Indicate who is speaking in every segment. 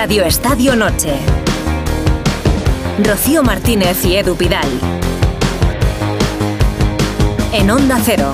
Speaker 1: Radio Estadio Noche. Rocío Martínez y Edu Pidal. En Onda Cero.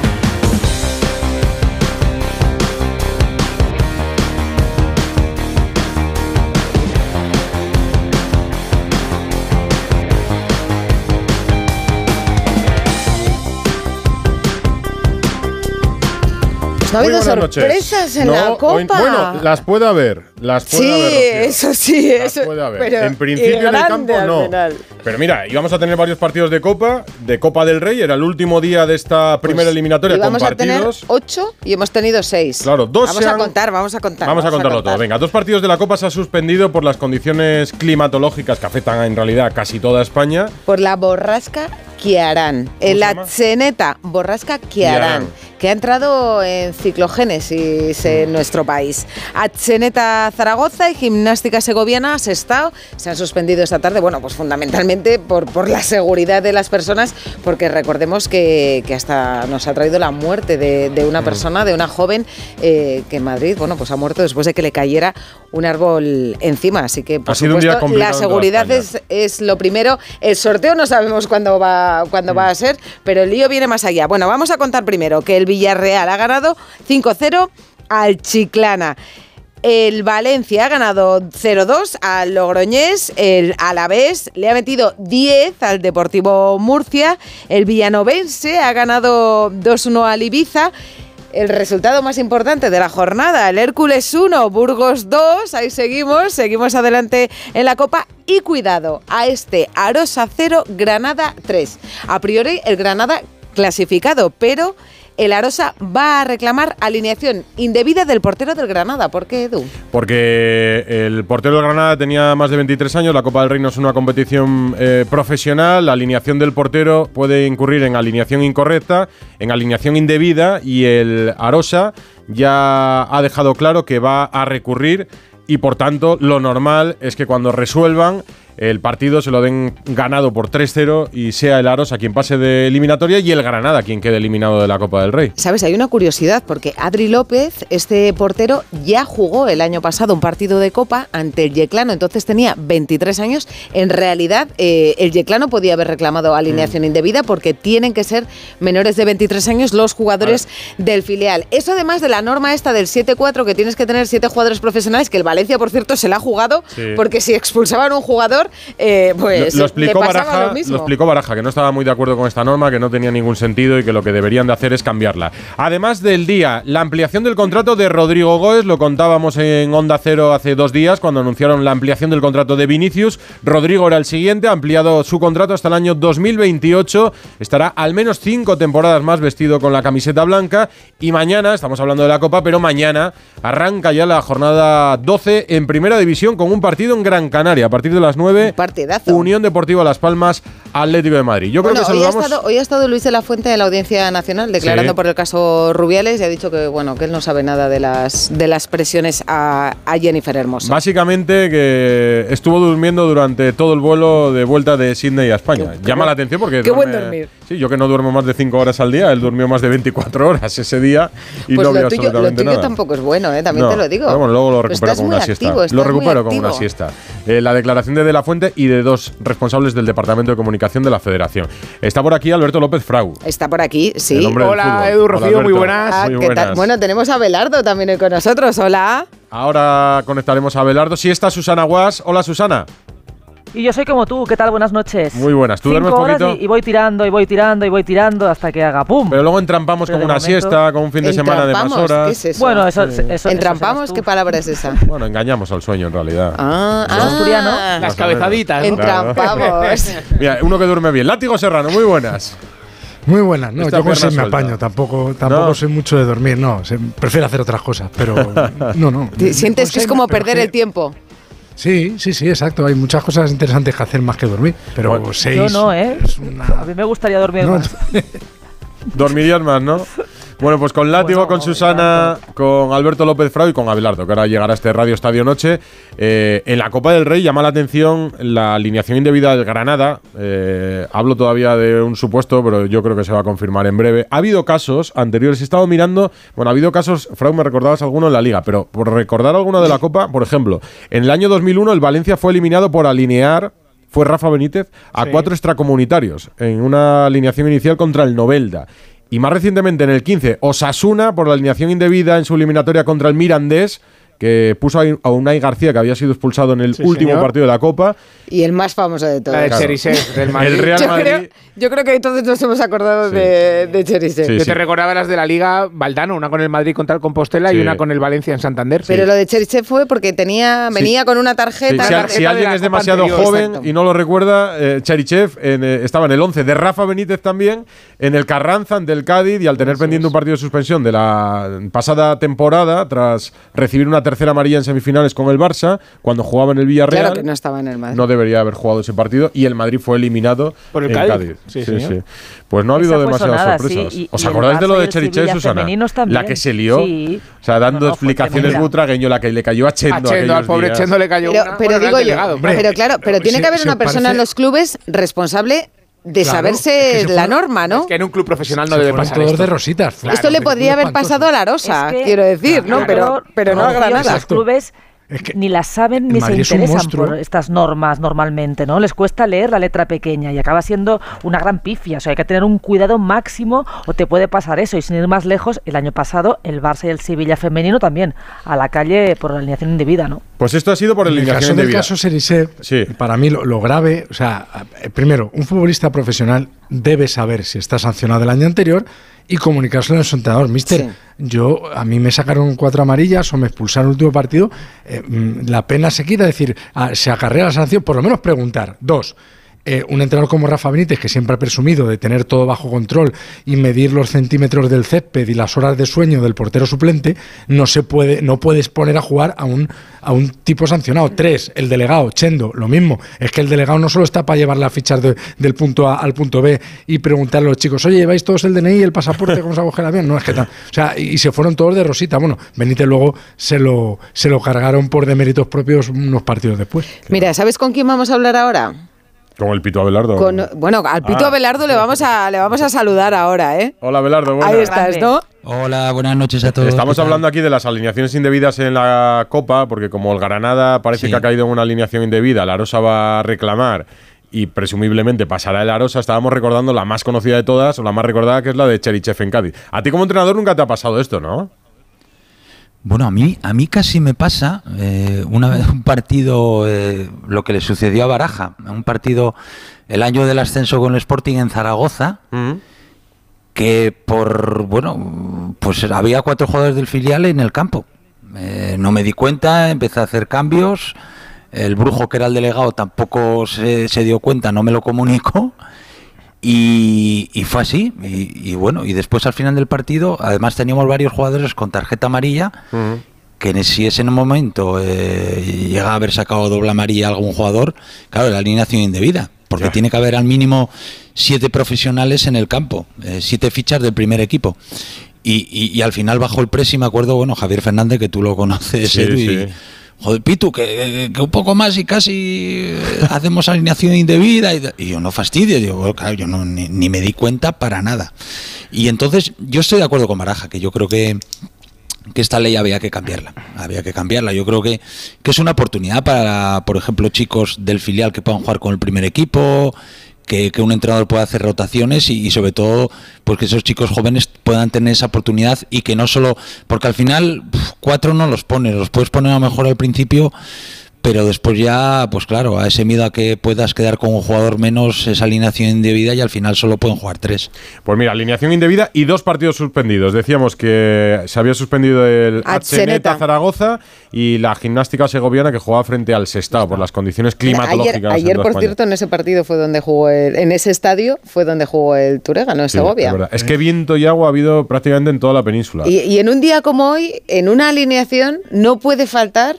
Speaker 2: ¿No ha habido sorpresas en
Speaker 3: No,
Speaker 2: la
Speaker 3: hoy-
Speaker 2: Copa?
Speaker 3: bueno, las puede haber. Las puede
Speaker 2: Sí,
Speaker 3: haber.
Speaker 2: Eso sí,
Speaker 3: Las
Speaker 2: eso-
Speaker 3: puede haber.
Speaker 2: pero-
Speaker 3: en principio en el campo no.
Speaker 2: final.
Speaker 3: Pero mira, íbamos a tener varios partidos de Copa, de Copa del Rey. Era el último día de esta primera eliminatoria con
Speaker 2: vamos a tener
Speaker 3: partidos.
Speaker 2: ocho y hemos tenido seis.
Speaker 3: Claro, dos
Speaker 2: Vamos a
Speaker 3: han-
Speaker 2: contar, vamos a contar.
Speaker 3: Vamos a contarlo
Speaker 2: contar.
Speaker 3: todo. Venga, dos partidos de la Copa se ha suspendido por las condiciones climatológicas que afectan en realidad a casi toda España.
Speaker 2: Por la borrasca Kiarán. La
Speaker 3: llama?
Speaker 2: Zeneta, borrasca
Speaker 3: Kiarán.
Speaker 2: Que ha entrado en ciclogénesis en nuestro país. Atzeneta Zaragoza y Gimnástica Segoviana Sestao se han suspendido esta tarde, bueno, pues fundamentalmente por, por la seguridad de las personas, porque recordemos que, que hasta nos ha traído la muerte de, de
Speaker 3: Mm.
Speaker 2: una persona, de una joven eh, que en Madrid, bueno, pues ha muerto después de que le cayera un árbol encima. Así que, por
Speaker 3: Ha
Speaker 2: supuesto, la seguridad es es lo primero. El sorteo no sabemos cuándo va, cuándo va a ser, pero el lío viene más allá. Bueno, vamos a contar primero que el Villarreal ha ganado 5-0 al Chiclana. El Valencia ha ganado 0-2 al Logroñés, el Alavés le ha metido 10 al Deportivo Murcia, el Villanovense ha ganado 2-1 al Ibiza. El resultado más importante de la jornada, el Hércules 1, Burgos 2, ahí seguimos, seguimos adelante en la Copa y cuidado a este Arosa 0, Granada 3. A priori el Granada clasificado, pero el Arosa va a reclamar alineación indebida del portero del Granada. ¿Por qué, Edu?
Speaker 3: Porque el portero del Granada tenía más de 23 años, la Copa del Rey no es una competición eh, profesional, la alineación del portero puede incurrir en alineación incorrecta, en alineación indebida y el Arosa ya ha dejado claro que va a recurrir y por tanto lo normal es que cuando resuelvan el partido se lo den ganado por 3-0 y sea el Arosa quien pase de eliminatoria y el Granada quien quede eliminado de la Copa del Rey.
Speaker 2: Sabes, hay una curiosidad porque Adri López, este portero, ya jugó el año pasado un partido de Copa ante el Yeclano, entonces tenía 23 años. En realidad, eh, el Yeclano podía haber reclamado alineación indebida porque tienen que ser menores de 23 años los jugadores del filial. Eso además de la norma esta del 7-4 que tienes que tener 7 jugadores profesionales, que el Valencia, por cierto, se la ha jugado
Speaker 3: Sí.
Speaker 2: porque si expulsaban a un jugador, eh, pues
Speaker 3: lo, lo explicó
Speaker 2: le pasaba
Speaker 3: Baraja,
Speaker 2: lo mismo.
Speaker 3: lo explicó Baraja, que no estaba muy de acuerdo con esta norma, que no tenía ningún sentido y que lo que deberían de hacer es cambiarla. Además del día, la ampliación del contrato de Rodrigo Góez, lo contábamos en Onda Cero hace dos días cuando anunciaron la ampliación del contrato de Vinicius. Rodrigo era el siguiente, ha ampliado su contrato hasta el año 2028. Estará al menos cinco temporadas más vestido con la camiseta blanca. Y mañana, estamos hablando de la Copa, pero mañana arranca ya la jornada 12 en Primera División con un partido en Gran Canaria a partir de las 9.
Speaker 2: Partidazo.
Speaker 3: Unión Deportiva Las Palmas, Atlético de Madrid. Yo
Speaker 2: Bueno,
Speaker 3: creo que
Speaker 2: hoy, ha
Speaker 3: saludamos.
Speaker 2: estado, hoy ha estado Luis de la Fuente en la Audiencia Nacional declarando
Speaker 3: Sí.
Speaker 2: por el caso Rubiales y ha dicho que bueno que él no sabe nada de las de las presiones a, a Jennifer Hermoso.
Speaker 3: Básicamente que estuvo durmiendo durante todo el vuelo de vuelta de Sydney a España.
Speaker 2: Qué- qué
Speaker 3: Llama
Speaker 2: buen-
Speaker 3: la atención porque.
Speaker 2: qué buen
Speaker 3: duerme-
Speaker 2: dormir.
Speaker 3: Sí, yo que no duermo más de 5 horas al día, él durmió más de 24 horas ese día y
Speaker 2: pues
Speaker 3: no vio
Speaker 2: tuyo, lo
Speaker 3: absolutamente
Speaker 2: tuyo
Speaker 3: nada.
Speaker 2: tampoco es bueno, ¿eh? también
Speaker 3: No,
Speaker 2: te lo digo.
Speaker 3: bueno, luego lo
Speaker 2: Pero
Speaker 3: recupero con una siesta. lo recupero con una siesta. Eh, la declaración de De La Fuente y de dos responsables del Departamento de Comunicación de la Federación. Está por aquí Alberto López Frau.
Speaker 2: Está por aquí, sí.
Speaker 3: el hombre del
Speaker 4: Hola. Edu, Rocío, muy buenas.
Speaker 2: Ah,
Speaker 3: Muy
Speaker 2: ¿qué tal?
Speaker 3: buenas.
Speaker 2: Bueno, tenemos a Belardo también hoy con nosotros. Hola.
Speaker 3: Ahora conectaremos a Belardo. Si está Susana Guas. Hola, Susana.
Speaker 5: Y yo soy como tú, ¿qué tal? Buenas noches.
Speaker 3: Muy buenas. ¿Tú duermes poquito?
Speaker 5: Y, y voy tirando, y voy tirando, y voy tirando hasta que haga pum.
Speaker 3: Pero luego entrampamos
Speaker 5: Pero
Speaker 3: con una
Speaker 5: momento-
Speaker 3: siesta, con un fin de semana de más
Speaker 2: Entrampamos,
Speaker 3: horas.
Speaker 2: ¿Qué es eso?
Speaker 5: bueno, eso, eso, eso
Speaker 2: ¿Entrampamos?
Speaker 5: tú.
Speaker 2: ¿Qué palabra es esa?
Speaker 3: Bueno, engañamos al sueño en realidad.
Speaker 2: Ah,
Speaker 5: Eso es asturiano.
Speaker 2: ah.
Speaker 4: Las cabezaditas. ¿no?
Speaker 2: Entrampamos.
Speaker 3: Mira, uno que duerme bien. Látigo Serrano, muy buenas.
Speaker 6: Muy buenas, no,
Speaker 3: Esta
Speaker 6: yo con me apaño, tampoco, tampoco
Speaker 3: No.
Speaker 6: soy mucho de dormir, no, prefiero hacer otras cosas, pero no, no.
Speaker 2: Te- ¿Sientes que es como perder el tiempo?
Speaker 6: Sí, sí, sí, exacto, hay muchas cosas interesantes que hacer más que dormir, pero
Speaker 3: Bueno,
Speaker 6: seis
Speaker 5: Yo no, ¿eh?
Speaker 6: es
Speaker 5: A mí me gustaría dormir
Speaker 6: No,
Speaker 5: más.
Speaker 3: Dormirías más, ¿no? Bueno, pues con Látigo, con Susana, con Alberto López Frau y con Abelardo, que ahora llegará a este Radio Estadio Noche. Eh, en la Copa del Rey llama la atención la alineación indebida del Granada. Eh, hablo todavía de un supuesto, pero yo creo que se va a confirmar en breve. Ha habido casos anteriores, he estado mirando, bueno, ha habido casos, Frau, me recordabas alguno en la Liga, pero por recordar alguno de la Copa, por ejemplo, en el año 2001 el Valencia fue eliminado por alinear fue Rafa Benítez a cuatro extracomunitarios en una alineación inicial contra el Novelda. Y más recientemente en el 15, Osasuna por la alineación indebida en su eliminatoria contra el Mirandés, que puso a Unai García, que había sido expulsado en el
Speaker 4: Sí,
Speaker 3: último
Speaker 4: señor.
Speaker 3: partido de la Copa.
Speaker 2: Y el más famoso de todos.
Speaker 4: La de
Speaker 3: Claro.
Speaker 4: Cherisev, del Madrid.
Speaker 3: El Real
Speaker 2: yo,
Speaker 3: Madrid.
Speaker 2: creo, yo creo que todos nos hemos acordado
Speaker 3: Sí.
Speaker 2: de, de Cherisev.
Speaker 3: Sí,
Speaker 4: Yo
Speaker 3: sí.
Speaker 4: te recordaba las de la Liga Valdano, una con el Madrid contra el Compostela
Speaker 3: Sí.
Speaker 4: y una con el Valencia en Santander.
Speaker 2: Pero lo de Cherisev fue porque tenía,
Speaker 3: Sí.
Speaker 2: venía con una
Speaker 3: Sí,
Speaker 2: tarjeta.
Speaker 3: si,
Speaker 4: tarjeta
Speaker 3: si alguien
Speaker 4: de
Speaker 3: es demasiado
Speaker 4: anterior,
Speaker 3: joven
Speaker 2: exacto.
Speaker 3: y no lo recuerda, eh, Cherichev en, eh, estaba en el 11 de Rafa Benítez también, en el Carranza ante el Cádiz y al tener pendiente un partido de suspensión de la pasada temporada, tras recibir una tercera amarilla en semifinales con el Barça, cuando jugaba en el Villarreal.
Speaker 2: Claro que no estaba en el Madrid.
Speaker 3: no debería haber jugado ese partido y el Madrid fue eliminado
Speaker 4: Por el
Speaker 3: en
Speaker 4: Cádiz.
Speaker 3: Cádiz.
Speaker 4: Sí, señor.
Speaker 3: Pues no ha habido demasiadas
Speaker 5: sonada,
Speaker 3: sorpresas.
Speaker 5: sí, y-
Speaker 3: ¿Os acordáis de lo de
Speaker 5: Sevilla
Speaker 3: Susana? La que se lió.
Speaker 5: Sí.
Speaker 3: O sea, dando
Speaker 5: No, no, fue
Speaker 3: explicaciones butragueño, la que le cayó a Chendo.
Speaker 4: A Chendo,
Speaker 3: aquellos
Speaker 4: al pobre
Speaker 3: días.
Speaker 4: Chendo le cayó
Speaker 2: Pero,
Speaker 4: una.
Speaker 2: pero
Speaker 4: bueno,
Speaker 2: digo yo, pero claro, pero tiene que haber una persona en los clubes responsable de
Speaker 6: Claro,
Speaker 2: saberse
Speaker 6: es que
Speaker 2: la norma, ¿no?
Speaker 4: Es que en un club profesional no
Speaker 6: Se
Speaker 4: debe pasar
Speaker 6: todos
Speaker 4: esto.
Speaker 6: de rositas. fue
Speaker 2: Esto le podría haber pasado a la Rosa,
Speaker 5: Es que-
Speaker 2: quiero decir, ¿no?
Speaker 5: Claro,
Speaker 2: Pero, pero no a Granada.
Speaker 5: Los clubes
Speaker 6: Es que
Speaker 5: ni las saben ni se
Speaker 6: Madrid
Speaker 5: interesan por estas normas normalmente, ¿no? Les cuesta leer la letra pequeña y acaba siendo una gran pifia. O sea, hay que tener un cuidado máximo o te puede pasar eso. Y sin ir más lejos, el año pasado el Barça y el Sevilla femenino también a la calle por alineación indebida, ¿no?
Speaker 3: Pues esto ha sido por
Speaker 6: En el caso del
Speaker 3: indebida.
Speaker 6: caso
Speaker 3: Sí.
Speaker 6: para mí lo, lo grave, o sea, eh, primero, un futbolista profesional debe saber si está sancionado el año anterior y comunicárselo a su entrenador. Mister,
Speaker 2: Sí.
Speaker 6: yo a mí me sacaron cuatro amarillas o me expulsaron el último partido, eh, mm, la pena se quita, es decir, ah, se acarrea la sanción, por lo menos preguntar. Dos. Eh, un entrenador como Rafa Benítez, que siempre ha presumido de tener todo bajo control y medir los centímetros del césped y las horas de sueño del portero suplente, no se puede, no puedes poner a jugar a un, a un tipo sancionado. Tres, el delegado, Chendo, lo mismo. Es que el delegado no solo está para llevar las fichas de- del punto A al punto B y preguntarle a los chicos, oye, ¿lleváis todos el DNI y el pasaporte? ¿Cómo se coger el avión? No, es que tal. O sea, y, y se fueron todos de rosita. Bueno, Benítez luego se lo, se lo cargaron por deméritos propios unos partidos después.
Speaker 2: Mira, ¿sabes con quién vamos a hablar ahora?
Speaker 3: Con el Pito Abelardo.
Speaker 2: Con, bueno, al Pito
Speaker 3: Ah.
Speaker 2: Abelardo le vamos a le vamos a saludar ahora, ¿eh?
Speaker 3: Hola, Abelardo. buenas.
Speaker 2: Ahí estás, ¿no?
Speaker 7: Hola, buenas noches a todos.
Speaker 3: Estamos hablando aquí de las alineaciones indebidas en la Copa, porque como el Granada parece
Speaker 7: Sí.
Speaker 3: que ha caído en una alineación indebida, la Arosa va a reclamar y presumiblemente pasará el Arosa, estábamos recordando la más conocida de todas, o la más recordada, que es la de Cherichev en Cádiz. A ti como entrenador nunca te ha pasado esto, ¿no?
Speaker 7: Bueno, a mí, a mí casi me pasa eh, una vez un partido, eh, lo que le sucedió a Baraja, un partido el año del ascenso con el Sporting en Zaragoza, que por, bueno, pues había cuatro jugadores del filial en el campo. Eh, no me di cuenta, empecé a hacer cambios, el brujo que era el delegado tampoco se, se dio cuenta, no me lo comunicó. Y, y fue así. Y, y bueno, y después al final del partido, además teníamos varios jugadores con tarjeta amarilla, que en- si ese momento eh, llega a haber sacado doble amarilla algún jugador, claro, la alineación indebida. Porque tiene que haber al mínimo siete profesionales en el campo, eh, siete fichas del primer equipo. Y, y- al final bajó el press y me acuerdo, bueno, Javier Fernández, que tú lo conoces,
Speaker 3: Sí,
Speaker 7: Edu, y,
Speaker 3: sí.
Speaker 7: Joder, Pitu, que, un poco más y casi eh, hacemos alineación indebida. Y, yo no fastidio, digo, claro, yo no, ni, ni me di cuenta para nada. Y entonces yo estoy de acuerdo con Baraja, que yo creo que que esta ley había que cambiarla, había que cambiarla. Yo creo que, que es una oportunidad para, por ejemplo, chicos del filial que puedan jugar con el primer equipo, que, un entrenador pueda hacer rotaciones y, y sobre todo pues que esos chicos jóvenes puedan tener esa oportunidad y que no solo, porque al final cuatro no los pones, los puedes poner a lo mejor al principio, pero después ya, pues claro, a ese miedo a que puedas quedar con un jugador menos, esa alineación indebida y al final solo pueden jugar tres.
Speaker 3: Pues mira, alineación indebida y dos partidos suspendidos. Decíamos que se había suspendido el.
Speaker 2: Atzeneta
Speaker 3: Zaragoza y la gimnástica segoviana que jugaba frente al Sestao por las condiciones
Speaker 2: Mira,
Speaker 3: climatológicas.
Speaker 2: ayer, por
Speaker 3: España.
Speaker 2: cierto, en ese partido fue donde jugó el, en ese estadio fue donde jugó el Turega, no en
Speaker 3: Sí,
Speaker 2: Segovia.
Speaker 3: es, que viento y agua ha habido prácticamente en toda la península.
Speaker 2: Y, y en un día como hoy, en una alineación, no puede faltar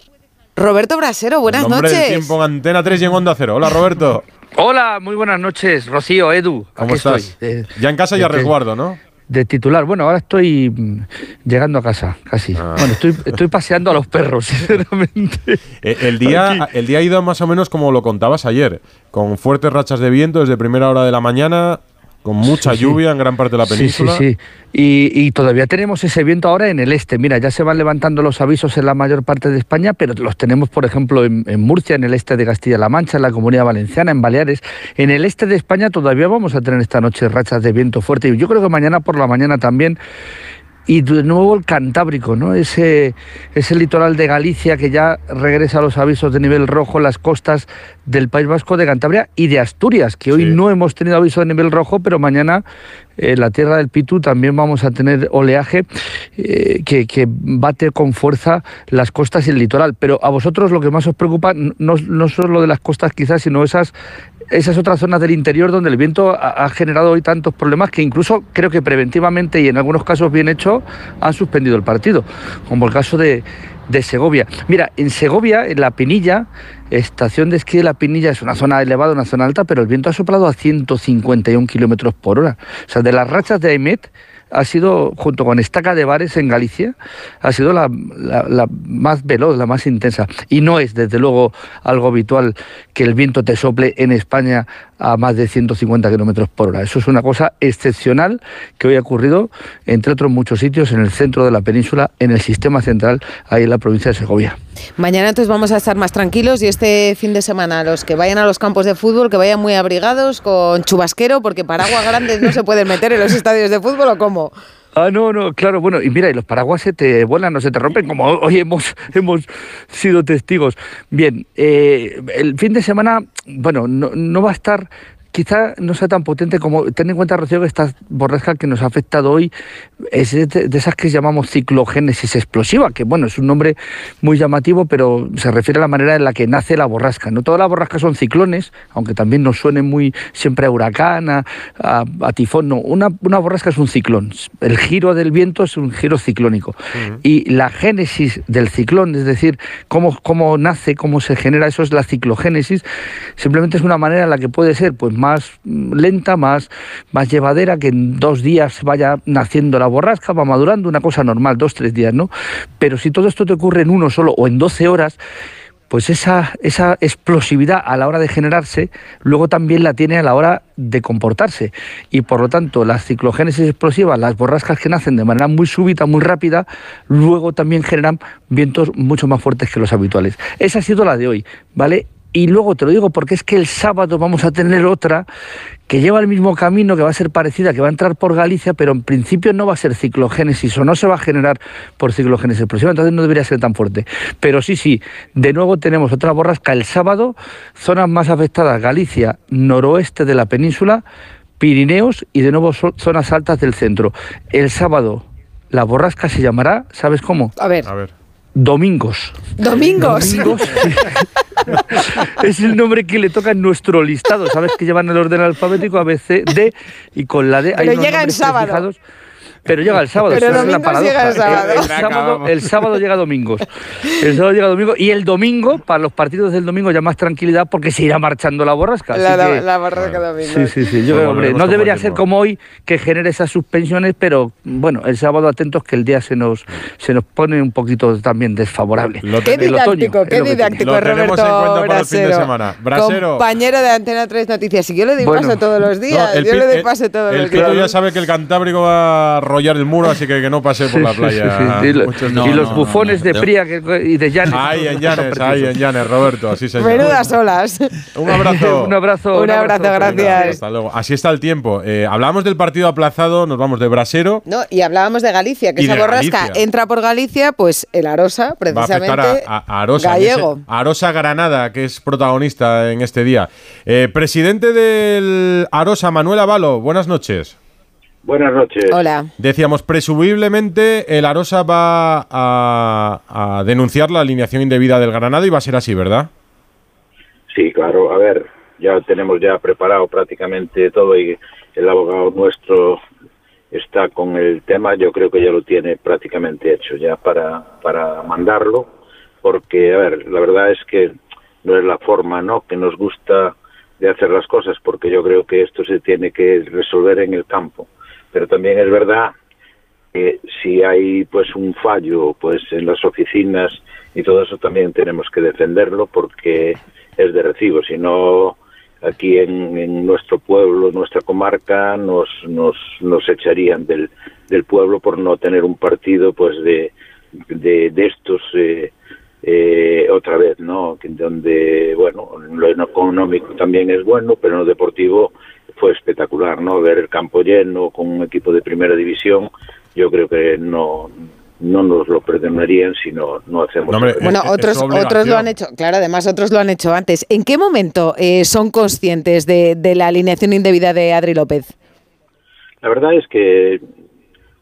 Speaker 2: Roberto Brasero. Buenas
Speaker 3: del
Speaker 2: noches.
Speaker 3: tiempo en Antena 3 y en Onda Cero. Hola, Roberto.
Speaker 8: Hola, muy buenas noches, Rocío, Edu.
Speaker 3: ¿Cómo
Speaker 8: Aquí
Speaker 3: estás?
Speaker 8: estoy.
Speaker 3: Ya en casa y a resguardo, ¿no?
Speaker 8: de titular. Bueno, ahora estoy mm, llegando a casa, casi.
Speaker 3: Ah.
Speaker 8: Bueno, estoy, estoy paseando a los perros, sinceramente.
Speaker 3: Eh, El día, el día ha ido más o menos como lo contabas ayer, con fuertes rachas de viento desde primera hora de la mañana, con mucha
Speaker 8: Sí, sí.
Speaker 3: lluvia en gran parte de la
Speaker 8: Sí,
Speaker 3: península.
Speaker 8: Sí, sí, Y, y todavía tenemos ese viento ahora en el este. Mira, ya se van levantando los avisos en la mayor parte de España, pero los tenemos, por ejemplo, en, en Murcia, en el este de Castilla-La Mancha, en la Comunidad Valenciana, en Baleares. En el este de España todavía vamos a tener esta noche rachas de viento fuerte. Y yo creo que mañana por la mañana también. Y de nuevo el Cantábrico, ¿no? Ese, ese litoral de Galicia que ya regresa a los avisos de nivel rojo, las costas del País Vasco, de Cantabria y de Asturias, que hoy
Speaker 3: Sí.
Speaker 8: no hemos tenido aviso de nivel rojo, pero mañana en la tierra del Pitu también vamos a tener oleaje eh, que, que bate con fuerza las costas y el litoral. Pero a vosotros lo que más os preocupa no, no solo lo de las costas quizás, sino esas esas otras zonas del interior donde el viento ha, generado hoy tantos problemas que incluso creo que preventivamente y en algunos casos bien hecho han suspendido el partido, como el caso de, de Segovia. Mira, en Segovia, en la Pinilla, estación de esquí de la Pinilla es una zona elevada, una zona alta, pero el viento ha soplado a 151 kilómetros por hora. O sea, de las rachas de Aimet ha sido, junto con Estaca de Bares en Galicia, ha sido la, la- más veloz, la más intensa. Y no es, desde luego, algo habitual que el viento te sople en España a más de 150 kilómetros por hora. Eso es una cosa excepcional que hoy ha ocurrido, entre otros muchos sitios, en el centro de la península, en el sistema central, ahí en la provincia de Segovia.
Speaker 2: Mañana entonces vamos a estar más tranquilos y este fin de semana los que vayan a los campos de fútbol que vayan muy abrigados con chubasquero porque paraguas grandes no se pueden meter en los estadios de fútbol o cómo.
Speaker 8: Ah, no, no, claro, bueno, y mira, y los paraguas se te vuelan, no se te rompen, como hoy hemos, hemos sido testigos. Bien, eh, el fin de semana, bueno, no, no va a estar, quizá no sea tan potente como, ten en cuenta, Rocío, que esta borrasca que nos ha afectado hoy es de, de esas que llamamos ciclogénesis explosiva, que bueno, es un nombre muy llamativo, pero se refiere a la manera en la que nace la borrasca. No todas las borrascas son ciclones, aunque también nos suene muy siempre a huracán, a, a- a tifón, no, una, una borrasca es un ciclón. El giro del viento es un giro ciclónico. Y la génesis del ciclón, es decir, cómo, cómo nace, cómo se genera, eso es la ciclogénesis, simplemente es una manera en la que puede ser pues más lenta, más, más llevadera, que en dos días vaya naciendo la borrasca, va madurando, una cosa normal, dos, tres días, ¿no? Pero si todo esto te ocurre en uno solo o en 12 horas, pues esa, esa explosividad a la hora de generarse, luego también la tiene a la hora de comportarse. Y por lo tanto, las ciclogénesis explosivas, las borrascas que nacen de manera muy súbita, muy rápida, luego también generan vientos mucho más fuertes que los habituales. Esa ha sido la de hoy, ¿vale? Y luego te lo digo porque es que el sábado vamos a tener otra que lleva el mismo camino, que va a ser parecida, que va a entrar por Galicia, pero en principio no va a ser ciclogénesis o no se va a generar por ciclogénesis explosiva, entonces no debería ser tan fuerte. Pero sí, sí, de nuevo tenemos otra borrasca el sábado, zonas más afectadas, Galicia, noroeste de la península, Pirineos y de nuevo zo- zonas altas del centro. El sábado la borrasca se llamará, ¿sabes cómo?
Speaker 2: A ver,
Speaker 3: A ver.
Speaker 2: domingos.
Speaker 8: Domingos. Domingos. es el nombre que le toca en nuestro listado. Sabes que llevan el orden alfabético A, B, C, D y con la D hay
Speaker 2: Pero
Speaker 8: unos
Speaker 2: llega en sábado.
Speaker 8: prefijados. Pero llega el sábado.
Speaker 2: Pero
Speaker 8: eso es la
Speaker 2: domingos llega el
Speaker 8: paradoja.
Speaker 2: sábado.
Speaker 8: El, sábado, el sábado llega domingos. El sábado llega domingo. Y el domingo, para los partidos del domingo, ya más tranquilidad porque se irá marchando la borrasca. así
Speaker 2: La, la,
Speaker 8: que-
Speaker 2: la borrasca domingo.
Speaker 8: Sí, sí, sí. Yo creo, hombre,
Speaker 3: volveremos
Speaker 8: no debería ser
Speaker 3: tiempo.
Speaker 8: como hoy que genere esas suspensiones, pero bueno, el sábado atentos que el día se nos, se nos pone un poquito también desfavorable.
Speaker 3: Lo
Speaker 2: Qué
Speaker 8: El otoño,
Speaker 2: didáctico, qué
Speaker 8: lo que tiene.
Speaker 2: didáctico,
Speaker 3: Lo
Speaker 2: Roberto
Speaker 3: en cuenta para el fin de.
Speaker 2: Compañero de Antena 3 Noticias. Y yo le doy
Speaker 8: Bueno.
Speaker 2: paso todos los días.
Speaker 3: No, el
Speaker 2: yo le doy
Speaker 3: el-
Speaker 2: paso todos
Speaker 3: el
Speaker 2: los días.
Speaker 3: ya sabe que el Cantábrico va a arrollar el muro, así que que no pase por la
Speaker 8: Sí, sí, sí,
Speaker 3: playa.
Speaker 8: sí. Y, lo- y
Speaker 7: No,
Speaker 3: días.
Speaker 8: los
Speaker 7: no,
Speaker 8: bufones
Speaker 7: no,
Speaker 8: de
Speaker 7: no.
Speaker 8: Pría que- y de Llanes.
Speaker 3: Ahí en Llanes, ahí en. Llanes, Roberto, así se
Speaker 2: Menudas olas.
Speaker 3: Un abrazo.
Speaker 8: un abrazo.
Speaker 2: Un abrazo, gracias.
Speaker 3: Hasta luego. Así está el tiempo. Eh, hablamos del partido aplazado, nos vamos de Brasero.
Speaker 2: No, y hablábamos de Galicia, que
Speaker 3: Y
Speaker 2: esa borrasca
Speaker 3: Galicia.
Speaker 2: entra por Galicia, pues el Arosa,
Speaker 3: Va a
Speaker 2: precisamente,
Speaker 3: afectar a, a- a Arosa,
Speaker 2: gallego.
Speaker 3: en ese- a Arosa Granada, que es protagonista en este día. Eh, presidente del Arosa, Manuel Avalo, buenas noches.
Speaker 9: Buenas noches.
Speaker 2: Hola.
Speaker 3: Decíamos, presumiblemente el Arosa va a, a denunciar la alineación indebida del Granada y va a ser así, ¿verdad?
Speaker 9: Sí, claro. A ver, ya tenemos ya preparado prácticamente todo y el abogado nuestro está con el tema. Yo creo que ya lo tiene prácticamente hecho ya para, para mandarlo. Porque, a ver, la verdad es que no es la forma ¿no? que nos gusta de hacer las cosas porque yo creo que esto se tiene que resolver en el campo. Pero también es verdad que si hay pues un fallo pues en las oficinas y todo eso también tenemos que defenderlo porque es de recibo, si no aquí en, en nuestro pueblo, nuestra comarca, nos, nos, nos echarían del, del pueblo por no tener un partido pues de, de, de estos eh, eh, otra vez, ¿no? Donde, bueno, lo económico también es bueno, pero en lo deportivo fue espectacular, ¿no? Ver el campo lleno con un equipo de primera división, yo creo que no no nos lo perdonarían si no, no hacemos
Speaker 3: No, hombre.
Speaker 2: Bueno, otros, otros lo han hecho, claro, además otros lo han hecho antes. ¿En qué momento eh, son conscientes de, de la alineación indebida de Adri López?
Speaker 9: La verdad es que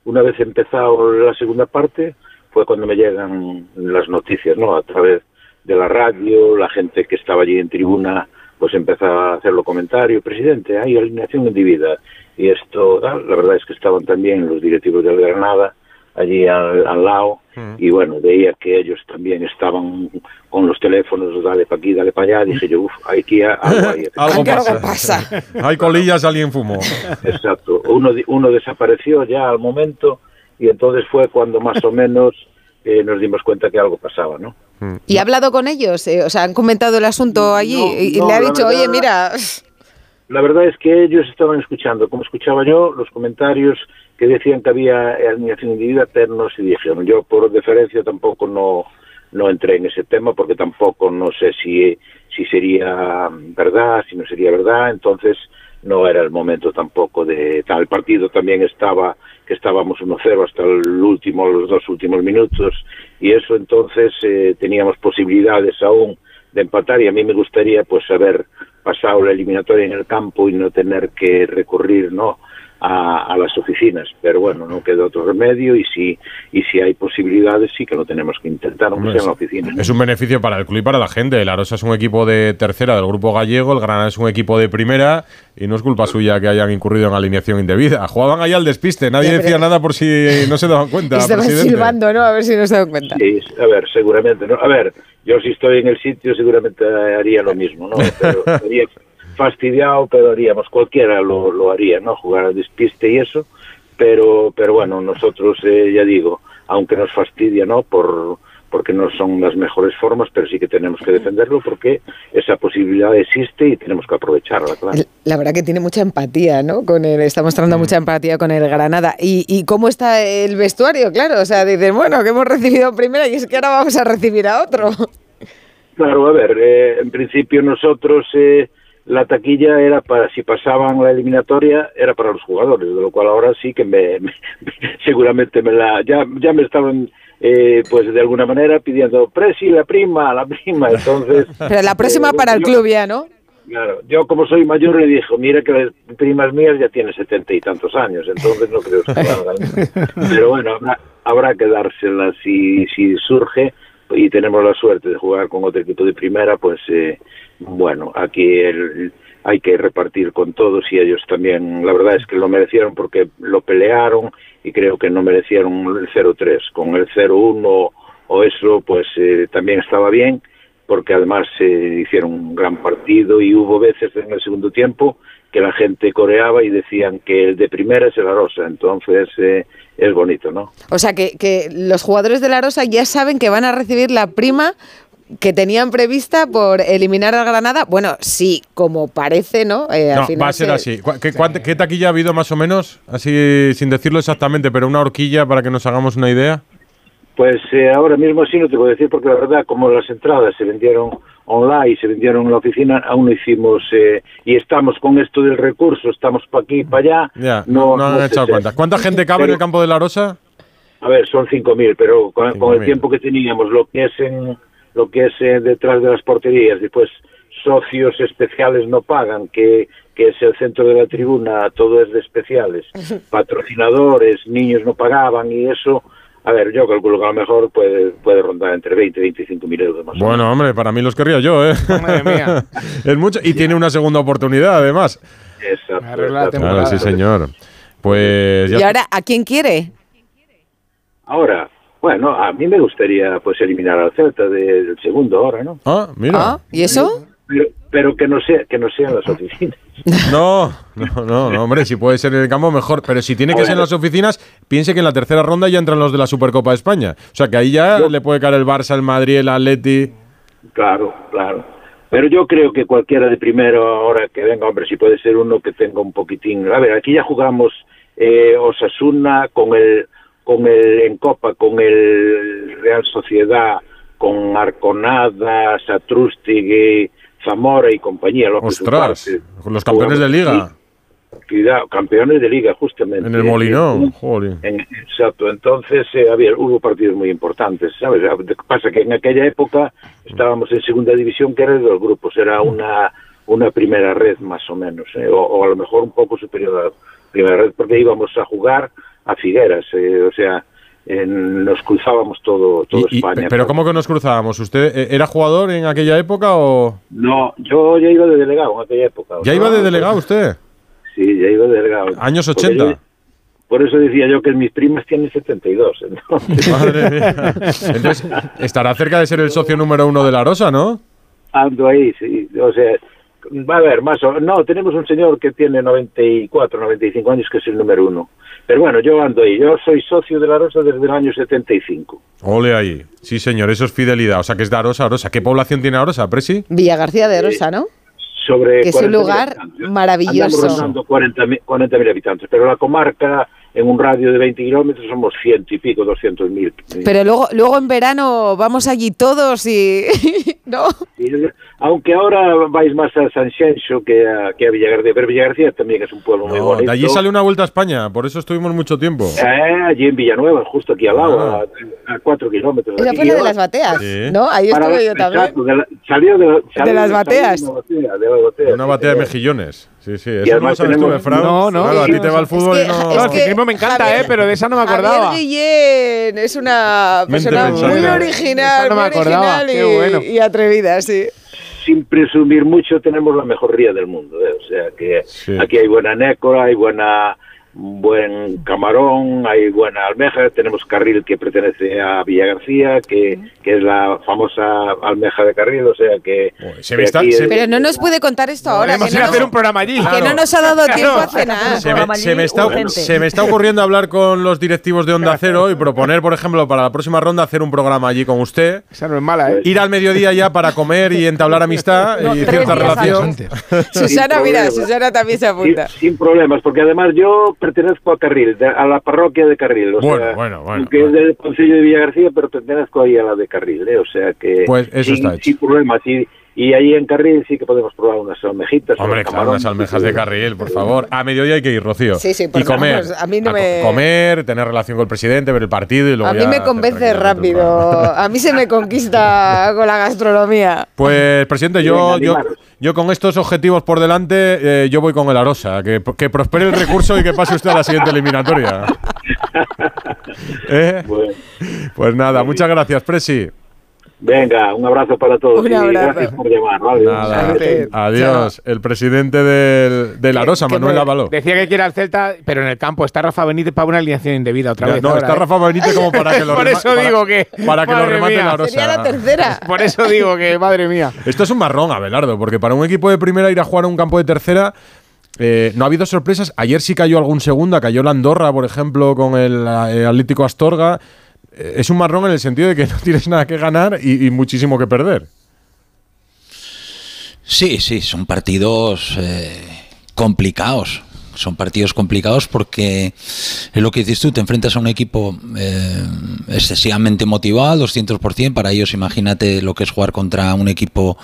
Speaker 9: una vez empezado la segunda parte fue cuando me llegan las noticias, ¿no? A través de la radio, la gente que estaba allí en tribuna, pues empezó a hacer los comentarios, presidente, hay alineación indebida. Y esto, tal. la verdad es que estaban también los directivos del Granada allí al, al lado y bueno, veía que ellos también estaban con los teléfonos, dale para aquí, dale para allá, dije yo, uff, aquí algo hay.
Speaker 3: Algo
Speaker 2: Aunque algo
Speaker 3: pasa.
Speaker 2: pasa.
Speaker 3: Hay colillas, alguien fumó.
Speaker 9: Exacto. Uno, di- uno desapareció ya al momento y entonces fue cuando más o menos eh, nos dimos cuenta que algo pasaba, ¿no?
Speaker 2: ¿Y ha hablado con ellos? Eh, o sea, ¿han comentado el asunto allí?
Speaker 9: No,
Speaker 2: y y
Speaker 9: no,
Speaker 2: le ha dicho,
Speaker 9: verdad-
Speaker 2: oye, mira...
Speaker 9: La verdad es que ellos estaban escuchando, como escuchaba yo, los comentarios que decían que había alineación indebida, pero no se dijeron. Yo, por deferencia, tampoco no, no entré en ese tema porque tampoco no sé si, si sería verdad, si no sería verdad. Entonces, no era el momento tampoco de tal. Partido también estaba, que estábamos 1-0 hasta el último, los dos últimos minutos, y eso entonces eh, teníamos posibilidades aún de empatar y a mí me gustaría pues haber pasado la eliminatoria en el campo y no tener que recurrir no a, a las oficinas pero bueno no queda otro remedio y si y si hay posibilidades sí que lo tenemos que intentar aunque
Speaker 3: Hombre,
Speaker 9: sea en la oficina ¿no?
Speaker 3: Es un beneficio para el club y para la gente. El Arosa es un equipo de tercera del grupo gallego, el Granada es un equipo de primera y no es culpa suya que hayan incurrido en alineación indebida. Jugaban ahí al despiste, nadie
Speaker 2: Ya,
Speaker 3: decía nada por si no se daban cuenta.
Speaker 2: Y se van
Speaker 3: presidente.
Speaker 2: silbando, ¿no? A ver si no se dan cuenta.
Speaker 9: Sí, a ver, seguramente, ¿no? A ver, yo si estoy en el sitio seguramente haría lo mismo, ¿no? Pero estaría fastidiado, pero haríamos, cualquiera lo, lo haría, ¿no? Jugar al despiste y eso, pero, pero bueno, nosotros, eh, ya digo, aunque nos fastidia, ¿no? Por, porque no son las mejores formas, pero sí que tenemos que defenderlo porque esa posibilidad existe y tenemos que aprovecharla, claro.
Speaker 2: La verdad que tiene mucha empatía, ¿no? Con él, está mostrando mucha empatía con el Granada. ¿Y, ¿Y cómo está el vestuario? Claro, o sea, dicen, bueno, que hemos recibido a primera y es que ahora vamos a recibir a otro.
Speaker 9: Claro, a ver, eh, en principio nosotros eh, la taquilla era para, si pasaban la eliminatoria, era para los jugadores, de lo cual ahora sí que me, me- seguramente me la, ya, ya me estaban, eh, pues de alguna manera pidiendo, Presi, la prima, la prima, entonces...
Speaker 2: Pero la próxima
Speaker 9: eh,
Speaker 2: para el club ya, ¿no?
Speaker 9: Claro, yo como soy mayor le dijo, mira que las primas mías ya tienen setenta y tantos años, entonces no creo que. Pero bueno, habrá, habrá que dársela si, si surge y tenemos la suerte de jugar con otro equipo de primera, pues eh, bueno, aquí el- hay que repartir con todos y ellos también, la verdad es que lo merecieron porque lo pelearon y creo que no merecieron el 0-3. Con el 0-1 o eso, pues eh, también estaba bien porque además eh, hicieron un gran partido y hubo veces en el segundo tiempo que la gente coreaba y decían que el de primera es el Arosa, entonces eh, es bonito, ¿no?
Speaker 2: O sea, que, que los jugadores de la Rosa ya saben que van a recibir la prima que tenían prevista por eliminar al Granada. Bueno, sí, como parece, ¿no? Eh, al
Speaker 3: No,
Speaker 2: final
Speaker 3: va a ser
Speaker 2: se-
Speaker 3: así. ¿Cu- ¿Qué, cuánta- qué taquilla ha habido más o menos? Así, sin decirlo exactamente, pero una horquilla para que nos hagamos una idea.
Speaker 9: Pues eh, ahora mismo sí no te puedo decir porque la verdad como las entradas se vendieron online, se vendieron en la oficina, aún no hicimos eh, y estamos con esto del recurso, estamos para aquí y para allá.
Speaker 3: Ya, no, no han echado cuenta. ¿Cuánta gente cabe en el campo de la Rosa?
Speaker 9: A ver, son 5.000, pero con, con el
Speaker 3: 5.000.
Speaker 9: tiempo que teníamos, lo que es en lo que es eh, detrás de las porterías, después socios especiales no pagan, que, que es el centro de la tribuna, todo es de especiales, patrocinadores, niños no pagaban y eso, a ver, yo calculo que a lo mejor puede, puede rondar entre 20 y 25 mil euros más.
Speaker 3: Bueno, hombre, para mí los querría yo, ¿eh?
Speaker 4: Madre mía.
Speaker 3: es mucho. Y tiene una segunda oportunidad, además.
Speaker 9: Exacto, exacto.
Speaker 3: Claro, sí, señor. Pues ya
Speaker 2: Y ahora, ¿a quién quiere?
Speaker 9: Ahora, bueno, a mí me gustaría pues eliminar al Celta de- del segundo ahora, ¿no?
Speaker 3: Ah, mira.
Speaker 2: Ah, ¿Y eso?
Speaker 9: Pero, pero que no sea que no sean las oficinas.
Speaker 3: No, no, no, no, hombre, si puede ser en el campo mejor, pero si tiene que ser en las oficinas, piense que en la tercera ronda ya entran los de la Supercopa de España. O sea que ahí ya le puede caer el Barça, el Madrid, el Atleti.
Speaker 9: Claro, claro. Pero yo creo que cualquiera de primero ahora que venga, hombre, si puede ser uno que tenga un poquitín. A ver, aquí ya jugamos eh, Osasuna con el con el en Copa con el Real Sociedad, con Arconada, Satrústigui, Zamora y compañía. López
Speaker 3: Ostras, los campeones de liga.
Speaker 9: Cuidado, campeones de liga, justamente.
Speaker 3: En el Molinón, joder.
Speaker 9: En- exacto, entonces eh, había, hubo partidos muy importantes, ¿sabes? Lo que pasa que en aquella época estábamos en segunda división, que era de dos grupos, era una, una primera red más o menos, ¿eh? o, o a lo mejor un poco superior a la primera red, porque íbamos a jugar a Figueras, eh, o sea, en- nos cruzábamos todo, todo
Speaker 3: Y- y-
Speaker 9: España.
Speaker 3: pero ¿cómo que nos cruzábamos? ¿Usted eh, era jugador en aquella época o...?
Speaker 9: No, yo ya iba de delegado en aquella época.
Speaker 3: ¿Ya
Speaker 9: ¿no?
Speaker 3: iba de delegado usted?
Speaker 9: Sí, ya iba de delegado.
Speaker 3: Años
Speaker 9: Porque
Speaker 3: 80.
Speaker 9: yo- por eso decía yo que mis primas tienen 72. Entonces,
Speaker 3: Madre mía. Entonces, estará cerca de ser el socio número uno de la Rosa, ¿no?
Speaker 9: ando ahí, sí. O sea, va a ver, más o No, tenemos un señor que tiene 94, 95 años, que es el número uno. Pero bueno, yo ando ahí. Yo soy socio de la Rosa desde el año 75.
Speaker 3: Ole ahí. Sí, señor, eso es fidelidad. O sea, que es de Arosa, Arosa. ¿Qué población tiene Arosa, Presi?
Speaker 2: Villa García de Rosa, ¿no?
Speaker 9: Sobre
Speaker 2: Que es un
Speaker 9: 40.000
Speaker 2: lugar maravilloso.
Speaker 9: Andamos rondando 40.000 40.000 habitantes, pero la comarca, en un radio de 20 kilómetros, somos ciento y pico, 200.000.
Speaker 2: Pero luego, luego en verano vamos allí todos y... ¿No?
Speaker 9: Y, aunque ahora vais más a San Xenxo que a, que a Villagarcía, pero Villagarcía también es un pueblo muy
Speaker 3: No,
Speaker 9: bonito.
Speaker 3: de allí sale una vuelta a España, por eso estuvimos mucho tiempo.
Speaker 9: Eh, allí en Villanueva, justo aquí al lado,
Speaker 3: Ah.
Speaker 9: a, a cuatro kilómetros.
Speaker 2: Esa fue la de las bateas,
Speaker 3: Sí.
Speaker 2: ¿no? Ahí
Speaker 9: para-
Speaker 2: estuve yo también.
Speaker 9: exacto, de la- salió de, salió
Speaker 2: las
Speaker 9: salió
Speaker 2: bateas.
Speaker 9: de una batea, de la batea,
Speaker 3: Una batea de mejillones. Sí, sí. Eso no lo sabes tú, ¿eh, Fran?
Speaker 4: No, no.
Speaker 3: Claro, a ti te va el
Speaker 2: Es
Speaker 3: fútbol
Speaker 2: que-
Speaker 3: y no...
Speaker 2: es
Speaker 4: No, el
Speaker 2: que
Speaker 4: ciclismo me encanta,
Speaker 2: Javier-
Speaker 4: ¿eh? Pero de esa no me acordaba.
Speaker 2: Javier Guillén es una persona muy original,
Speaker 4: no me
Speaker 2: muy original y,
Speaker 4: bueno.
Speaker 2: y atrevida, sí.
Speaker 9: Sin presumir mucho, tenemos la mejor ría del mundo. ¿eh? O sea que
Speaker 3: Sí.
Speaker 9: aquí hay buena nécora, hay buena buen camarón, hay buena almeja, tenemos carril que pertenece a Villa García, que, que es la famosa almeja de carril, o sea que...
Speaker 3: Uy, se
Speaker 9: que
Speaker 3: me está-
Speaker 9: aquí
Speaker 3: se-
Speaker 9: es-
Speaker 2: Pero no nos puede contar esto ahora, que
Speaker 4: Podemos
Speaker 2: no,
Speaker 4: hacer
Speaker 2: nos,
Speaker 4: un programa allí.
Speaker 2: que no nos ha dado tiempo a cenar.
Speaker 3: Se me, se me está, se me está ocurriendo hablar con los directivos de Onda Cero y proponer, por ejemplo, para la próxima ronda hacer un programa allí con usted.
Speaker 4: Esa no es mala, ¿eh?
Speaker 3: Ir al mediodía ya para comer y entablar amistad
Speaker 5: No,
Speaker 3: y cierta relación.
Speaker 2: Susana,
Speaker 9: Sin
Speaker 2: mira. Susana también se
Speaker 9: sin,
Speaker 2: apunta.
Speaker 9: sin problemas, porque además yo pertenezco a Carril, a la parroquia de Carril. O
Speaker 3: Bueno,
Speaker 9: sea,
Speaker 3: bueno, bueno, bueno.
Speaker 9: es del Concello de Villa García, pero pertenezco ahí a la de Carril, ¿eh? o sea que...
Speaker 3: Pues eso
Speaker 9: sin,
Speaker 3: está hecho.
Speaker 9: Sin problemas, y, y ahí en Carril sí que podemos probar unas almejitas.
Speaker 3: Hombre, claro, unas almejas de carril, por favor. A mediodía hay que ir, Rocío.
Speaker 2: Sí, sí, por
Speaker 3: y comer.
Speaker 2: a mí no
Speaker 3: co-
Speaker 2: me-
Speaker 3: Comer, tener relación con el presidente, ver el partido y luego
Speaker 2: A mí
Speaker 3: ya
Speaker 2: me convence rápido. A mí se me conquista con la gastronomía.
Speaker 3: Pues, presidente, yo, yo, yo con estos objetivos por delante, eh, yo voy con el Arosa. Que, que prospere el recurso y que pase usted a la siguiente eliminatoria. ¿Eh?
Speaker 9: Bueno,
Speaker 3: Pues nada, muchas gracias, Presi.
Speaker 9: Venga, un abrazo para todos.
Speaker 2: Un
Speaker 9: y
Speaker 2: abrazo.
Speaker 9: gracias por llamar.
Speaker 2: Suerte.
Speaker 3: adiós. El presidente del, del Arosa,
Speaker 4: Que
Speaker 3: Manuel Ávalo.
Speaker 4: Decía que quiere al Celta, pero en el campo está Rafa Benítez para una alineación indebida otra
Speaker 3: Ya,
Speaker 4: vez.
Speaker 3: No,
Speaker 4: ahora,
Speaker 3: está
Speaker 4: ¿eh?
Speaker 3: Rafa Benítez como para que lo
Speaker 4: Por
Speaker 3: rema-
Speaker 4: eso digo que-
Speaker 3: Para que lo remate
Speaker 4: mía.
Speaker 3: la Arosa.
Speaker 2: Sería la tercera.
Speaker 4: Por eso digo que, madre mía.
Speaker 3: Esto es un marrón, Abelardo, porque para un equipo de primera ir a jugar a un campo de tercera. eh, no ha habido sorpresas. Ayer sí cayó algún segunda. Cayó la Andorra, por ejemplo, con el eh, Atlético Astorga. Eh, es un marrón en el sentido de que no tienes nada que ganar y, muchísimo que perder.
Speaker 7: Sí, sí, son partidos eh, complicados. Son partidos complicados porque es lo que dices tú, te enfrentas a un equipo eh, excesivamente motivado, al 200%. Para ellos, imagínate lo que es jugar contra un equipo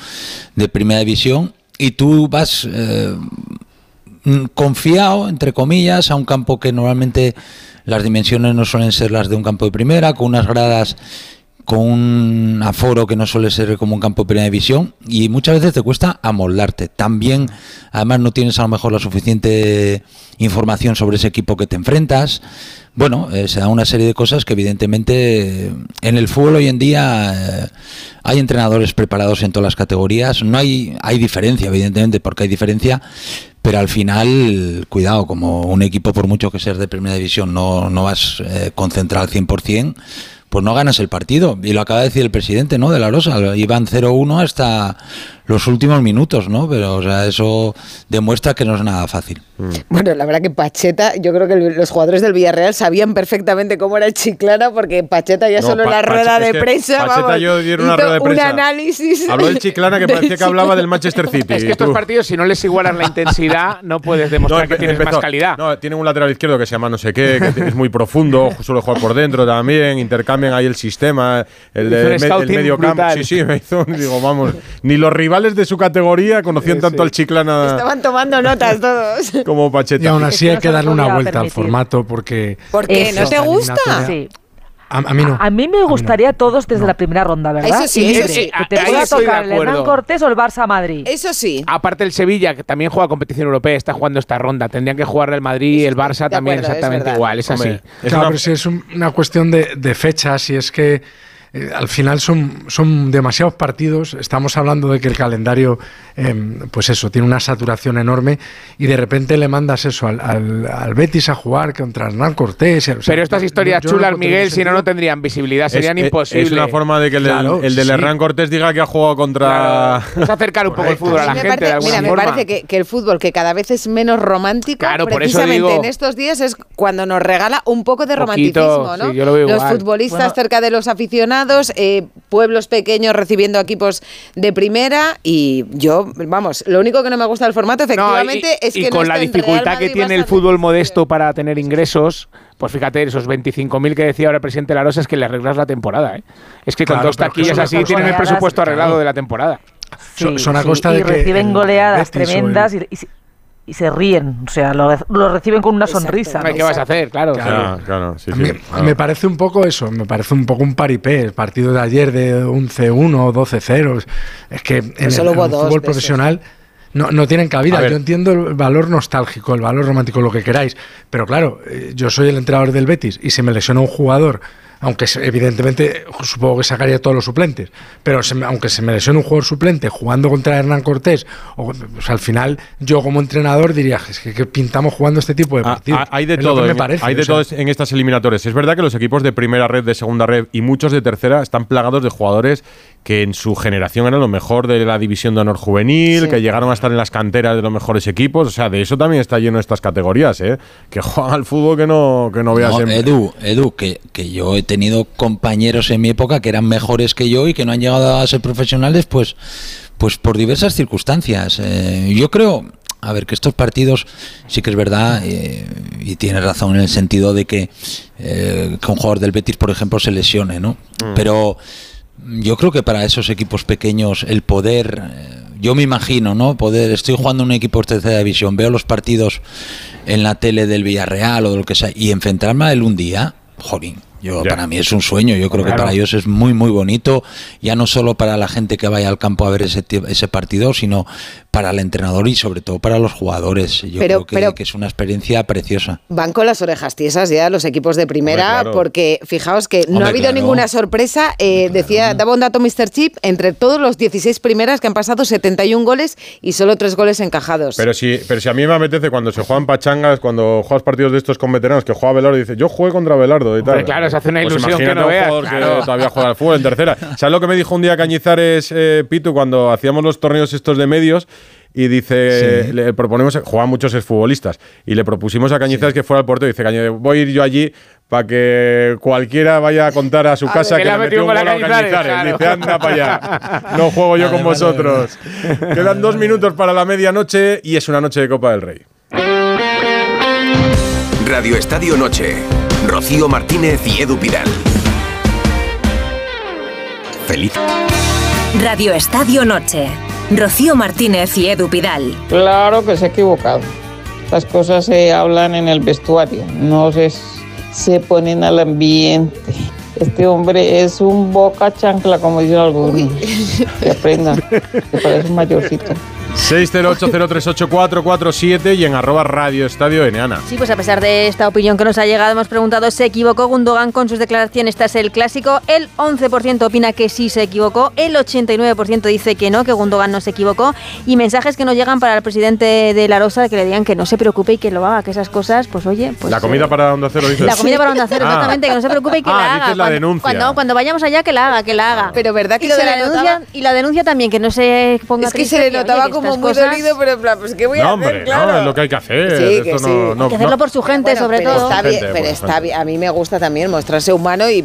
Speaker 7: de primera división. Y tú vas mm, confiado, entre comillas, a un campo que normalmente las dimensiones no suelen ser las de un campo de primera, con unas gradas con un aforo que no suele ser como un campo de primera división y muchas veces te cuesta amoldarte. También, además, no tienes a lo mejor la suficiente información sobre ese equipo que te enfrentas. Bueno, eh, se da una serie de cosas que evidentemente en el fútbol hoy en día eh, hay entrenadores preparados en todas las categorías. No hay, hay diferencia, evidentemente, porque hay diferencia, pero al final, cuidado, como un equipo por mucho que seas de primera división no, no vas eh, concentrado al 100%, pues no ganas el partido. Y lo acaba de decir el presidente, ¿no? De la Rosa. Iban 0-1 hasta los últimos minutos, ¿no? Pero, o sea, eso demuestra que no es nada fácil.
Speaker 2: Bueno, la verdad que Pacheta, yo creo que el- los jugadores del Villarreal sabían perfectamente cómo era el Chiclana, porque Pacheta ya
Speaker 3: No,
Speaker 2: solo en
Speaker 3: Pa-
Speaker 2: la rueda de
Speaker 3: que
Speaker 2: prensa,
Speaker 3: Pacheta
Speaker 2: vamos,
Speaker 3: yo dieron una rueda de prensa.
Speaker 2: un análisis.
Speaker 3: Habló del Chiclana que parecía que hablaba del Manchester City.
Speaker 4: Es que estos partidos, si no les igualas la intensidad, no puedes demostrar que
Speaker 3: empe-
Speaker 4: tienes
Speaker 3: empezó-
Speaker 4: más calidad.
Speaker 3: No, tienen un lateral izquierdo que se llama no sé qué, que es muy profundo, suele jugar por dentro también, intercambian ahí el sistema, el, me- el
Speaker 4: scouting
Speaker 3: medio campo. Sí, sí, me hizo, digo, vamos, ni los rivales de su categoría conocían tanto al Chiclana
Speaker 2: Estaban tomando notas todos.
Speaker 3: como Pacheta.
Speaker 6: Y aún así
Speaker 5: que
Speaker 6: hay que darle una vuelta al formato porque
Speaker 2: ¿Por qué? ¿No te gusta?
Speaker 5: Sí.
Speaker 6: a, a mí no.
Speaker 5: A mí me gustaría a todos desde la primera ronda, ¿verdad?
Speaker 2: Eso sí, eso sí.
Speaker 5: Que te pueda tocar el. Hernán Cortés o el Barça Madrid.
Speaker 2: Eso sí.
Speaker 4: Aparte el Sevilla, que también juega competición europea, está jugando esta ronda. Tendrían que jugar el Madrid y el Barça
Speaker 2: de
Speaker 4: también
Speaker 2: acuerdo,
Speaker 4: exactamente igual. Es así.
Speaker 3: Es
Speaker 6: claro,
Speaker 3: una-
Speaker 6: pero si es un- una cuestión de, de fechas y es que eh, al final son, son demasiados partidos. Estamos hablando de que el calendario, em, pues eso, tiene una saturación enorme y de repente le mandas eso al, al- al Betis a jugar contra Hernán Cortés. y- o sea,
Speaker 4: Pero estas
Speaker 6: yo-
Speaker 4: historias
Speaker 6: yo no
Speaker 4: chulas, Miguel, si no, no tendrían visibilidad, serían
Speaker 3: es-
Speaker 4: imposibles.
Speaker 3: Es una forma de que el, del-
Speaker 6: Claro,
Speaker 3: el del
Speaker 6: sí.
Speaker 3: Hernán Cortés diga que ha jugado contra.
Speaker 4: Claro, es acercar un poco el fútbol a la
Speaker 2: me
Speaker 4: gente
Speaker 2: parece,
Speaker 4: de alguna
Speaker 2: mira, me parece que, que el fútbol, que cada vez es menos romántico,
Speaker 4: Claro, por eso
Speaker 2: precisamente
Speaker 4: digo-
Speaker 2: en estos días es cuando nos regala un poco de
Speaker 4: Poquito,
Speaker 2: romanticismo, ¿no?
Speaker 4: sí, yo lo veo
Speaker 2: los
Speaker 4: igual.
Speaker 2: futbolistas
Speaker 5: Bueno.
Speaker 2: cerca de los aficionados, eh, pueblos pequeños recibiendo equipos de primera y yo, vamos, lo único que no me gusta del formato,
Speaker 4: No, y-
Speaker 2: efectivamente, es
Speaker 4: y
Speaker 2: que no
Speaker 4: con la dificultad que tiene el fútbol modesto para tener ingresos, pues fíjate, esos 25.000 que decía ahora el presidente Larosa es que le arreglas la temporada. ¿eh? Es que con
Speaker 6: Claro,
Speaker 4: dos
Speaker 6: pero que
Speaker 4: taquillas así tienen el presupuesto arreglado
Speaker 6: claro.
Speaker 4: de la temporada.
Speaker 6: Son-
Speaker 5: Sí,
Speaker 6: son a
Speaker 5: sí,
Speaker 6: costa
Speaker 5: y
Speaker 6: de que
Speaker 5: reciben goleadas
Speaker 6: Betis o el-
Speaker 5: tremendas y, y y se ríen. O sea, lo, lo reciben con una
Speaker 2: Exacto.
Speaker 5: sonrisa.
Speaker 4: ¿Qué vas a hacer? Claro.
Speaker 3: Claro, claro, sí,
Speaker 6: A
Speaker 3: sí.
Speaker 6: mí
Speaker 3: Claro.
Speaker 6: me parece un poco eso, me parece un poco un paripé. El partido de ayer de 11-1 o 12-0. Es que en el, en el fútbol profesional no, no tienen cabida. Yo entiendo el valor nostálgico, el valor romántico, lo que queráis. Pero claro, eh, yo soy el entrenador del Betis y se me lesiona un jugador. Aunque se- evidentemente supongo que sacaría todos los suplentes, pero se aunque se me lesione un jugador suplente jugando contra Hernán Cortés, o, pues al final yo como entrenador diría es que, que pintamos jugando este tipo de
Speaker 3: Ah,
Speaker 6: partidos.
Speaker 3: ah, hay de
Speaker 6: Es
Speaker 3: todo,
Speaker 6: me parece,
Speaker 3: hay de
Speaker 6: o sea.
Speaker 3: todo en estas eliminatorias. Es verdad que los equipos de primera red, de segunda red y muchos de tercera están plagados de jugadores que en su generación eran lo mejor de la división de honor juvenil,
Speaker 2: Sí.
Speaker 3: que llegaron a estar en las canteras de los mejores equipos. O sea, de eso también está lleno estas categorías, ¿eh? Que juegan al fútbol que no, que no veas
Speaker 7: No,
Speaker 3: en-
Speaker 7: Edu, Edu, que, que yo he tenido compañeros en mi época que eran mejores que yo y que no han llegado a ser profesionales, pues, pues por diversas circunstancias. Eh, yo creo, a ver, que estos partidos sí que es verdad, eh, y tienes razón en el sentido de que, eh, que un jugador del Betis, por ejemplo, se lesione, ¿no? Pero yo creo que para esos equipos pequeños el poder, eh, yo me imagino, ¿no? Poder, estoy jugando en un equipo de tercera división, veo los partidos en la tele del Villarreal o de lo que sea, y enfrentarme a él un día, jolín. Yo,
Speaker 3: Ya.
Speaker 7: para mí es un sueño, yo creo que
Speaker 4: Claro.
Speaker 7: para ellos es muy muy bonito, ya no solo para la gente que vaya al campo a ver ese, ese partido, sino para el entrenador y sobre todo para los jugadores. Yo
Speaker 2: Pero-
Speaker 7: creo que,
Speaker 2: pero-
Speaker 7: que es una experiencia preciosa.
Speaker 2: Van con las orejas tiesas ya los equipos de primera,
Speaker 3: Hombre, claro.
Speaker 2: porque fijaos que no
Speaker 7: Hombre,
Speaker 2: ha habido
Speaker 7: claro.
Speaker 2: ninguna sorpresa. Eh, Decía, daba un dato Mr. Chip, entre todos los 16 primeras que han pasado 71 goles y solo 3 goles encajados.
Speaker 3: Pero si, pero si a mí me apetece cuando se juegan pachangas, cuando juegas partidos de estos con veteranos, que juega Velardo y dice, yo jugué contra Velardo y
Speaker 4: Hombre,
Speaker 3: tal.
Speaker 4: claro, se hace una
Speaker 3: Pues
Speaker 4: ilusión que no veas, claro.
Speaker 3: que todavía juega al fútbol en tercera. ¿Sabes lo que me dijo un día Cañizares, eh, Pitu, cuando hacíamos los torneos estos de medios? Y dice, le proponemos, juegan muchos exfutbolistas, y le propusimos a Cañizares que fuera al portero. Y dice, Cañizares, voy a ir yo allí para que cualquiera vaya a contar a su
Speaker 2: A
Speaker 3: casa
Speaker 2: ver,
Speaker 3: que
Speaker 4: que
Speaker 3: le metió un
Speaker 4: metido
Speaker 3: gol
Speaker 4: un
Speaker 3: a
Speaker 4: gol a Cañizares,
Speaker 3: Cañizares.
Speaker 4: claro.
Speaker 3: Dice, anda para allá. No juego yo
Speaker 6: Vale,
Speaker 3: con
Speaker 6: vale,
Speaker 3: vosotros. Quedan dos minutos para la medianoche y es una noche de Copa del Rey.
Speaker 10: Radio Estadio Noche. Rocío Martínez y Edu Pidal. Feliz.
Speaker 1: Radio Estadio Noche. Rocío Martínez y Edu Pidal.
Speaker 11: Claro que se ha equivocado. Las cosas se hablan en el vestuario, no se, se ponen al ambiente. Este hombre es un boca chancla, como dicen algunos. Que aprenda, que parece un mayorcito.
Speaker 3: 608038447 y en arroba Radio Estadio Eneana.
Speaker 12: Sí, pues a pesar de esta opinión que nos ha llegado, hemos preguntado, ¿se equivocó Gundogan con sus declaraciones tras el clásico? El 11% opina que sí se equivocó, el 89% dice que no, que Gundogan no se equivocó. Y mensajes que nos llegan para el presidente de La Rosa que le digan que no se preocupe y que lo haga, que esas cosas, pues oye. Pues,
Speaker 3: la comida
Speaker 12: eh,
Speaker 3: para Onda Cero, dices.
Speaker 12: La comida para Onda Cero,
Speaker 3: Ah.
Speaker 12: exactamente, que no se preocupe y que
Speaker 3: Ah,
Speaker 12: la
Speaker 3: dices
Speaker 12: haga.
Speaker 3: la
Speaker 12: cuando,
Speaker 3: denuncia.
Speaker 12: Cuando, cuando vayamos allá, que la haga, que la haga.
Speaker 2: Pero verdad que
Speaker 12: y,
Speaker 2: se
Speaker 12: la denuncia,
Speaker 2: notaba-
Speaker 12: y la denuncia también, que no se ponga
Speaker 2: Es que
Speaker 12: triste,
Speaker 2: se le notaba
Speaker 12: que
Speaker 2: como muy
Speaker 12: cosas-
Speaker 2: dolido, pero en plan, pues ¿qué voy a
Speaker 3: No,
Speaker 2: hacer?
Speaker 3: hombre,
Speaker 2: Claro.
Speaker 3: no, es lo que hay que hacer.
Speaker 2: Sí, que
Speaker 3: Esto
Speaker 2: sí.
Speaker 3: no, no-
Speaker 12: Hay que hacerlo
Speaker 3: no-
Speaker 12: por su gente,
Speaker 2: Bueno,
Speaker 12: sobre
Speaker 2: pero
Speaker 12: todo.
Speaker 2: Está bien,
Speaker 3: Gente,
Speaker 2: pero está bien. A mí me gusta también mostrarse humano y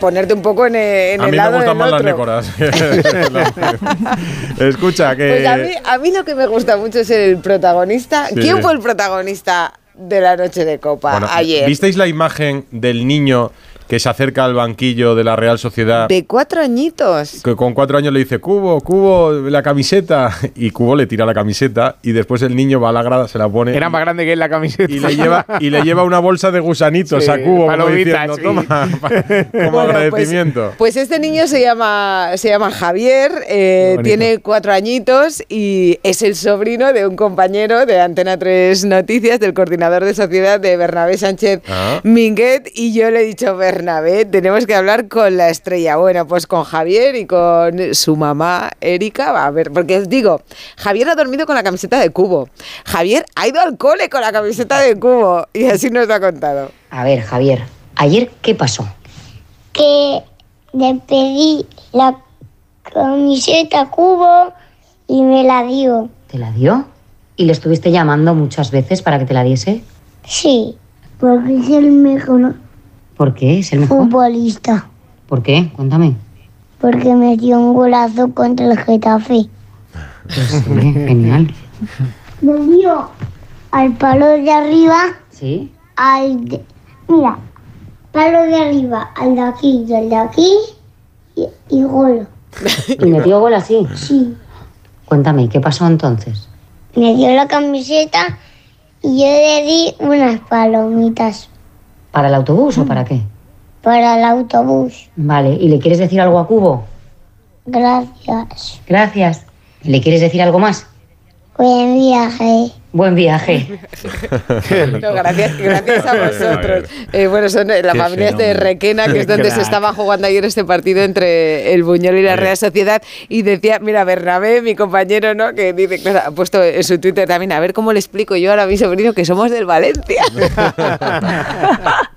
Speaker 2: ponerte un poco en, el- en
Speaker 3: A
Speaker 2: el
Speaker 3: mí me
Speaker 2: lado
Speaker 3: gustan
Speaker 2: del
Speaker 3: más las
Speaker 2: otro.
Speaker 3: nécoras. Escucha, que.
Speaker 2: Pues a mí, a mí lo que me gusta mucho es el protagonista.
Speaker 3: Sí.
Speaker 2: ¿Quién fue el protagonista de la noche de Copa
Speaker 3: Bueno,
Speaker 2: ayer?
Speaker 3: ¿Visteis la imagen del niño que se acerca al banquillo de la Real Sociedad?
Speaker 2: De cuatro añitos.
Speaker 3: que con cuatro años le dice, Cubo, Cubo, la camiseta. Y Cubo le tira la camiseta y después el niño va a la grada, se la pone.
Speaker 4: Era
Speaker 3: y-
Speaker 4: más grande que él la camiseta.
Speaker 3: y le lleva y le lleva una bolsa de gusanitos
Speaker 4: Sí,
Speaker 3: a Cubo como diciendo,
Speaker 4: sí.
Speaker 3: toma, como
Speaker 2: Bueno,
Speaker 3: agradecimiento.
Speaker 2: Pues este niño se llama, se llama Javier, eh, tiene cuatro añitos y es el sobrino de un compañero de Antena 3 Noticias, del coordinador de sociedad de Bernabé Sánchez
Speaker 3: Ah.
Speaker 2: Minguet. Y yo le he dicho, Bernabé, tenemos que hablar con la estrella. Bueno, pues con Javier y con su mamá Erika. Va a ver, porque os digo, Javier ha dormido con la camiseta de Cubo. Javier ha ido al cole con la camiseta de Cubo. Y así nos lo ha contado.
Speaker 13: A ver, Javier, ¿ayer qué pasó?
Speaker 14: que le pedí la camiseta Cubo y me la dio.
Speaker 13: ¿Te la dio? ¿Y le estuviste llamando muchas veces para que te la diese?
Speaker 14: Sí, porque es el mejor
Speaker 13: ¿Por qué? ¿Es el mejor?
Speaker 14: futbolista.
Speaker 13: ¿Por qué? Cuéntame.
Speaker 14: Porque me dio un golazo contra el Getafe.
Speaker 13: Pues, genial.
Speaker 14: Me dio al palo de arriba,
Speaker 13: ¿Sí?
Speaker 14: al de- Mira, palo de arriba, al de aquí y al de aquí y, y gol.
Speaker 13: ¿Y metió gol así?
Speaker 14: Sí,
Speaker 13: Cuéntame, ¿qué pasó entonces?
Speaker 14: me dio la camiseta y yo le di unas palomitas
Speaker 13: ¿Para el autobús o para qué?
Speaker 14: para el autobús.
Speaker 13: Vale, ¿y le quieres decir algo a Cubo?
Speaker 14: Gracias.
Speaker 13: Gracias. ¿Le quieres decir algo más?
Speaker 14: Buen viaje.
Speaker 13: Buen viaje.
Speaker 2: No, gracias, gracias a vosotros. Eh, bueno, son eh, la
Speaker 13: Qué
Speaker 2: familia de. Requena, que es donde se estaba jugando ayer este partido entre el Buñol y la Real Sociedad. Y decía, mira, Bernabé, mi compañero, ¿no? Que dice, claro, ha puesto en su Twitter también, a ver cómo le explico yo ahora a mi sobrino que somos del Valencia.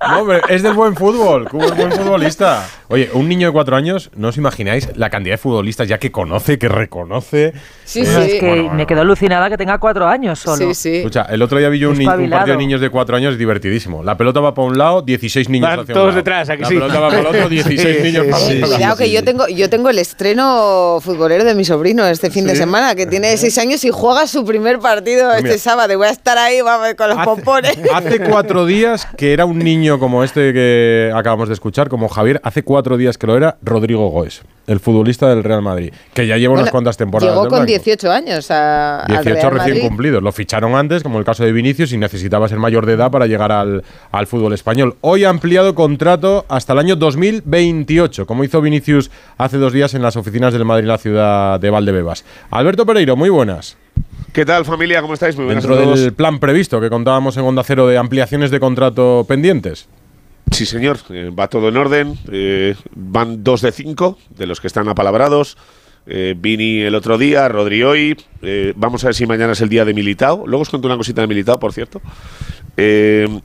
Speaker 3: No, hombre, es del buen fútbol. Cubo es buen futbolista. Oye, un niño de cuatro años, no os imagináis la cantidad de futbolistas ya que conoce, que reconoce.
Speaker 2: Sí,
Speaker 3: Eh,
Speaker 5: Bueno, es que
Speaker 3: bueno, bueno.
Speaker 5: me quedó alucinada que tenga cuatro años solo.
Speaker 2: Sí, sí.
Speaker 3: Escucha, el otro día vi yo un, un partido de niños de cuatro años divertidísimo. La pelota va para un lado, 16 niños
Speaker 4: Van
Speaker 3: hacia
Speaker 4: todos
Speaker 3: un lado.
Speaker 4: detrás, ¿a que
Speaker 3: La
Speaker 4: sí?
Speaker 3: pelota va para el otro, 16
Speaker 4: Sí,
Speaker 3: niños
Speaker 4: sí,
Speaker 3: para
Speaker 4: sí,
Speaker 3: otro lado.
Speaker 2: Cuidado que yo tengo, yo tengo el estreno futbolero de mi sobrino este fin de
Speaker 3: Sí.
Speaker 2: semana, que tiene seis años y juega su primer partido
Speaker 3: Pues
Speaker 2: este
Speaker 3: mira.
Speaker 2: sábado. Voy a estar ahí vamos, con los pompones.
Speaker 3: Hace cuatro días que era un niño como este que acabamos de escuchar, como Javier, hace cuatro días que lo era Rodrigo Goes, el futbolista del Real Madrid, que ya lleva unas cuantas temporadas.
Speaker 2: Llegó con
Speaker 3: blanco.
Speaker 2: 18 años a, al
Speaker 3: 18
Speaker 2: Real
Speaker 3: recién
Speaker 2: Madrid.
Speaker 3: cumplidos. Lo ficharon antes, como el caso de Vinicius, y necesitaba ser mayor de edad para llegar al, al fútbol español. Hoy ha ampliado contrato hasta el año 2028, como hizo Vinicius hace dos días en las oficinas del Madrid en la ciudad de Valdebebas. Alberto Pereiro, muy buenas.
Speaker 15: ¿Qué tal familia? ¿Cómo estáis? Muy buenas
Speaker 3: Dentro
Speaker 15: a todos.
Speaker 3: del plan previsto que contábamos en Onda Cero de ampliaciones de contrato pendientes.
Speaker 15: Sí, señor, eh, va todo en orden. eh, van dos de cinco de los que están apalabrados. Eh, Vini el otro día, Rodri hoy. eh, vamos a ver si mañana es el día de Militao. Luego os cuento una cosita de Militao, por cierto.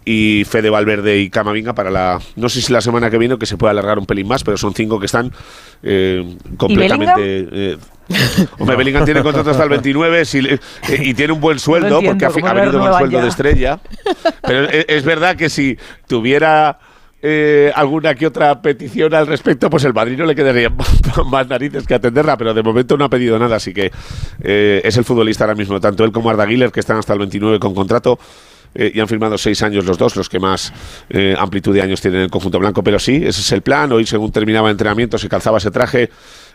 Speaker 15: Y Fede Valverde y Camavinga para la. No sé si la semana que viene que se puede alargar un pelín más, pero son cinco que están completamente. Hombre, Bellingham tiene contrato hasta el 29 si le- eh, y tiene un buen sueldo
Speaker 5: entiendo,
Speaker 15: porque ha, fi-
Speaker 5: ¿cómo
Speaker 15: ha venido con sueldo
Speaker 5: ya?
Speaker 15: de estrella. Pero es, es verdad que si tuviera eh, alguna que otra petición al respecto, pues el Madrid no le quedaría más narices que atenderla, pero de momento no ha pedido nada, así que eh, es el futbolista ahora mismo, tanto él como Arda Güler, que están hasta el 29 con contrato. eh, y han firmado seis años los dos, los que más eh, amplitud de años tienen en el conjunto blanco. Pero sí, ese es el plan. Hoy, según terminaba el entrenamiento, se calzaba ese traje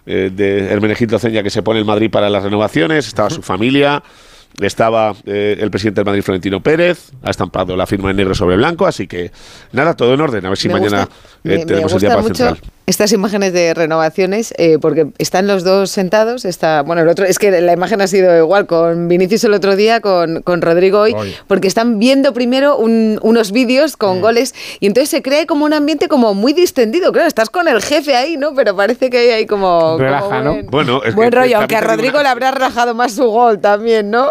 Speaker 15: eh, de Hermenegildo Ceña que se pone en Madrid para las renovaciones. Estaba su familia, estaba eh, el presidente del Madrid, Florentino Pérez, ha estampado la firma en negro sobre blanco. Así que nada, todo en orden. A ver si
Speaker 2: Me
Speaker 15: mañana
Speaker 2: gusta-
Speaker 15: eh,
Speaker 2: me- me
Speaker 15: tenemos el día para central.
Speaker 2: estas imágenes de renovaciones, eh, porque están los dos sentados, está, bueno, el otro, es que la imagen ha sido igual con Vinicius el otro día, con, con Rodrigo hoy,
Speaker 3: Hoy.
Speaker 2: porque están viendo primero un- unos vídeos con goles y entonces se crea como un ambiente como muy distendido, claro, estás con el jefe ahí, ¿no? Pero parece que hay ahí como...
Speaker 15: Relaja,
Speaker 2: como
Speaker 15: ¿no?
Speaker 2: buen-
Speaker 15: Bueno, es
Speaker 2: buen
Speaker 15: que
Speaker 2: rollo, aunque a Rodrigo
Speaker 15: una-
Speaker 2: le habrá rajado más su gol también, ¿no?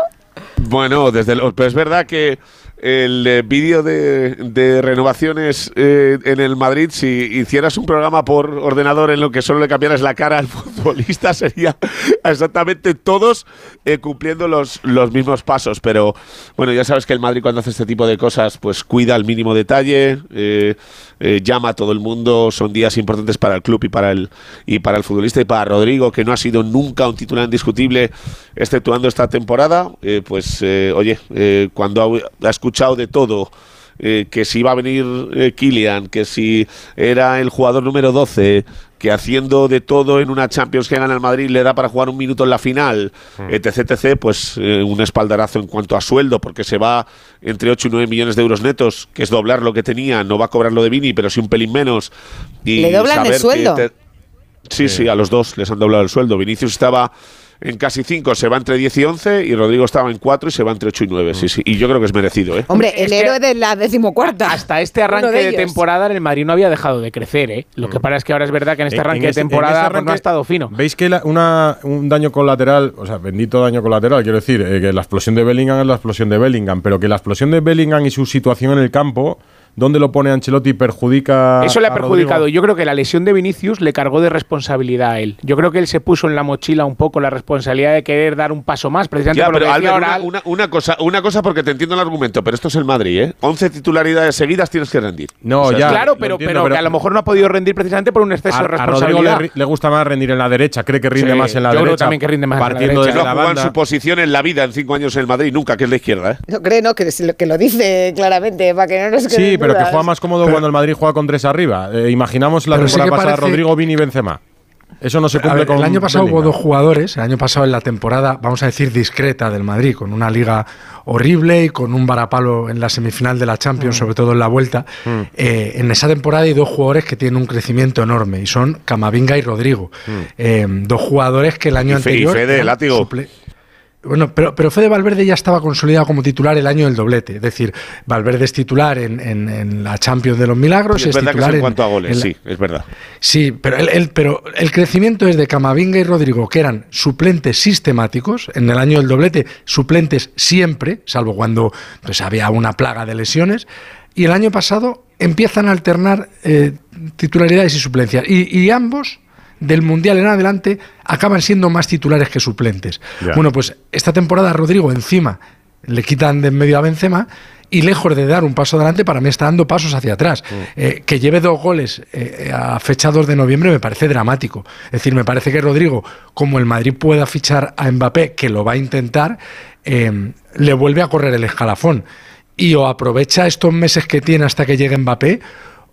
Speaker 15: Bueno, desde lo- pero es verdad que el eh, vídeo de, de renovaciones eh, en el Madrid, si hicieras un programa por ordenador en lo que solo le cambiaras la cara al futbolista, sería exactamente todos eh, cumpliendo los, los mismos pasos. Pero bueno, ya sabes que el Madrid cuando hace este tipo de cosas, pues cuida el mínimo detalle, eh, eh, llama a todo el mundo, son días importantes para el club y para el, y para el futbolista y para Rodrigo, que no ha sido nunca un titular indiscutible, exceptuando esta temporada, eh, pues oye, cuando ha, ha escuchado de todo, eh, que si iba a venir eh, Kylian, que si era el jugador número 12, que haciendo de todo en una Champions que gana el Madrid le da para jugar un minuto en la final, etc, etc, pues eh, un espaldarazo en cuanto a sueldo, porque se va entre 8 y 9 millones de euros netos, que es doblar lo que tenía, no va a cobrar lo de Vini, pero sí un pelín menos. Y
Speaker 2: ¿Le doblan el sueldo?
Speaker 15: te- Sí, sí, a los dos les han doblado el sueldo. Vinicius estaba en casi 5, se va entre 10 y 11, y Rodrigo estaba en 4 y se va entre 8 y 9. Sí, sí, y yo creo que es merecido, ¿eh?
Speaker 2: Hombre, el héroe de la decimocuarta.
Speaker 4: Hasta este arranque
Speaker 2: de
Speaker 4: temporada en el Madrid no había dejado de crecer, ¿eh? Lo que pasa es que ahora es verdad que en este
Speaker 3: en
Speaker 4: arranque
Speaker 3: ese-
Speaker 4: de temporada pues, no ha estado fino.
Speaker 3: ¿Veis que la- una- un daño colateral, o sea, bendito daño colateral, quiero decir, eh, que la explosión de Bellingham es la explosión de Bellingham, pero que la explosión de Bellingham y su situación en el campo, ¿dónde lo pone Ancelotti? ¿Perjudica
Speaker 4: Eso le ha
Speaker 3: a
Speaker 4: perjudicado.
Speaker 3: Rodrigo?
Speaker 4: Yo creo que la lesión de Vinicius le cargó de responsabilidad a él. Yo creo que él se puso en la mochila un poco la responsabilidad de querer dar un paso más, precisamente
Speaker 15: Ya,
Speaker 4: por lo
Speaker 15: pero
Speaker 4: que
Speaker 15: Albert,
Speaker 4: ahora.
Speaker 15: una, una- una cosa, una cosa porque te entiendo el argumento, pero esto es el Madrid, ¿eh? 11 titularidades seguidas tienes que rendir.
Speaker 3: No,
Speaker 15: O sea,
Speaker 3: ya.
Speaker 4: claro, pero,
Speaker 3: entiendo,
Speaker 4: pero,
Speaker 3: pero-
Speaker 4: que a lo mejor no ha podido rendir precisamente por un exceso
Speaker 3: A,
Speaker 4: de
Speaker 3: a Rodrigo
Speaker 4: responsabilidad.
Speaker 3: le, gusta más rendir en la derecha, cree que rinde
Speaker 4: Sí,
Speaker 3: más en la
Speaker 4: yo creo
Speaker 3: derecha.
Speaker 4: también que rinde más en la
Speaker 3: partiendo
Speaker 4: derecha.
Speaker 15: no ha
Speaker 3: la banda.
Speaker 15: su posición en la vida en 5 años en el Madrid, nunca, que es la izquierda, ¿eh?
Speaker 2: No cree, ¿no? Que, lo- que lo dice claramente, para que no nos
Speaker 3: Sí,
Speaker 2: queden
Speaker 3: pero que juega más cómodo cuando el Madrid juega con tres arriba. Eh, imaginamos la
Speaker 6: sí
Speaker 3: temporada
Speaker 6: que
Speaker 3: pasada
Speaker 6: parece-
Speaker 3: Rodrigo, Vini y Benzema. Eso no se cumple
Speaker 6: ver,
Speaker 3: con
Speaker 6: el año pasado hubo dos jugadores, el año pasado en la temporada, vamos a decir, discreta del Madrid, con una liga horrible y con un varapalo en la semifinal de la Champions,
Speaker 3: Mm.
Speaker 6: sobre todo en la vuelta. Eh, en esa temporada hay dos jugadores que tienen un crecimiento enorme y son Camavinga y Rodrigo. Eh, dos jugadores que el año
Speaker 15: Mm. Y Fe- y
Speaker 6: anterior...
Speaker 15: Fede, látigo.
Speaker 6: suple- Bueno, pero, pero Fede Valverde ya estaba consolidado como titular el año del doblete. Es decir, Valverde es titular en, en- en la Champions de los Milagros.
Speaker 15: Y es verdad que
Speaker 6: titular
Speaker 15: en cuanto a goles,
Speaker 6: la-
Speaker 15: sí, es verdad.
Speaker 6: Sí, pero el, el- pero el crecimiento es de Camavinga y Rodrigo, que eran suplentes sistemáticos, en el año del doblete, suplentes siempre, salvo cuando pues, había una plaga de lesiones, y el año pasado empiezan a alternar eh, titularidades y suplencias. Y, y ambos, del Mundial en adelante, acaban siendo más titulares que suplentes. Bueno, pues esta temporada Rodrigo encima le quitan de en medio a Benzema y lejos de dar un paso adelante, para mí está dando pasos hacia atrás. Eh, que lleve dos goles eh, a fecha 2 de noviembre me parece dramático. Es decir, me parece que Rodrigo, como el Madrid pueda fichar a Mbappé, que lo va a intentar, eh, le vuelve a correr el escalafón. Y o aprovecha estos meses que tiene hasta que llegue Mbappé,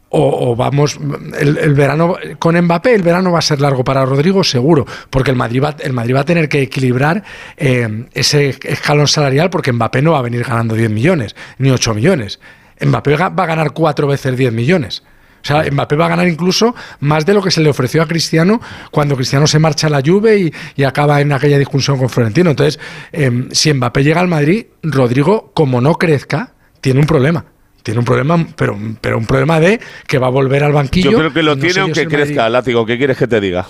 Speaker 6: o, o vamos, el, el verano con Mbappé, el verano va a ser largo para Rodrigo, seguro, porque el Madrid va, el Madrid va a tener que equilibrar eh, ese escalón salarial, porque Mbappé no va a venir ganando 10 millones, ni 8 millones. Mbappé va a ganar cuatro veces 10 millones. O sea, Mbappé va a ganar incluso más de lo que se le ofreció a Cristiano cuando Cristiano se marcha a la Juve y, y acaba en aquella discusión con Florentino. Entonces, eh, si Mbappé llega al Madrid, Rodrigo, como no crezca, tiene un problema. Tiene un problema, pero, pero un problema de que va a volver al banquillo.
Speaker 15: Yo creo que lo
Speaker 6: no
Speaker 15: tiene aunque
Speaker 6: Madrid-
Speaker 15: crezca, látigo. ¿Qué quieres que te diga?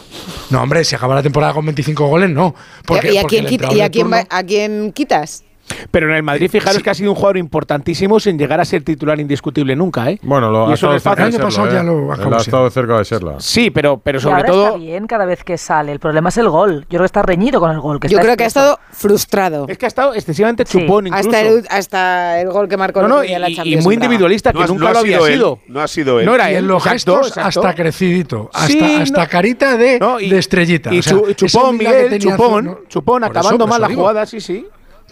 Speaker 6: No, hombre, si acaba la temporada con 25 goles, no. Porque,
Speaker 2: ¿Y a
Speaker 6: porque
Speaker 2: quién,
Speaker 6: el
Speaker 2: quita-
Speaker 6: entrenador
Speaker 2: y a
Speaker 6: de
Speaker 2: quién
Speaker 6: turno-
Speaker 2: va- a quién quitas?
Speaker 4: Pero en el Madrid, fijaros que ha sido un jugador importantísimo sin llegar a ser titular indiscutible nunca, ¿eh?
Speaker 3: Bueno, lo
Speaker 4: Y
Speaker 3: ha
Speaker 4: eso
Speaker 3: estado cerca
Speaker 4: fácil.
Speaker 3: de
Speaker 6: El año
Speaker 3: serlo,
Speaker 6: pasado ya lo
Speaker 3: Él ha estado cerca de serla.
Speaker 4: Sí, pero, pero
Speaker 5: Y
Speaker 4: sobre
Speaker 5: ahora
Speaker 4: todo.
Speaker 5: está bien cada vez que sale. El problema es el gol. Yo creo que está reñido con el gol. Que
Speaker 2: Yo
Speaker 5: está
Speaker 2: creo que ha estado frustrado.
Speaker 4: Es que ha estado excesivamente
Speaker 5: Sí.
Speaker 4: chupón incluso.
Speaker 2: Hasta el, hasta el gol que marcó
Speaker 4: no,
Speaker 2: el
Speaker 4: no, y,
Speaker 2: la
Speaker 4: y muy individualista,
Speaker 15: No
Speaker 4: que nunca
Speaker 15: no ha
Speaker 4: lo había
Speaker 15: sido él,
Speaker 4: sido.
Speaker 15: no ha sido él.
Speaker 4: No era
Speaker 6: y
Speaker 4: él.
Speaker 6: en los
Speaker 4: exacto,
Speaker 6: gestos
Speaker 4: exacto.
Speaker 6: hasta crecidito, hasta,
Speaker 4: Sí,
Speaker 6: hasta
Speaker 4: no-
Speaker 6: carita de, estrellita.
Speaker 4: Y
Speaker 6: O sea,
Speaker 4: chupón, Miguel, chupón, chupón, acabando mal la jugada, sí, sí.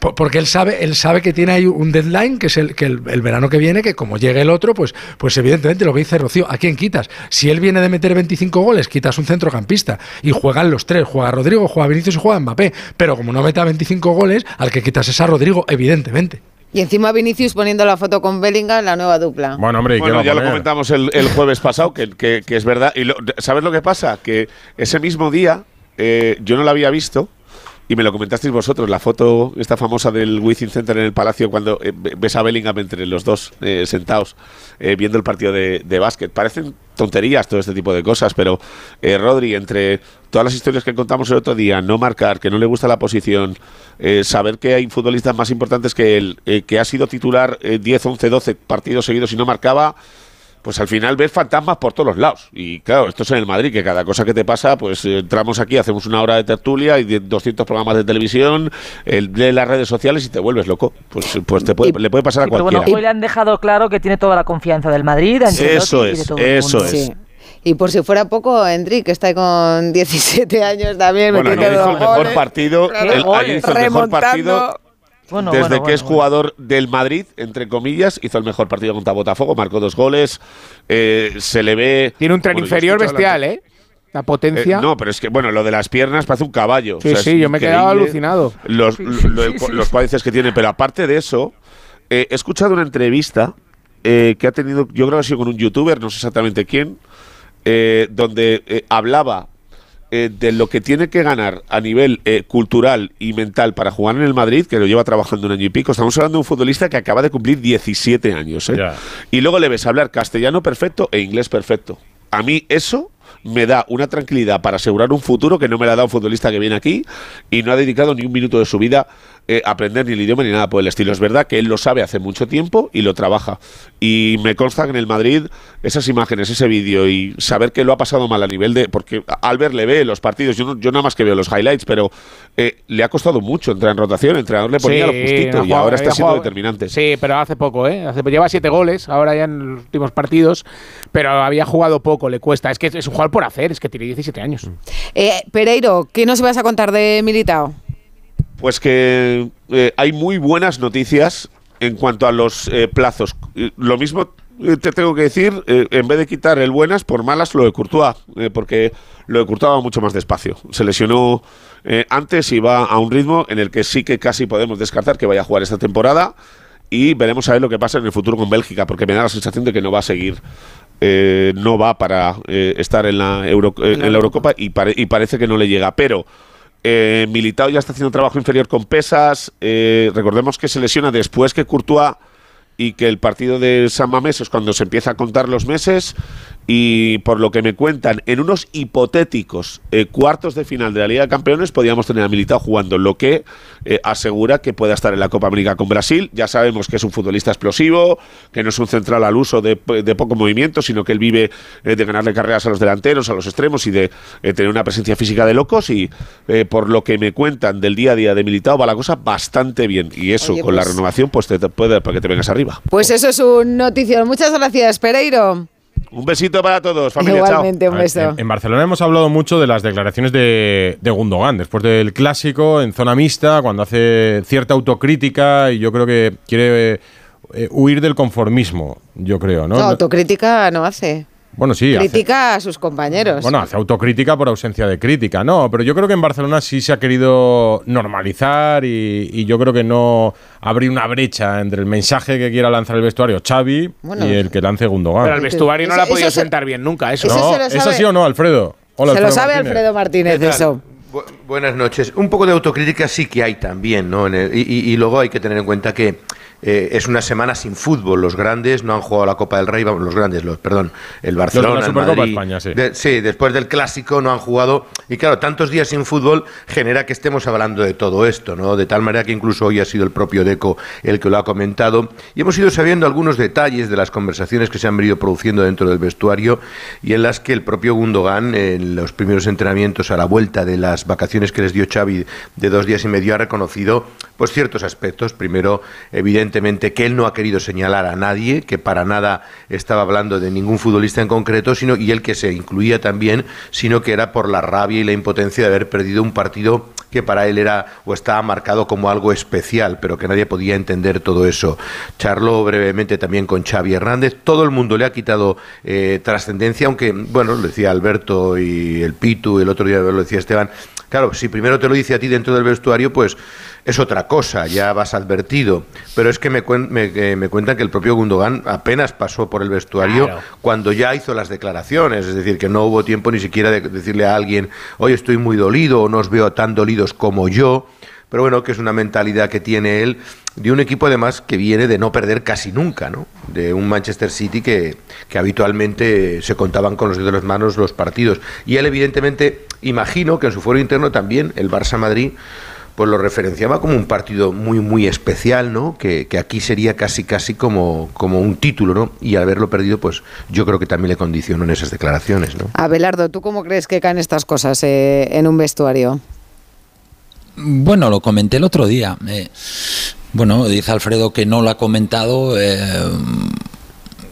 Speaker 6: Por- Porque él sabe, él sabe que tiene ahí un deadline, que es el, que el, el verano que viene, que como llegue el otro, pues, pues evidentemente lo que dice Rocío, ¿a quién quitas? Si él viene de meter 25 goles, quitas un centrocampista y juegan los tres, juega Rodrigo, juega Vinicius y juega Mbappé. Pero como no meta 25 goles, al que quitas es a Rodrigo, evidentemente.
Speaker 2: Y encima Vinicius poniendo la foto con Bellingham, la nueva dupla.
Speaker 3: Bueno, hombre, ¿y
Speaker 15: Bueno, ya lo comentamos el, el jueves pasado, que, que- que es verdad. Y lo- ¿Sabes lo que pasa? Que ese mismo día eh, yo no la había visto y me lo comentasteis vosotros, la foto esta famosa del Wizzing Center en el Palacio cuando eh, ve- ves a Bellingham entre los dos eh, sentados eh, viendo el partido de, de básquet. Parecen tonterías todo este tipo de cosas, pero eh, Rodri, entre todas las historias que contamos el otro día, no marcar, que no le gusta la posición, eh, saber que hay futbolistas más importantes que él, eh, que ha sido titular eh, 10, 11, 12 partidos seguidos y no marcaba, pues al final ves fantasmas por todos los lados. Y claro, esto es en el Madrid, que cada cosa que te pasa, pues eh, entramos aquí, hacemos una hora de tertulia y de 200 programas de televisión, el, lees las redes sociales y te vuelves loco. Pues, pues te puede, le puede pasar a
Speaker 5: pero
Speaker 15: cualquiera.
Speaker 5: bueno, hoy le han dejado claro que tiene toda la confianza del Madrid, de Ancelotti
Speaker 15: Eso
Speaker 5: y de
Speaker 15: es, eso
Speaker 5: mundo.
Speaker 15: es.
Speaker 2: Sí. Y por si fuera poco, Enrique está ahí con 17 años también.
Speaker 15: Bueno,
Speaker 2: metiendo
Speaker 15: ayer hizo el mejor partido,
Speaker 2: Claro,
Speaker 15: el- hizo el mejor partido
Speaker 2: Remontando.
Speaker 5: Bueno,
Speaker 15: desde
Speaker 5: bueno,
Speaker 15: que es
Speaker 5: bueno,
Speaker 15: jugador del Madrid, entre comillas, hizo el mejor partido contra Botafogo, marcó dos goles, eh, se le ve...
Speaker 4: Tiene un tren inferior bestial, ¿eh? La potencia.
Speaker 15: Eh, no, pero es que, bueno, lo de las piernas parece un caballo.
Speaker 4: Sí,
Speaker 15: o sea, es
Speaker 4: sí, yo me he quedado alucinado.
Speaker 15: Los, lo- los cuádriceps que tiene. Pero aparte de eso, eh, he escuchado una entrevista eh, que ha tenido, yo creo que ha sido con un youtuber, no sé exactamente quién, eh, donde eh, hablaba eh, de lo que tiene que ganar a nivel eh, cultural y mental para jugar en el Madrid, que lo lleva trabajando un año y pico. Estamos hablando de un futbolista que acaba de cumplir 17 años. ¿eh? Y luego le ves hablar castellano perfecto e inglés perfecto. A mí eso me da una tranquilidad para asegurar un futuro que no me la da un futbolista que viene aquí y no ha dedicado ni un minuto de su vida eh, aprender ni el idioma ni nada por el estilo. Es verdad que él lo sabe hace mucho tiempo y lo trabaja. Y me consta que en el Madrid esas imágenes, ese vídeo y saber que lo ha pasado mal a nivel de... Porque Albert le ve los partidos, yo, no- yo nada más que veo los highlights, pero eh, le ha costado mucho entrar en rotación, el entrenador le ponía lo justito y ahora está siendo
Speaker 4: jugado-
Speaker 15: determinante.
Speaker 4: Sí, pero hace poco, ¿eh? Hace- lleva siete goles, ahora ya en los últimos partidos, pero había jugado poco, le cuesta. Es que es un jugador por hacer, es que tiene 17 años.
Speaker 2: Eh, Pereiro, ¿qué nos vas a contar de Militao?
Speaker 15: Pues que eh, hay muy buenas noticias en cuanto a los eh, plazos. Eh, Lo mismo eh, te tengo que decir, eh, en vez de quitar el buenas por malas, lo de Courtois, eh, porque lo de Courtois va mucho más despacio. Se lesionó eh, antes y va a un ritmo en el que sí que casi podemos descartar que vaya a jugar esta temporada y veremos a ver lo que pasa en el futuro con Bélgica, porque me da la sensación de que no va a seguir. eh, no va para eh, estar en la, Euro- en la Eurocopa y, pare- y parece que no le llega. Pero eh, ya está haciendo trabajo inferior con pesas. eh, recordemos que se lesiona después que Courtois y que el partido de San Mamés es cuando se empieza a contar los meses. Y por lo que me cuentan, en unos hipotéticos eh, cuartos de final de la Liga de Campeones podríamos tener a Militao jugando, lo que eh, asegura que pueda estar en la Copa América con Brasil. Ya sabemos que es un futbolista explosivo, que no es un central al uso de, de poco movimiento, sino que él vive eh, de ganarle carreras a los delanteros, a los extremos y de tener una presencia física de locos. Y por lo que me cuentan del día a día de Militao, va la cosa bastante bien. Y eso,
Speaker 2: Oye,
Speaker 15: con la
Speaker 2: pues-
Speaker 15: renovación, pues te, te puede para que te vengas arriba.
Speaker 2: Pues eso es un notición. Muchas gracias, Pereiro.
Speaker 15: Un besito para todos, familia. chao.
Speaker 2: Igualmente, un
Speaker 3: A ver,
Speaker 2: beso.
Speaker 3: En, en Barcelona hemos hablado mucho de las declaraciones de, de Gundogan, después del clásico en zona mixta, cuando hace cierta autocrítica y yo creo que quiere eh, huir del conformismo, yo creo, ¿no?
Speaker 2: No, autocrítica no hace.
Speaker 3: Bueno, sí, hace-
Speaker 2: Critica a sus compañeros.
Speaker 3: bueno, hace autocrítica por ausencia de crítica, no, pero yo creo que en Barcelona sí se ha querido normalizar y, y yo creo que no abrir una brecha entre el mensaje que quiera lanzar el vestuario Xavi
Speaker 2: Bueno,
Speaker 3: y el que lance Gundogan.
Speaker 4: Pero el vestuario no
Speaker 2: Eso-
Speaker 4: le ha podido
Speaker 2: eso se-
Speaker 4: sentar bien nunca, eso.
Speaker 2: eso
Speaker 3: no,
Speaker 2: se lo
Speaker 3: ¿es así o no, Alfredo? Hola,
Speaker 2: Se lo sabe
Speaker 3: Martínez.
Speaker 2: Alfredo Martínez eso.
Speaker 16: Bu- buenas noches. Un poco de autocrítica sí que hay también, ¿no? En el- y, y- y luego hay que tener en cuenta que eh, es una semana sin fútbol. Los grandes no han jugado la Copa del Rey, vamos, los grandes, los, perdón, el Barcelona, el
Speaker 3: Supercopa
Speaker 16: Madrid.
Speaker 3: España, sí.
Speaker 16: De- sí, después del clásico no han jugado. Y claro, tantos días sin fútbol genera que estemos hablando de todo esto, ¿no? De tal manera que incluso hoy ha sido el propio Deco el que lo ha comentado. Y hemos ido sabiendo algunos detalles de las conversaciones que se han venido produciendo dentro del vestuario y en las que el propio Gundogan, en los primeros entrenamientos a la vuelta de las vacaciones que les dio Xavi de dos días y medio, ha reconocido pues ciertos aspectos. Primero, que él no ha querido señalar a nadie, que para nada estaba hablando de ningún futbolista en concreto, sino y él que se incluía también, sino que era por la rabia y la impotencia de haber perdido un partido que para él era o estaba marcado como algo especial, pero que nadie podía entender todo eso. Charló brevemente también con Xavi Hernández. Todo el mundo le ha quitado eh, trascendencia, aunque, bueno, lo decía Alberto y el Pitu, el otro día lo decía Esteban. Claro, si primero te lo dice a ti dentro del vestuario, pues es otra cosa, ya vas advertido. Pero es que me, cuen- me, eh, me cuentan que el propio Gundogan apenas pasó por el vestuario
Speaker 4: Claro.
Speaker 16: cuando ya hizo las declaraciones, es decir, que no hubo tiempo ni siquiera de decirle a alguien, oye, estoy muy dolido o no os veo tan dolidos como yo. Pero bueno, que es una mentalidad que tiene él de un equipo además que viene de no perder casi nunca, ¿no? De un Manchester City que, que habitualmente se contaban con los dedos de las manos los partidos. Y él evidentemente, imagino que en su foro interno también el Barça Madrid pues lo referenciaba como un partido muy muy especial, ¿no? Que, que aquí sería casi casi como, como un título, ¿no? Y al haberlo perdido, pues yo creo que también le condicionó en esas declaraciones, ¿no?
Speaker 2: Abelardo, ¿tú cómo crees que caen estas cosas eh, en un vestuario?
Speaker 7: Bueno, lo comenté el otro día. eh, bueno, dice Alfredo que no lo ha comentado. eh,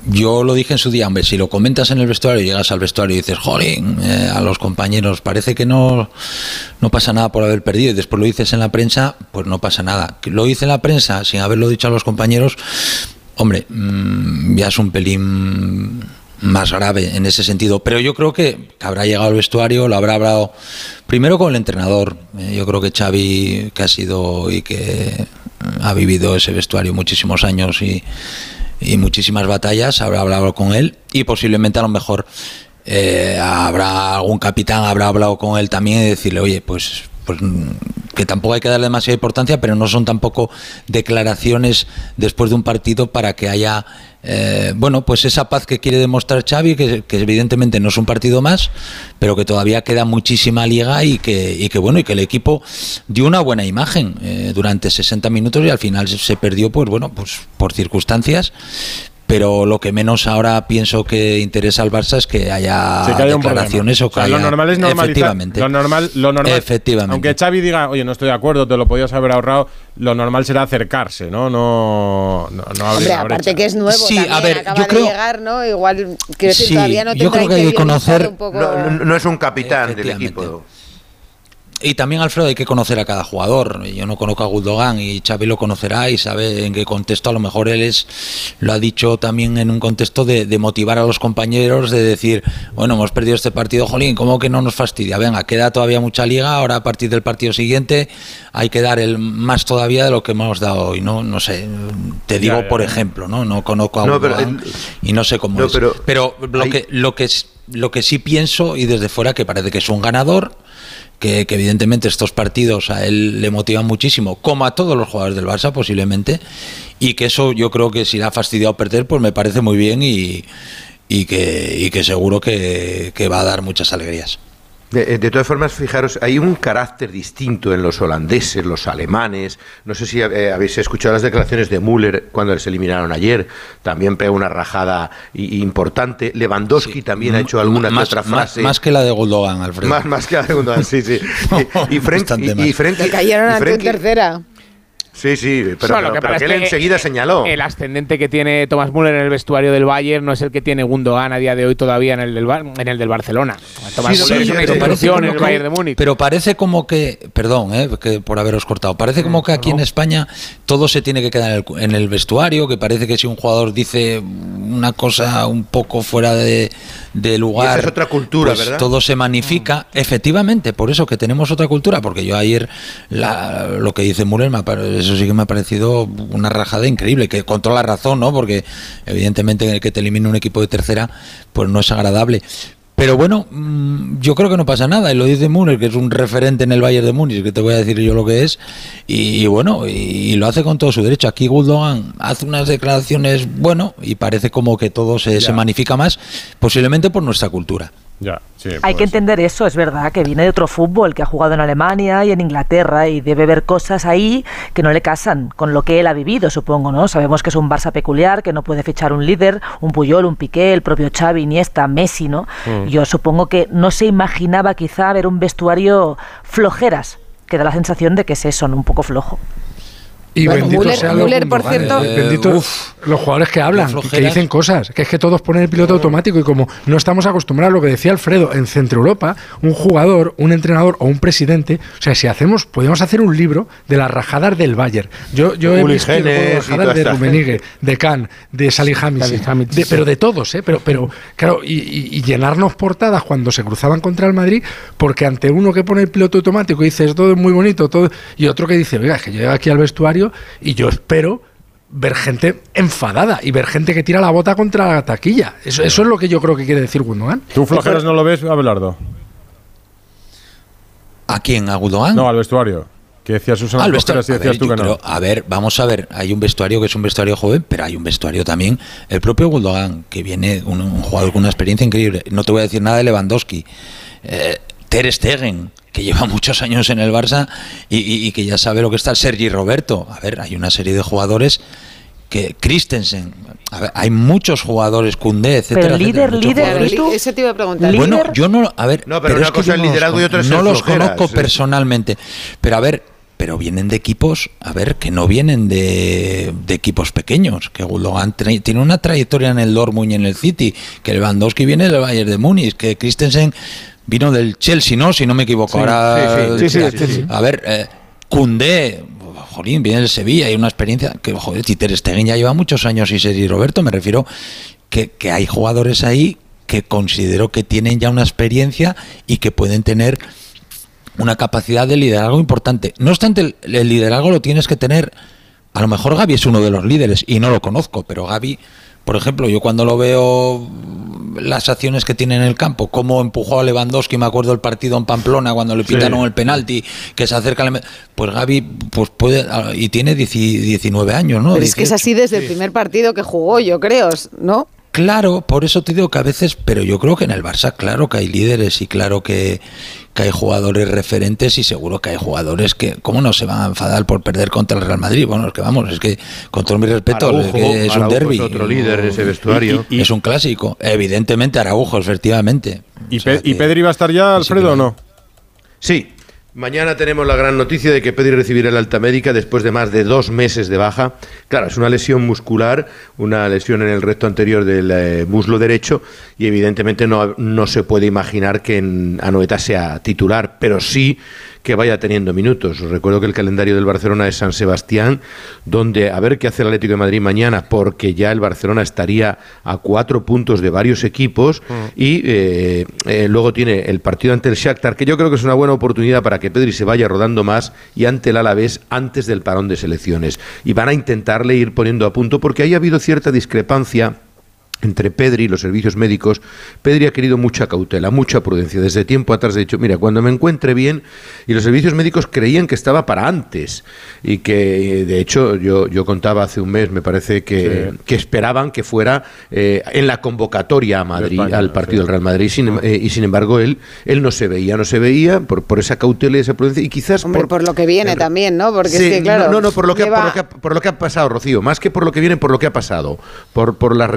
Speaker 7: yo lo dije en su día, hombre, si lo comentas en el vestuario, llegas al vestuario y dices, jolín, eh, a los compañeros, parece que no, no pasa nada por haber perdido, y después lo dices en la prensa, pues no pasa nada. Lo hice en la prensa sin haberlo dicho a los compañeros, hombre, mm, ya es un pelín más grave en ese sentido. Pero yo creo que habrá llegado al vestuario, lo habrá hablado primero con el entrenador. Eh, yo creo que Xavi, que ha sido y que ha vivido ese vestuario muchísimos años y, y muchísimas batallas, habrá hablado con él y posiblemente a lo mejor eh, habrá algún capitán, habrá hablado con él también y decirle, oye, pues, pues mm, que tampoco hay que darle demasiada importancia, pero no son tampoco declaraciones después de un partido para que haya, eh, bueno, pues esa paz que quiere demostrar Xavi, que, evidentemente no es un partido más, pero que todavía queda muchísima liga y que, y que bueno, y que el equipo dio una buena imagen eh, durante 60 minutos y al final se- se perdió, pues bueno, pues por circunstancias. Pero lo que menos ahora pienso que interesa al Barça es que haya
Speaker 3: Sí, que haya
Speaker 7: declaraciones o que
Speaker 3: O sea, lo
Speaker 7: haya-
Speaker 3: normal es normalizar.
Speaker 7: Efectivamente.
Speaker 3: Lo normal, lo normal,
Speaker 7: Efectivamente.
Speaker 3: Aunque Xavi diga, oye, no estoy de acuerdo, te lo podías haber ahorrado, lo normal será acercarse, ¿no? No, no, no abrir
Speaker 2: Hombre, aparte
Speaker 3: brecha.
Speaker 2: que es nuevo,
Speaker 7: Sí,
Speaker 2: también,
Speaker 7: a ver,
Speaker 2: acaba
Speaker 7: yo
Speaker 2: de
Speaker 7: creo-
Speaker 2: llegar, ¿no? Igual, quiero decir,
Speaker 7: Sí,
Speaker 2: todavía no
Speaker 7: yo creo que hay que conocer-
Speaker 2: un poco...
Speaker 16: No, no- es un capitán del equipo.
Speaker 7: Y también, Alfredo, hay que conocer a cada jugador. Yo no conozco a Gundogan y Xavi lo conocerá y sabe en qué contexto. A lo mejor él es, lo ha dicho también en un contexto de, de motivar a los compañeros, de decir, bueno, hemos perdido este partido, jolín, ¿cómo que no nos fastidia? Venga, queda todavía mucha liga, ahora a partir del partido siguiente hay que dar el más todavía de lo que hemos dado hoy, ¿no? No sé, te digo
Speaker 16: Ya, ya,
Speaker 7: por
Speaker 16: ya.
Speaker 7: ejemplo, ¿no? No conozco a
Speaker 16: No, pero, eh,
Speaker 7: y no sé cómo
Speaker 16: no,
Speaker 7: es.
Speaker 16: pero
Speaker 7: Pero, lo,
Speaker 16: hay-
Speaker 7: que, lo, que, es- lo que sí pienso, y desde fuera, que parece que es un ganador, que, evidentemente estos partidos a él le motivan muchísimo, como a todos los jugadores del Barça posiblemente, y que eso yo creo que si le ha fastidiado perder, pues me parece muy bien y, y, que, y que seguro que, que va a dar muchas alegrías.
Speaker 16: De, de todas formas, fijaros, hay un carácter distinto en los holandeses, los alemanes. No sé si eh, habéis escuchado las declaraciones de Müller cuando les eliminaron ayer. También pegó una rajada importante. Lewandowski también ha hecho alguna
Speaker 7: más,
Speaker 16: otra
Speaker 7: más-
Speaker 16: frase.
Speaker 7: más que la de Gundogan, Alfredo.
Speaker 16: Más, más que la segunda, sí, sí. Y, y,
Speaker 7: Bastante
Speaker 16: y- y
Speaker 2: cayeron
Speaker 16: y
Speaker 2: a tu en
Speaker 16: Frenkie-
Speaker 2: tercera.
Speaker 16: Sí, sí, pero,
Speaker 4: Bueno,
Speaker 16: pero-
Speaker 4: lo que
Speaker 16: pero
Speaker 4: pasa
Speaker 16: que
Speaker 4: es
Speaker 16: él
Speaker 4: que
Speaker 16: enseguida señaló.
Speaker 4: El ascendente que tiene Thomas Müller en el vestuario del Bayern no es el que tiene Gundogan a día de hoy todavía en el del, Bar- en el del Barcelona. Thomas
Speaker 7: Sí,
Speaker 4: Müller
Speaker 7: sí,
Speaker 4: es una
Speaker 7: pero parece
Speaker 4: institución
Speaker 7: como
Speaker 4: en el
Speaker 7: que-
Speaker 4: Bayern de Múnich.
Speaker 7: Pero parece como que, perdón, eh, que por haberos cortado, parece como que aquí en España todo se tiene que quedar en el, en el vestuario, que parece que si un jugador dice una cosa un poco fuera de, de lugar,
Speaker 16: Y esa es otra cultura,
Speaker 7: pues
Speaker 16: ¿verdad?
Speaker 7: todo se magnifica. Efectivamente, por eso que tenemos otra cultura, porque yo ayer la- lo que dice Müller, me ha pare- eso sí que me ha parecido una rajada increíble, que con toda la razón, ¿no? Porque evidentemente que te elimine un equipo de tercera, pues no es agradable. Pero bueno, mm, yo creo que no pasa nada, y lo dice Müller, que es un referente en el Bayern de Múnich, que te voy a decir yo lo que es, y, y bueno, y, y lo hace con todo su derecho. Aquí Gundogan hace unas declaraciones, bueno, y parece como que todo se, se magnifica más, posiblemente por nuestra cultura.
Speaker 3: Ya, sí,
Speaker 5: Hay que entender eso, es verdad, que viene de otro fútbol, que ha jugado en Alemania y en Inglaterra y debe ver cosas ahí que no le casan con lo que él ha vivido, supongo, ¿no? Sabemos que es un Barça peculiar, que no puede fichar un líder, un Puyol, un Piqué, el propio Xavi, Iniesta, Messi, ¿no?
Speaker 17: Mm.
Speaker 5: Yo supongo que no se imaginaba quizá ver un vestuario flojeras, que da la sensación de que es eso, ¿no? un poco flojo.
Speaker 6: Y
Speaker 2: Bueno,
Speaker 6: bendito
Speaker 2: Müller-
Speaker 6: sea lo
Speaker 2: Müller, por cierto-
Speaker 6: eh, bendito
Speaker 7: uf,
Speaker 6: los jugadores que hablan, que- dicen cosas, que es que todos ponen el piloto automático y como no estamos acostumbrados a lo que decía Alfredo, en Centro Europa, un jugador, un entrenador o un presidente, o sea, si hacemos, podemos hacer un libro de las rajadas del Bayern. Yo, yo he
Speaker 16: Uli
Speaker 6: visto rajadas de
Speaker 16: esta
Speaker 6: Rummenigge, de Kahn, de Salihamidzic, de- pero de todos, ¿eh? Pero, pero claro, y, y- y llenarnos portadas cuando se cruzaban contra el Madrid, porque ante uno que pone el piloto automático y dice, "Es todo es muy bonito, todo, y otro que dice, oiga, es que yo llego aquí al vestuario y yo espero ver gente enfadada y ver gente que tira la bota contra la taquilla. Eso, eso es lo que yo creo que quiere decir Gundogan.
Speaker 3: ¿Tú flojeras no lo ves, Abelardo?
Speaker 7: ¿A quién? ¿A Gundogan?
Speaker 3: No, al vestuario. Que decía Susana
Speaker 7: Ah,
Speaker 3: flojeras y
Speaker 7: vestuario. A
Speaker 3: decías
Speaker 7: ver,
Speaker 3: tú que no.
Speaker 7: creo- a ver, vamos a ver. Hay un vestuario que es un vestuario joven, pero hay un vestuario también. El propio Gundogan, que viene un, un jugador con una experiencia increíble. No te voy a decir nada de Lewandowski. Eh, Ter Stegen, que lleva muchos años en el Barça y, y- y que ya sabe lo que está el Sergi Roberto. A ver, hay una serie de jugadores que Christensen. A ver, hay muchos jugadores, Koundé, etcétera. etcétera, muchos jugadores.
Speaker 2: Eso te iba a preguntar.
Speaker 7: Bueno, yo no, a ver,
Speaker 16: No, pero una
Speaker 7: es
Speaker 16: cosa es
Speaker 7: no
Speaker 16: liderazgo y otra es
Speaker 7: no los conozco
Speaker 16: sí.
Speaker 7: personalmente, pero a ver, pero vienen de equipos, a ver, que no vienen de, de equipos pequeños, que Gundogan tiene una trayectoria en el Dortmund y en el City, que Lewandowski viene del Bayern de Múnich, que Christensen vino del Chelsea, ¿no? Si no me equivoco.
Speaker 4: Sí,
Speaker 7: Ahora,
Speaker 4: sí, sí,
Speaker 7: a ver, eh, jolín, viene del Sevilla, hay una experiencia que, joder, si Ter Stegen ya lleva muchos años y Sergi Roberto, me refiero que, que hay jugadores ahí que considero que tienen ya una experiencia y que pueden tener una capacidad de liderazgo importante. No obstante, el, el liderazgo lo tienes que tener. A lo mejor Gaby es uno de los líderes y no lo conozco, pero Gaby, por ejemplo, yo cuando lo veo las acciones que tiene en el campo, cómo empujó a Lewandowski, me acuerdo el partido en Pamplona cuando le
Speaker 3: Sí.
Speaker 7: pitaron el penalti, que se acerca, al- pues Gaby pues puede y tiene 10 19 años, ¿no?
Speaker 2: Pero es que es
Speaker 7: 18.
Speaker 2: así desde el primer partido que jugó, yo creo, ¿no?
Speaker 7: Claro, por eso te digo que a veces, pero yo creo que en el Barça, claro que hay líderes y claro que, que hay jugadores referentes y seguro que hay jugadores que, ¿cómo no se van a enfadar por perder contra el Real Madrid? Bueno, es que vamos, es que con todo mi respeto,
Speaker 16: Araujo,
Speaker 7: es, que es un derby.
Speaker 16: es otro líder en ese vestuario.
Speaker 7: es un clásico. Evidentemente, Araujo, efectivamente.
Speaker 3: ¿Y, Pe- y Pedri va a estar ya, Alfredo, o no?
Speaker 16: Sí. Mañana tenemos la gran noticia de que Pedri recibirá el alta médica después de más de dos meses de baja. Claro, es una lesión muscular, una lesión en el recto anterior del eh, muslo derecho y evidentemente no, no se puede imaginar que en Anoeta sea titular, pero sí que vaya teniendo minutos. Os recuerdo que el calendario del Barcelona es San Sebastián, donde a ver qué hace el Atlético de Madrid mañana, porque ya el Barcelona estaría a cuatro puntos de varios equipos y eh, eh, luego tiene el partido ante el Shakhtar, que yo creo que es una buena oportunidad para que Pedri se vaya rodando más y ante el Alavés antes del parón de selecciones. Y van a intentarle ir poniendo a punto porque ahí ha habido cierta discrepancia entre Pedri y los servicios médicos, Pedri ha querido mucha cautela, mucha prudencia. Desde tiempo atrás ha dicho, mira, cuando me encuentre bien, y los servicios médicos creían que estaba para antes, y que de hecho yo, yo contaba hace un mes, me parece que, que esperaban que fuera eh, en la convocatoria a Madrid,
Speaker 3: España,
Speaker 16: al partido del Real Madrid, sin- eh, y sin embargo él, él no se veía, no se veía por, por esa cautela y esa prudencia, y quizás
Speaker 2: Hombre, por, lo que viene también, ¿no? Porque
Speaker 16: Sí,
Speaker 2: es que, claro.
Speaker 16: no, no, por lo que,
Speaker 2: lleva-
Speaker 16: por, lo que ha, por lo que ha pasado, Rocío, más que por lo que viene, por lo que ha pasado, por, por las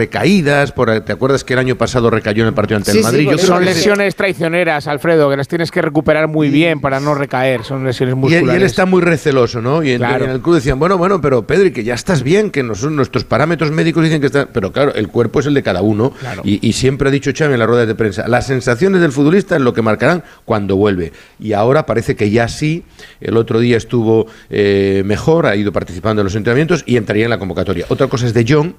Speaker 16: por, ¿te acuerdas que el año pasado recayó en el partido ante el Madrid? Yo creo
Speaker 4: son
Speaker 16: que
Speaker 4: lesiones traicioneras, Alfredo, que las tienes que recuperar muy bien para no recaer. Son lesiones
Speaker 16: Y él,
Speaker 4: musculares.
Speaker 16: y él está muy receloso, ¿no? Y en,
Speaker 4: Claro.
Speaker 16: en el club decían, bueno, bueno, pero Pedri, que ya estás bien, que nos- nuestros parámetros médicos dicen que está... Pero claro, el cuerpo es el de cada uno.
Speaker 4: Claro.
Speaker 16: Y, y siempre ha dicho Xavi en las ruedas de prensa, las sensaciones del futbolista es lo que marcarán cuando vuelve. Y ahora parece que ya sí, el otro día estuvo eh, mejor, ha ido participando en los entrenamientos y entraría en la convocatoria. Otra cosa es de John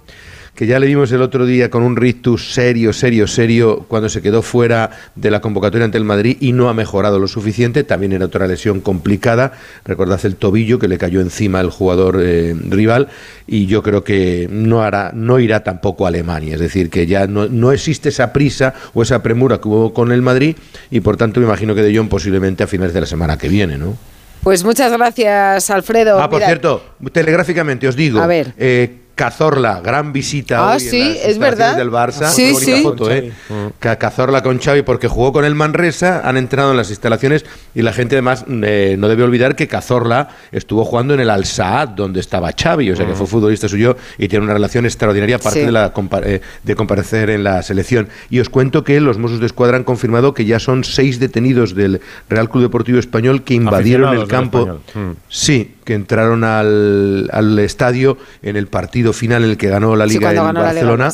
Speaker 16: que ya le vimos el otro día con un rictus serio, serio, serio, cuando se quedó fuera de la convocatoria ante el Madrid y no ha mejorado lo suficiente. También era otra lesión complicada. Recordad el tobillo que le cayó encima al jugador eh, rival y yo creo que no hará, no irá tampoco a Alemania. Es decir, que ya no, no existe esa prisa o esa premura que hubo con el Madrid y por tanto me imagino que de Jong posiblemente a finales de la semana que viene, ¿no?
Speaker 2: Pues muchas gracias, Alfredo.
Speaker 16: Ah, por
Speaker 2: Mira,
Speaker 16: cierto, telegráficamente os digo.
Speaker 2: A ver.
Speaker 16: eh, Cazorla, gran visita
Speaker 2: Ah,
Speaker 16: hoy
Speaker 2: sí,
Speaker 16: en las
Speaker 2: es verdad.
Speaker 16: del Barça.
Speaker 2: Sí,
Speaker 16: Qué bonita
Speaker 2: sí.
Speaker 16: foto, ¿eh? Ca- Cazorla con Xavi porque jugó con el Manresa, han entrado en las instalaciones y la gente además eh, no debe olvidar que Cazorla estuvo jugando en el Al Saad donde estaba Xavi, o sea que fue futbolista suyo y tiene una relación extraordinaria aparte
Speaker 2: Sí.
Speaker 16: de la eh, de comparecer en la selección. Y os cuento que los Mossos de Escuadra han confirmado que ya son seis detenidos del Real Club Deportivo Español que invadieron el
Speaker 3: Aficionados
Speaker 16: campo.
Speaker 3: Mm.
Speaker 16: Sí, que entraron al, al estadio en el partido final en el que ganó la
Speaker 2: Sí,
Speaker 16: Liga
Speaker 2: cuando
Speaker 16: en
Speaker 2: ganó la Liga
Speaker 16: Barcelona.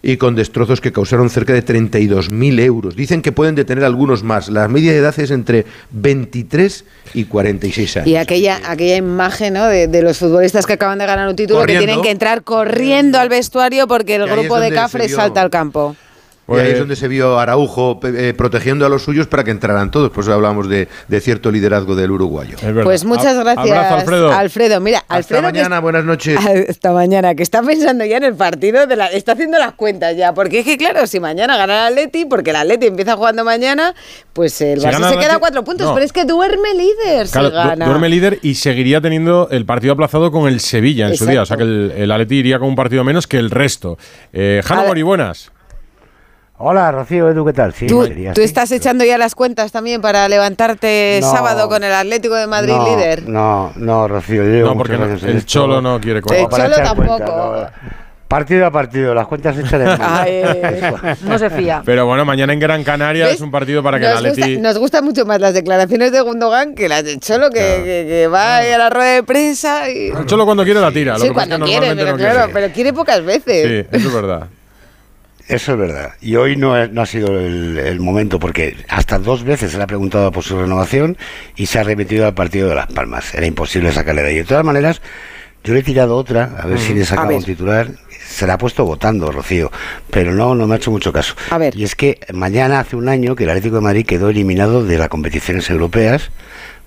Speaker 16: Y con destrozos que causaron cerca de 32.000 euros. Dicen que pueden detener algunos más. La media de edad es entre 23 y 46 años.
Speaker 2: Y aquella, aquella imagen ¿no? de, de los futbolistas que acaban de ganar un título
Speaker 16: Corriendo.
Speaker 2: que tienen que entrar corriendo al vestuario porque el grupo de Cafres salta al campo.
Speaker 16: Y ahí
Speaker 3: Pues-
Speaker 16: es donde se vio Araujo eh, protegiendo a los suyos para que entraran todos. Por eso hablamos de, de cierto liderazgo del uruguayo.
Speaker 2: Pues muchas gracias,
Speaker 16: Abrazo, Alfredo.
Speaker 2: Mira,
Speaker 16: Hasta
Speaker 2: Alfredo. que
Speaker 16: mañana, buenas noches.
Speaker 2: Hasta mañana, que está pensando ya en el partido, de la, está haciendo las cuentas ya. Porque es que, claro, si mañana gana el Atleti, porque el Atleti empieza jugando mañana, pues el Barça se queda a cuatro puntos.
Speaker 3: no.
Speaker 2: Pero es que duerme líder
Speaker 3: Claro,
Speaker 2: si
Speaker 3: du-
Speaker 2: gana.
Speaker 3: duerme líder y seguiría teniendo el partido aplazado con el Sevilla en su día. O sea que el, el Atleti iría con un partido menos que el resto. Eh, Jano
Speaker 2: Ale-
Speaker 3: Mori, buenas.
Speaker 17: Hola, Rocío, Edu, ¿qué tal? Sí,
Speaker 2: ¿Tú,
Speaker 17: Madrid,
Speaker 2: tú
Speaker 17: sí.
Speaker 2: estás echando ya las cuentas también para levantarte
Speaker 17: No.
Speaker 2: sábado con el Atlético de Madrid
Speaker 17: no,
Speaker 2: líder.
Speaker 17: No, no, Rocío, yo llevo
Speaker 3: No, porque no- el
Speaker 17: esto.
Speaker 3: Cholo no quiere
Speaker 17: Como
Speaker 2: El
Speaker 17: para
Speaker 2: Cholo
Speaker 17: cuenta,
Speaker 2: tampoco.
Speaker 17: no. Partido a partido, las cuentas hechas de.
Speaker 2: Ay,
Speaker 5: No se fía.
Speaker 3: Pero bueno, mañana en Gran Canaria
Speaker 2: ¿Ves?
Speaker 3: es un partido para que el
Speaker 2: Nos, gusta,
Speaker 3: Atleti...
Speaker 2: nos gustan mucho más las declaraciones de Gundogan que las de Cholo, que, que- que va ahí a la rueda de prensa y...
Speaker 3: El Cholo cuando quiere la tira. lo
Speaker 2: Sí,
Speaker 3: que pasa es
Speaker 2: cuando quiere, pero
Speaker 3: no
Speaker 2: claro,
Speaker 3: quiere.
Speaker 2: pero quiere pocas veces.
Speaker 3: Sí, eso es verdad.
Speaker 17: Eso es verdad. Y hoy no, es- no ha sido el, el momento porque hasta dos veces se le ha preguntado por su renovación y se ha remitido al partido de Las Palmas. Era imposible sacarle de ahí. De todas maneras, yo le he tirado otra, a ver si le
Speaker 2: A
Speaker 17: sacaba
Speaker 2: ver.
Speaker 17: un titular. Se la ha puesto votando, Rocío, pero no, no me ha hecho mucho caso.
Speaker 2: A ver.
Speaker 17: Y es que mañana hace un año que el Atlético de Madrid quedó eliminado de las competiciones europeas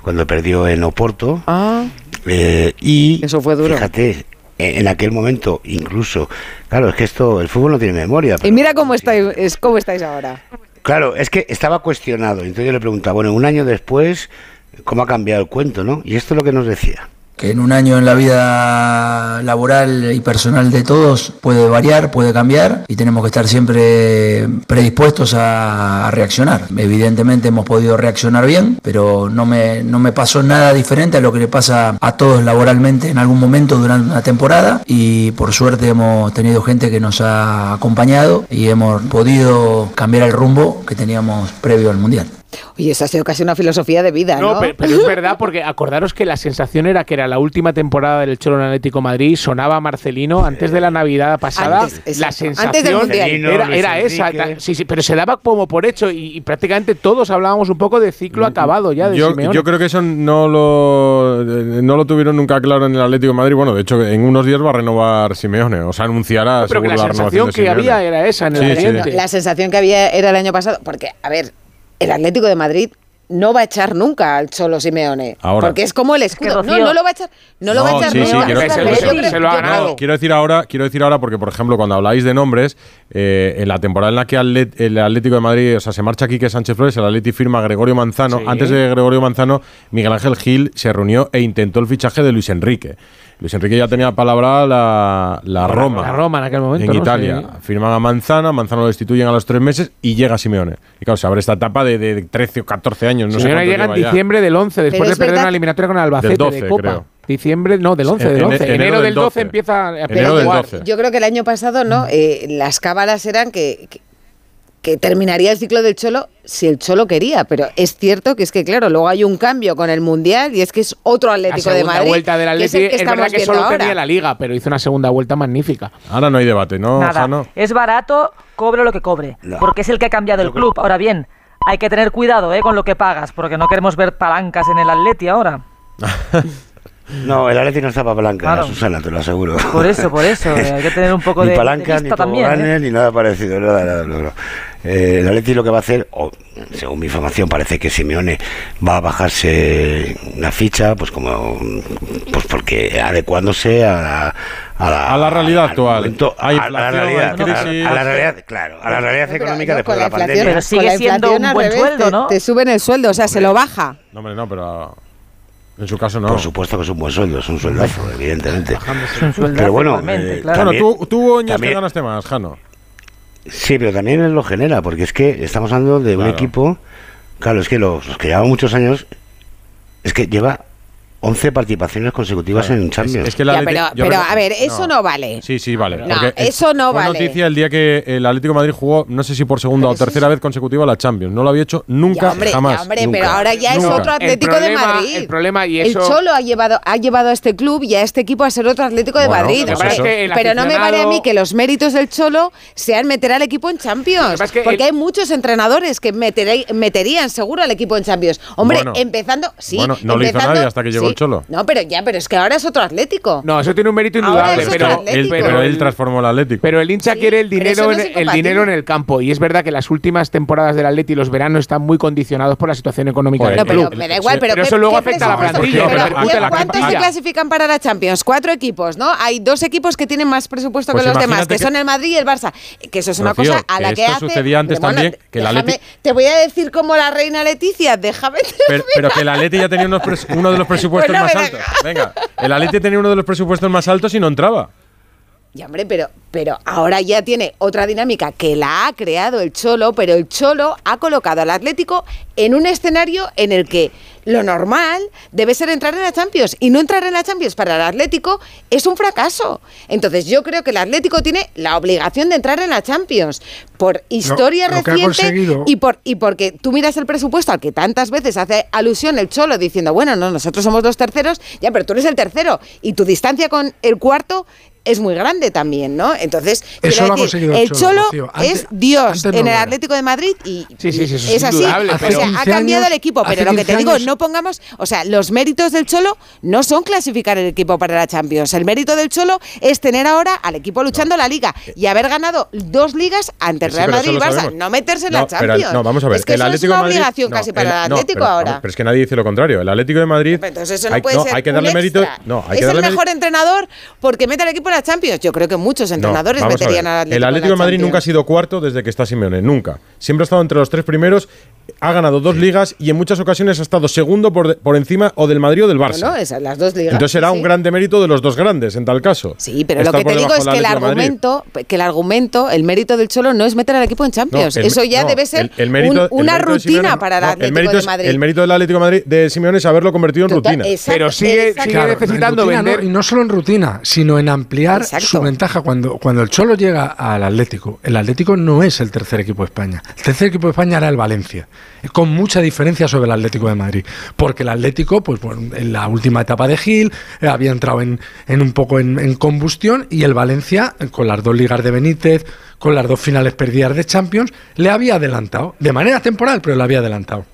Speaker 17: cuando perdió en Oporto.
Speaker 2: Ah,
Speaker 17: Eh, y
Speaker 2: Eso fue duro.
Speaker 17: Fíjate, en aquel momento incluso, claro, es que esto, el fútbol no tiene memoria.
Speaker 2: y mira cómo estáis, es, cómo estáis ahora.
Speaker 17: Claro, es que estaba cuestionado. Entonces yo le preguntaba, bueno, un año después, ¿cómo ha cambiado el cuento, no? Y esto es lo que nos decía.
Speaker 18: Que en un año en la vida laboral y personal de todos puede variar, puede cambiar y tenemos que estar siempre predispuestos a, reaccionar. Evidentemente hemos podido reaccionar bien, pero no me, no me pasó nada diferente a lo que le pasa a todos laboralmente en algún momento durante una temporada y por suerte hemos tenido gente que nos ha acompañado y hemos podido cambiar el rumbo que teníamos previo al Mundial.
Speaker 2: Oye, eso ha sido casi una filosofía de vida, ¿no?
Speaker 4: No, pe- pero, es verdad porque acordaros que la sensación era que era la última temporada del Cholo en Atlético Madrid, sonaba Marcelino antes de la Navidad pasada.
Speaker 2: Antes,
Speaker 4: la
Speaker 2: antes del
Speaker 4: sensación
Speaker 2: Mundial.
Speaker 4: era, esa. Sí, sí, pero se daba como por hecho y, y prácticamente todos hablábamos un poco de ciclo acabado ya de
Speaker 3: Yo,
Speaker 4: Simeone.
Speaker 3: yo creo que eso no lo, eh, no lo tuvieron nunca claro en el Atlético de Madrid. Bueno, de hecho, en unos días va a renovar Simeone. O sea, anunciará
Speaker 4: pero que
Speaker 3: seguro
Speaker 4: la
Speaker 3: renovación
Speaker 4: sensación que había era esa en el
Speaker 3: Sí.
Speaker 2: La sensación que había era el año pasado, porque, a ver, el Atlético de Madrid no va a echar nunca al Cholo Simeone.
Speaker 3: Ahora.
Speaker 2: Porque es como el escudo. No, no lo va a echar. No, lo va a echar
Speaker 3: sí, sí,
Speaker 2: nunca.
Speaker 3: quiero-
Speaker 4: Que se lo-
Speaker 2: Yo
Speaker 4: se-
Speaker 2: creo-
Speaker 4: se lo ha
Speaker 2: yo creo-
Speaker 4: ganado.
Speaker 3: No, quiero decir ahora, quiero decir ahora porque por ejemplo cuando habláis de nombres, eh, en la temporada en la que Atlet- el Atlético de Madrid, o sea, se marcha Quique Sánchez Flores, el Atleti firma a Gregorio Manzano.
Speaker 4: Sí.
Speaker 3: Antes de Gregorio Manzano, Miguel Ángel Gil se reunió e intentó el fichaje de Luis Enrique. Luis Enrique ya tenía palabra la, la Roma.
Speaker 4: La Roma en aquel momento.
Speaker 3: en
Speaker 4: ¿no?
Speaker 3: Italia.
Speaker 4: Sí.
Speaker 3: Firman a Manzano, Manzano lo destituyen a los tres meses y llega Simeone. Y claro, se abre esta etapa de, de 13 o 14 años. No
Speaker 4: Simeone llega en
Speaker 3: lleva ya.
Speaker 4: diciembre del 11, después de perder una eliminatoria con el Albacete
Speaker 3: Del 12,
Speaker 4: de Copa.
Speaker 3: creo.
Speaker 4: Diciembre, no, del 11,
Speaker 3: En-
Speaker 4: del
Speaker 3: en-
Speaker 4: 11.
Speaker 3: enero
Speaker 4: Enero,
Speaker 3: del
Speaker 4: del 12,
Speaker 3: 12.
Speaker 4: empieza a
Speaker 3: Enero del
Speaker 4: jugar.
Speaker 3: 12.
Speaker 2: Yo creo que el año pasado, ¿no? Eh, las cábalas eran que, que, que terminaría el ciclo del Cholo si el Cholo quería. Pero es cierto que es que, claro, luego hay un cambio con el Mundial y es que es otro
Speaker 4: La
Speaker 2: Atlético de
Speaker 4: segunda
Speaker 2: Madrid.
Speaker 4: vuelta del
Speaker 2: que es el que
Speaker 4: verdad que solo
Speaker 2: ahora.
Speaker 4: tenía la Liga, pero hizo una segunda vuelta magnífica.
Speaker 3: Ahora no hay debate, ¿no,
Speaker 5: Nada.
Speaker 3: Jano?
Speaker 5: Es barato, cobre lo que cobre. Porque es el que ha cambiado el club. Ahora bien, hay que tener cuidado ¿eh? con lo que pagas, porque no queremos ver palancas en el Atleti ahora.
Speaker 17: No, el Atleti no está para palanca,
Speaker 5: Claro.
Speaker 17: Susana, te lo aseguro.
Speaker 5: Por eso, por eso. hay que tener un poco
Speaker 17: ni
Speaker 5: de, de
Speaker 17: palanca,
Speaker 5: vista
Speaker 17: ni
Speaker 5: también. ¿eh?
Speaker 17: toboganes, ni nada parecido. Nada, nada, no, no. Eh, el Atleti lo que va a hacer, o, según mi información, parece que Simeone va a bajarse la ficha, pues como pues porque adecuándose a la, a la,
Speaker 3: A la realidad
Speaker 17: al
Speaker 3: actual.
Speaker 17: momento-
Speaker 3: Hay
Speaker 17: a, la realidad,
Speaker 3: hay
Speaker 17: a la-
Speaker 3: crisis.
Speaker 17: a la realidad, claro, a la realidad
Speaker 2: Pero,
Speaker 17: económica
Speaker 2: no,
Speaker 17: después de la pandemia.
Speaker 5: Pero sigue siendo un buen
Speaker 2: revés,
Speaker 5: sueldo,
Speaker 2: te-
Speaker 5: ¿no?
Speaker 2: Te suben el sueldo, o sea, se lo baja.
Speaker 3: No, hombre, no, pero en su caso no.
Speaker 17: Por supuesto que es un buen sueldo, es un sueldazo, evidentemente.
Speaker 5: Es un sueldazo
Speaker 17: Pero bueno, eh,
Speaker 5: claro.
Speaker 3: Bueno,
Speaker 17: también-
Speaker 3: tú, tú que
Speaker 17: también-
Speaker 3: ganaste más, Jano.
Speaker 17: Sí, pero también él lo genera, porque es que estamos hablando de un equipo, claro, es que los, los que llevan muchos años, es que lleva 11 participaciones consecutivas en Champions.
Speaker 3: Es que el
Speaker 2: Ya, pero,
Speaker 3: yo
Speaker 2: pero
Speaker 3: creo-
Speaker 2: a ver, eso no, vale.
Speaker 3: Sí, sí, vale.
Speaker 2: No, eso no
Speaker 3: fue
Speaker 2: vale.
Speaker 3: noticia el día que el Atlético de Madrid jugó, no sé si por segunda o tercera vez consecutiva la Champions. No lo había hecho nunca,
Speaker 2: Ya, hombre, ya,
Speaker 3: jamás.
Speaker 2: hombre,
Speaker 3: nunca.
Speaker 2: pero ahora ya es otro Atlético
Speaker 4: El problema-
Speaker 2: de Madrid.
Speaker 4: el problema y
Speaker 2: El
Speaker 4: eso-
Speaker 2: Cholo ha llevado, ha llevado a este club y a este equipo a ser otro Atlético de
Speaker 3: Bueno,
Speaker 2: Madrid.
Speaker 3: pues
Speaker 2: hombre.
Speaker 3: eso.
Speaker 4: que el
Speaker 2: pero no me vale a mí que los méritos del Cholo sean meter al equipo en Champions.
Speaker 4: pasa es que
Speaker 2: porque
Speaker 4: el-
Speaker 2: hay muchos entrenadores que meteré- meterían seguro al equipo en Champions. Hombre,
Speaker 3: Bueno.
Speaker 2: empezando. Sí,
Speaker 3: Bueno, no lo hizo nadie hasta que llegó. El Cholo.
Speaker 2: No, pero ya, pero es que ahora es otro Atlético.
Speaker 4: No, eso tiene un mérito indudable, pero,
Speaker 2: Atlético.
Speaker 3: Él- pero él transformó el Atlético.
Speaker 4: Pero el hincha quiere el dinero,
Speaker 2: no
Speaker 4: en, el dinero en el campo. Y es verdad que las últimas temporadas del Atleti y los veranos están muy condicionados por la situación económica del
Speaker 2: No, pero
Speaker 4: club.
Speaker 2: me da igual, pero,
Speaker 4: Pero
Speaker 2: ¿qué-
Speaker 4: eso luego afecta a la plantilla,
Speaker 2: Pero,
Speaker 4: repercute
Speaker 2: ¿y
Speaker 4: en la
Speaker 2: ¿Cuántos se clasifican para la Champions? Cuatro equipos, ¿no? Hay dos equipos que tienen más presupuesto
Speaker 3: Pues
Speaker 2: que los demás, que,
Speaker 3: que-
Speaker 2: son el Madrid y el Barça. Que eso es una
Speaker 3: Rocío,
Speaker 2: cosa a la que hace...
Speaker 3: sucedía antes
Speaker 2: Pero bueno,
Speaker 3: también, que el
Speaker 2: déjame-
Speaker 3: Atleti-
Speaker 2: Te voy a decir como la reina Leticia, déjame...
Speaker 3: Pero, pero que el Atleti ya tenía uno de los presupuestos Más altos. Venga, el Atleti tenía uno de los presupuestos más altos y no entraba.
Speaker 2: Ya, hombre, pero, pero ahora ya tiene otra dinámica que la ha creado el Cholo, pero el Cholo ha colocado al Atlético en un escenario en el que lo normal debe ser entrar en la Champions. Y no entrar en la Champions para el Atlético es un fracaso. Entonces yo creo que el Atlético tiene la obligación de entrar en la Champions por historia
Speaker 6: lo ha
Speaker 2: reciente y por y porque tú miras el presupuesto al que tantas veces hace alusión el Cholo diciendo, bueno, no, nosotros somos los terceros, ya, pero tú eres el tercero y tu distancia con el cuarto es muy grande también, ¿no? Entonces,
Speaker 6: Eso lo
Speaker 2: decir,
Speaker 6: el
Speaker 2: el
Speaker 6: Cholo,
Speaker 2: Cholo
Speaker 6: Rocío. Antes-
Speaker 2: es Dios
Speaker 6: no
Speaker 2: en el
Speaker 6: era.
Speaker 2: Atlético de Madrid y
Speaker 4: Sí, sí, sí, eso es
Speaker 2: es así. o sea, ha
Speaker 6: 15
Speaker 2: cambiado
Speaker 6: años-
Speaker 2: el equipo, pero lo que te
Speaker 6: 15
Speaker 2: digo,
Speaker 6: años-
Speaker 2: no pongamos, o sea, los méritos del Cholo no son clasificar el equipo para la Champions. El mérito del Cholo es tener ahora al equipo luchando la liga y haber ganado dos ligas ante el Real Madrid y Barça, no meterse en
Speaker 3: No,
Speaker 2: la Champions.
Speaker 3: el- no, vamos a ver.
Speaker 2: Es que
Speaker 3: el Atlético
Speaker 2: es una
Speaker 3: Madrid-
Speaker 2: obligación
Speaker 3: no,
Speaker 2: casi para el
Speaker 3: no,
Speaker 2: Atlético
Speaker 3: pero,
Speaker 2: ahora.
Speaker 3: vamos, pero es que nadie dice lo contrario. El Atlético de Madrid.
Speaker 2: Entonces eso no
Speaker 3: hay,
Speaker 2: puede ser
Speaker 3: hay que darle mérito. No, hay
Speaker 2: es
Speaker 3: que darle
Speaker 2: el
Speaker 3: mérito-
Speaker 2: mejor entrenador porque mete al equipo la Champions. Yo creo que muchos
Speaker 3: No,
Speaker 2: entrenadores
Speaker 3: a
Speaker 2: meterían al Atlético
Speaker 3: El Atlético de Madrid
Speaker 2: Champions.
Speaker 3: nunca ha sido cuarto desde que está Simeone, nunca. Siempre ha estado entre los tres primeros, ha ganado dos ligas y en muchas ocasiones ha estado segundo por, de- por encima o del Madrid o del Barça.
Speaker 2: No, no, esas las dos ligas.
Speaker 3: Entonces será
Speaker 2: sí,
Speaker 3: un gran demérito de los dos grandes en tal caso.
Speaker 2: Sí, pero lo que te digo es que el argumento, que el argumento, el mérito del Cholo no es meter al equipo en Champions.
Speaker 3: No, el-
Speaker 2: Eso ya
Speaker 3: no,
Speaker 2: debe ser
Speaker 3: el- el mérito-
Speaker 2: un-
Speaker 3: el
Speaker 2: una
Speaker 3: mérito
Speaker 2: rutina
Speaker 3: Simeone-
Speaker 2: para el
Speaker 3: no,
Speaker 2: Atlético
Speaker 3: mérito
Speaker 2: de
Speaker 3: es-
Speaker 2: Madrid.
Speaker 3: El mérito del Atlético de Madrid de Simeone es haberlo convertido en
Speaker 2: Total,
Speaker 3: rutina.
Speaker 2: exacto,
Speaker 4: Pero sigue, sigue
Speaker 6: Claro,
Speaker 4: necesitando
Speaker 6: rutina
Speaker 4: vender.
Speaker 6: no, y no solo en rutina, sino en ampliar
Speaker 2: Exacto.
Speaker 6: su ventaja. Cuando, cuando el Cholo llega al Atlético, el Atlético no es el tercer equipo de España. El tercer equipo de España era el Valencia, con mucha diferencia sobre el Atlético de Madrid. Porque el Atlético, pues bueno, en la última etapa de Gil, eh, había entrado en, un poco en, en combustión, y el Valencia, eh, con las dos ligas de Benítez, con las dos finales perdidas de Champions, le había adelantado, de manera temporal, pero le había adelantado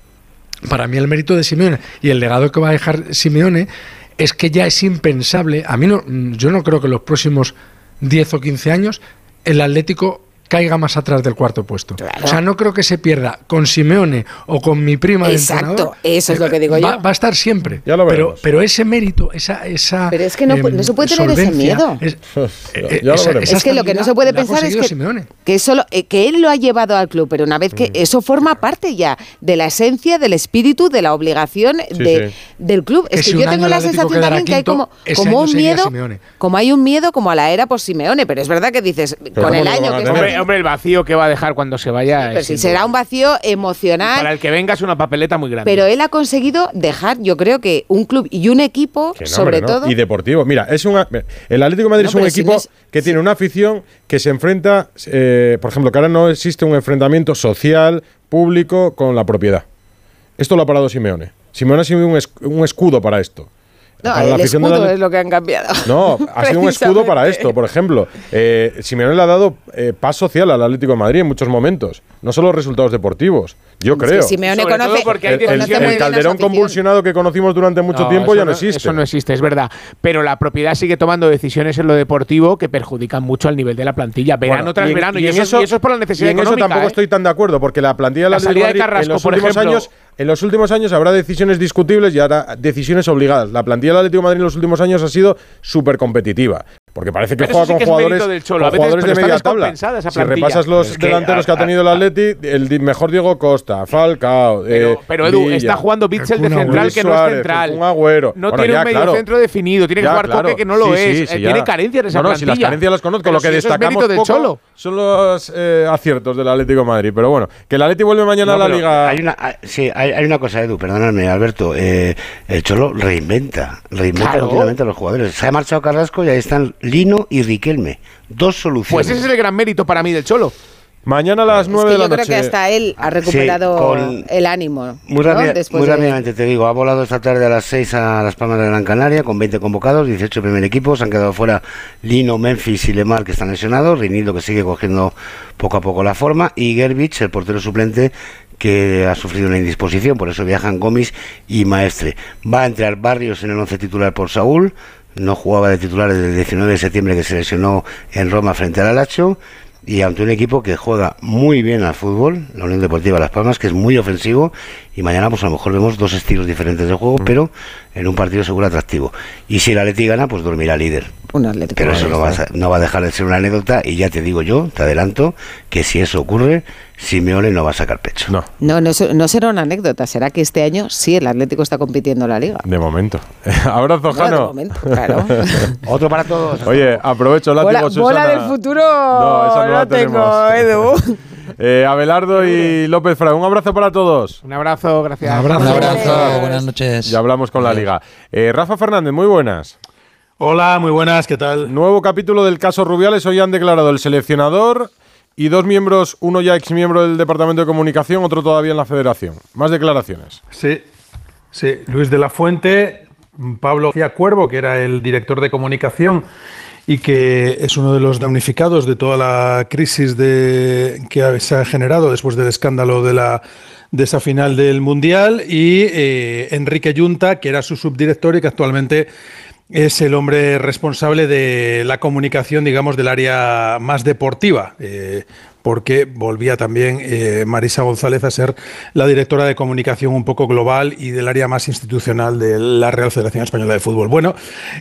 Speaker 6: para mí el mérito de Simeone y el legado que va a dejar Simeone es que ya es impensable, a mí no, yo no creo que en los próximos 10 o 15 años el Atlético caiga más atrás del cuarto puesto. O sea, no creo que se pierda con Simeone o con mi prima de
Speaker 2: Exacto,
Speaker 6: entrenador.
Speaker 2: eso es lo que digo
Speaker 6: va,
Speaker 2: yo.
Speaker 6: Va a estar siempre.
Speaker 3: Ya lo
Speaker 6: pero, pero ese mérito, esa, esa
Speaker 2: Pero es que no no se puede tener ese miedo.
Speaker 6: es- eh,
Speaker 3: Ya
Speaker 6: esa- esa
Speaker 2: Es que lo que no se puede pensar es que,
Speaker 6: Simeone.
Speaker 2: que, eso lo- eh, que él lo ha llevado al club, pero una vez
Speaker 3: Mm.
Speaker 2: que eso forma parte ya de la esencia, del espíritu, de la obligación
Speaker 3: Sí,
Speaker 2: de,
Speaker 3: sí.
Speaker 2: del club.
Speaker 6: Que
Speaker 2: es que
Speaker 6: si
Speaker 2: yo tengo la sensación también que hay como, como un miedo, como hay un miedo como a la era por Simeone, pero es verdad que dices, con
Speaker 3: ¿cómo
Speaker 2: el año que
Speaker 4: Hombre, hombre, el vacío que va a dejar cuando se vaya.
Speaker 2: pero si será un vacío emocional,
Speaker 4: Para el que venga es una papeleta muy grande.
Speaker 2: pero él ha conseguido dejar, yo creo que un club y un equipo,
Speaker 3: no,
Speaker 2: sobre
Speaker 3: hombre, no.
Speaker 2: todo,
Speaker 3: Y deportivo. Mira, es una, el Atlético de Madrid
Speaker 2: No,
Speaker 3: es un
Speaker 2: si
Speaker 3: equipo
Speaker 2: no es-
Speaker 3: que tiene una afición que se enfrenta, eh, por ejemplo, que ahora no existe un enfrentamiento social, público con la propiedad. Esto lo ha parado Simeone. Simeone ha sido un escudo para esto.
Speaker 2: No,
Speaker 3: Para la afición
Speaker 2: es lo que han cambiado.
Speaker 3: No, ha sido un escudo para esto, por ejemplo. Eh, Simeone le ha dado eh, paz social al Atlético de Madrid en muchos momentos. No solo resultados deportivos, yo
Speaker 2: Es que
Speaker 3: creo.
Speaker 2: Simeone
Speaker 4: Sobre
Speaker 2: conoce,
Speaker 4: porque hay
Speaker 3: el, el-
Speaker 2: conoce
Speaker 3: el calderón convulsionado que conocimos durante mucho
Speaker 4: No,
Speaker 3: tiempo ya no existe.
Speaker 4: Eso no existe, es verdad. Pero la propiedad sigue tomando decisiones en lo deportivo que perjudican mucho al nivel de la plantilla, verano
Speaker 3: Bueno,
Speaker 4: tras verano. Y, eso, y eso es por la necesidad
Speaker 3: y en
Speaker 4: económica.
Speaker 3: eso tampoco
Speaker 4: ¿eh?
Speaker 3: estoy tan de acuerdo, porque la plantilla del
Speaker 4: La
Speaker 3: Atlético de
Speaker 4: salida de
Speaker 3: Madrid en
Speaker 4: Carrasco,
Speaker 3: los
Speaker 4: por
Speaker 3: últimos
Speaker 4: ejemplo.
Speaker 3: años, en los últimos años habrá decisiones discutibles y habrá decisiones obligadas. La plantilla del Atlético de Madrid en los últimos años ha sido súper competitiva. Porque parece que
Speaker 4: Pero
Speaker 3: juega
Speaker 4: sí
Speaker 3: con
Speaker 4: que
Speaker 3: jugadores,
Speaker 4: mérito del Cholo.
Speaker 3: con
Speaker 4: A veces-
Speaker 3: jugadores
Speaker 4: pero
Speaker 3: de media tabla. Si
Speaker 4: plantilla.
Speaker 3: repasas los
Speaker 4: Es que,
Speaker 3: delanteros que ha tenido el Atleti, el mejor Diego Costa, Falcao,
Speaker 4: Pero,
Speaker 3: eh,
Speaker 4: pero Edu,
Speaker 3: Villa,
Speaker 4: está jugando Bitzel de central que no es central.
Speaker 3: Kun Agüero.
Speaker 4: No
Speaker 3: Bueno,
Speaker 4: tiene
Speaker 3: ya,
Speaker 4: un medio
Speaker 3: claro.
Speaker 4: centro definido, tiene que jugar
Speaker 3: claro.
Speaker 4: Coque que no lo
Speaker 3: Sí,
Speaker 4: es.
Speaker 3: sí,
Speaker 4: Eh,
Speaker 3: sí,
Speaker 4: tiene
Speaker 3: ya.
Speaker 4: carencias esa
Speaker 3: no, no, si las
Speaker 4: plantilla.
Speaker 3: carencias las conozco,
Speaker 4: Pero
Speaker 3: lo que
Speaker 4: si eso es
Speaker 3: destacamos
Speaker 4: mérito del
Speaker 3: poco
Speaker 4: Cholo.
Speaker 3: son los eh, aciertos del Atlético de Madrid. Pero bueno, que el Atleti vuelve mañana
Speaker 17: No,
Speaker 3: a la Liga.
Speaker 17: Hay una, hay- sí, hay, hay una cosa, Edu, perdóname, Alberto. eh, el Cholo reinventa, reinventa continuamente a los jugadores. Se ha marchado Carrasco y ahí están Lino y Riquelme. Dos soluciones.
Speaker 4: Pues ese es el gran mérito para mí del Cholo.
Speaker 3: Mañana a las
Speaker 2: Es
Speaker 3: 9
Speaker 2: que
Speaker 3: de la
Speaker 2: yo creo
Speaker 3: noche.
Speaker 2: que hasta él ha recuperado
Speaker 17: con-
Speaker 2: el ánimo.
Speaker 17: Muy,
Speaker 2: ¿no?
Speaker 17: rápida- muy
Speaker 2: de-
Speaker 17: rápidamente te digo, ha volado esta tarde a las 6 a Las Palmas de Gran Canaria con 20 convocados, 18 primer equipo, se han quedado fuera Lino, Memphis y Lemar que están lesionados, Reinildo que sigue cogiendo poco a poco la forma y Gerbich, el portero suplente que ha sufrido una indisposición, por eso viajan Gomis y Maestre. Va a entrar Barrios en el 11 titular por Saúl, no jugaba de titular desde el 19 de septiembre que se lesionó en Roma frente al Alacho y ante un equipo que juega muy bien al fútbol, la Unión Deportiva Las Palmas, que es muy ofensivo y mañana pues a lo mejor vemos dos estilos diferentes de juego, pero en un partido seguro atractivo. Y si el Atleti gana, pues dormirá líder. Pero eso va, a, no va a dejar de ser una anécdota y ya te digo yo, te adelanto, que si eso ocurre, Simeone no va a sacar pecho.
Speaker 3: No,
Speaker 2: No, no, es- no será una anécdota, será que este año sí el Atlético está compitiendo en la liga.
Speaker 3: de momento. Abrazo,
Speaker 2: No, de
Speaker 3: Jano.
Speaker 2: momento, claro.
Speaker 17: Otro para todos.
Speaker 3: Oye, aprovecho el
Speaker 2: Bola,
Speaker 3: látigo,
Speaker 2: bola
Speaker 3: Susana.
Speaker 2: del futuro
Speaker 3: No, esa no la
Speaker 2: tengo,
Speaker 3: tenemos.
Speaker 2: Edu.
Speaker 3: Eh, Abelardo y López Fra, un abrazo para todos.
Speaker 4: Un abrazo, gracias.
Speaker 6: Un abrazo.
Speaker 7: Un abrazo, buenas noches.
Speaker 3: Ya hablamos con la liga. Eh, Rafa Fernández, muy buenas.
Speaker 19: Hola, muy buenas, ¿qué tal?
Speaker 3: Nuevo capítulo del caso Rubiales. Hoy han declarado el seleccionador y dos miembros, uno ya ex miembro del Departamento de Comunicación, otro todavía en la Federación. Más declaraciones.
Speaker 19: Sí, sí, Luis de la Fuente, Pablo García Cuervo, que era el director de comunicación y que es uno de los damnificados de toda la crisis que se ha generado después del escándalo de la de esa final del Mundial, y eh, Enrique Yunta, que era su subdirector y que actualmente es el hombre responsable de la comunicación, digamos, del área más deportiva, eh, porque volvía también eh, Marisa González a ser la directora de comunicación un poco global y del área más institucional de la Real Federación Española de Fútbol. Bueno,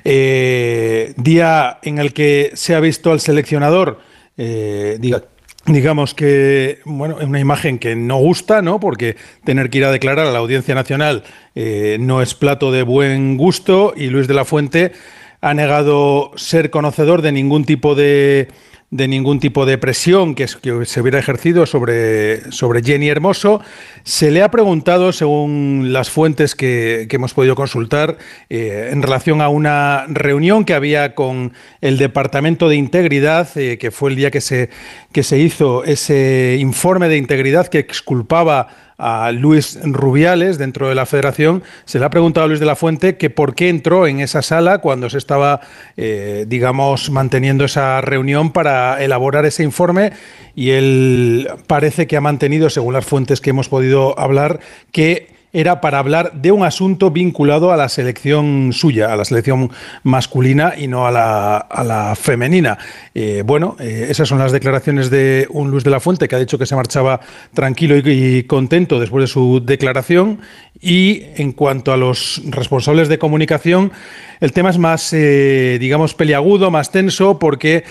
Speaker 19: eh, día en el que se ha visto al seleccionador, diga, digamos que, bueno, es una imagen que no gusta, ¿no? Porque tener que ir a declarar a la Audiencia Nacional eh, no es plato de buen gusto y Luis de la Fuente ha negado ser conocedor de ningún tipo de de ningún tipo de presión que, se hubiera ejercido sobre, sobre Jenny Hermoso. Se le ha preguntado, según las fuentes que, que hemos podido consultar, eh, en relación a una reunión que había con el Departamento de Integridad, eh, que fue el día que se, que se hizo ese informe de integridad que exculpaba a Luis Rubiales dentro de la federación, se le ha preguntado a Luis de la Fuente que por qué entró en esa sala cuando se estaba, eh, digamos, manteniendo esa reunión para elaborar ese informe. Y él parece que ha mantenido, según las fuentes que hemos podido hablar, que era para hablar de un asunto vinculado a la selección suya, a la selección masculina y no a la, a la femenina. Eh, bueno, eh, esas son las declaraciones de un Luis de la Fuente que ha dicho que se marchaba tranquilo y, contento después de su declaración. Y en cuanto a los responsables de comunicación, el tema es más, eh, digamos, peliagudo, más tenso, porque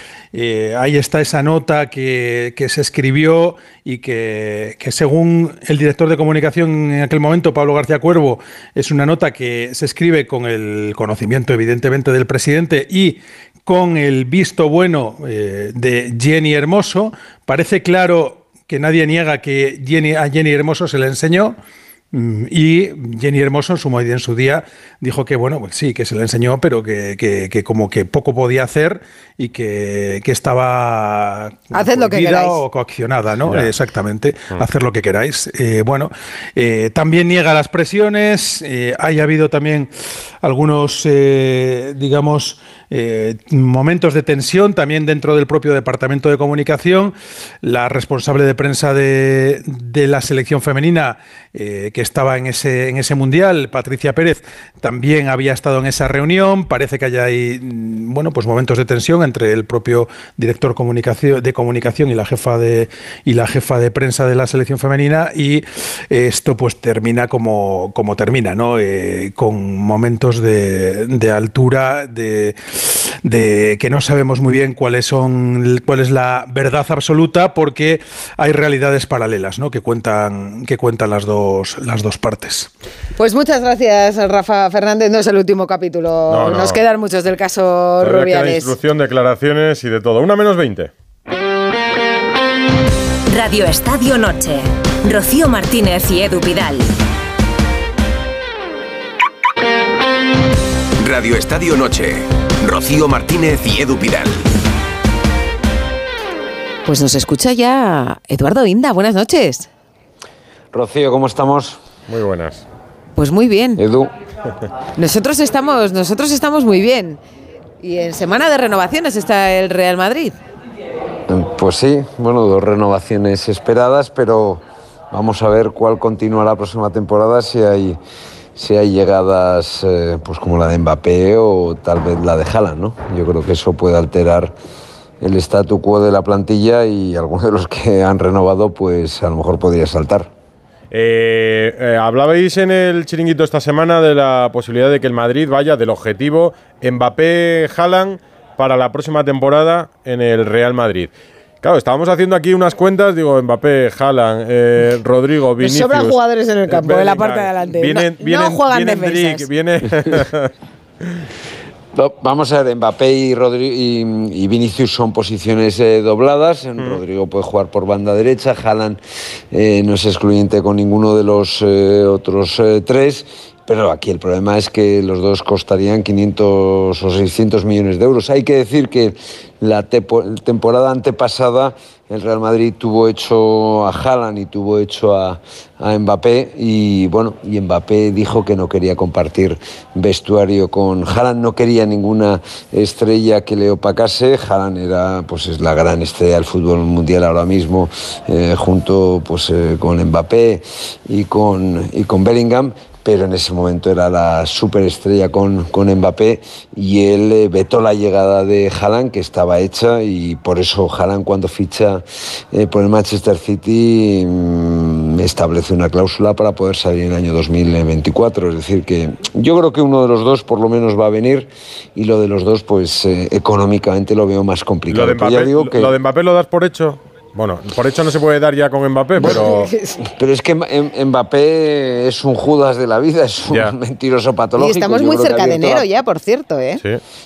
Speaker 19: ahí está esa nota que, que se escribió y que, que según el director de comunicación en aquel momento, Pablo García Cuervo, es una nota que se escribe con el conocimiento, evidentemente, del presidente y con el visto bueno eh, de Jenny Hermoso. Parece claro que nadie niega que Jenny, a Jenny Hermoso se le enseñó. Mm, Y Jenny Hermoso en su, en su día dijo que, bueno, pues sí, que se le enseñó, pero que, que- que como que poco podía hacer y que, que estaba
Speaker 2: Haced lo que queráis.
Speaker 19: o coaccionada, ¿no?
Speaker 2: Ya.
Speaker 19: Exactamente,
Speaker 2: Mm.
Speaker 19: hacer lo que queráis. Eh, bueno, eh, también niega las presiones, eh, hay habido también algunos, eh, digamos, eh, momentos de tensión también dentro del propio Departamento de Comunicación. La responsable de prensa de, de la selección femenina eh, que estaba en ese, en ese mundial, Patricia Pérez, también había estado en esa reunión. Parece que hay ahí, mm, bueno, pues momentos de tensión entre el propio director de comunicación y la jefa de y la jefa de prensa de la selección femenina y esto pues termina como, como termina, ¿no? Eh, con momentos de, de altura, de, de que no sabemos muy bien cuáles son cuál es la verdad absoluta porque hay realidades paralelas, ¿no? Que cuentan que cuentan las dos las dos partes.
Speaker 2: Pues muchas gracias, Rafa Fernández. No es el último capítulo.
Speaker 3: No, no.
Speaker 2: Nos quedan muchos del caso
Speaker 3: queda
Speaker 2: Rubiales.
Speaker 3: instrucción, declaraciones y de todo. Una menos 20.
Speaker 1: Radio Estadio Noche. Rocío Martínez y Edu Pidal.
Speaker 10: Radio Estadio Noche. Rocío Martínez y Edu Pidal.
Speaker 2: Pues nos escucha ya Eduardo Inda. Buenas noches.
Speaker 20: Rocío, ¿cómo estamos?
Speaker 3: Muy buenas.
Speaker 2: Pues muy bien.
Speaker 20: Edu.
Speaker 2: Nosotros estamos, nosotros estamos muy bien. Y en semana de renovaciones está el Real Madrid.
Speaker 20: Pues sí, bueno, dos renovaciones esperadas, pero vamos a ver cuál continúa la próxima temporada, si hay, si hay llegadas eh, pues como la de Mbappé o tal vez la de Haaland, ¿no? Yo creo que eso puede alterar el statu quo de la plantilla y algunos de los que han renovado, pues a lo mejor podría saltar.
Speaker 3: Eh, eh, hablabais en el chiringuito esta semana de la posibilidad de que el Madrid vaya del objetivo Mbappé-Haaland para la próxima temporada en el Real Madrid. Claro, estábamos haciendo aquí unas cuentas, digo, Mbappé, Haaland, eh, Rodrigo, Vinicius.
Speaker 2: sobran jugadores en el campo, en la parte de adelante.
Speaker 3: Vienen,
Speaker 2: no,
Speaker 3: vienen,
Speaker 2: no juegan
Speaker 3: vienen
Speaker 2: defensas.
Speaker 3: Drick, viene
Speaker 20: Vamos a ver, Mbappé y, Rodri- y, y Vinicius son posiciones eh, dobladas. Rodrigo puede jugar por banda derecha. Haaland eh, no es excluyente con ninguno de los eh, otros eh, tres. Pero aquí el problema es que los dos costarían 500 o 600 millones de euros. Hay que decir que la temporada antepasada el Real Madrid tuvo hecho a Haaland y tuvo hecho a, a Mbappé y bueno, y Mbappé dijo que no quería compartir vestuario con Haaland, no quería ninguna estrella que le opacase. Haaland era pues es la gran estrella del fútbol mundial ahora mismo, eh, junto pues eh, con Mbappé y con, y con Bellingham pero en ese momento era la superestrella con, con Mbappé y él eh, vetó la llegada de Haaland que estaba hecha y por eso Haaland cuando ficha eh, por el Manchester City mm, establece una cláusula para poder salir en el año 2024 es decir que yo creo que uno de los dos por lo menos va a venir y lo de los dos pues eh, económicamente lo veo más complicado
Speaker 3: lo, de
Speaker 20: Pero ya
Speaker 3: Mbappé,
Speaker 20: digo que
Speaker 3: lo de Mbappé lo das por hecho. Bueno, por hecho no se puede dar ya con Mbappé, pero
Speaker 20: Pero es que Mbappé es un Judas de la vida, es un mentiroso patológico.
Speaker 2: Y estamos
Speaker 20: Yo
Speaker 2: muy cerca de enero
Speaker 20: la-
Speaker 2: ya, por cierto, ¿eh?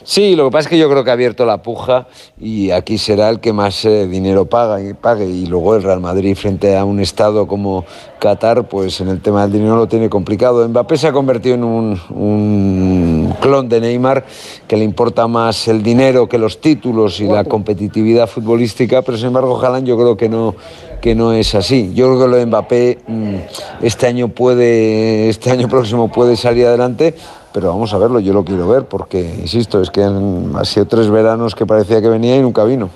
Speaker 20: Sí, lo que pasa es que yo creo que ha abierto la puja y aquí será el que más eh, dinero paga y pague. Y luego el Real Madrid frente a un estado como Qatar, pues en el tema del dinero lo tiene complicado. Mbappé se ha convertido en un, un clon de Neymar que le importa más el dinero que los títulos y la competitividad futbolística, pero sin embargo Haaland yo creo que no que no es así. Yo creo que lo de Mbappé mm, este año puede, este año próximo puede salir adelante, pero vamos a verlo, yo lo quiero ver, porque, insisto, es que han, ha sido tres veranos que parecía que venía y nunca vino.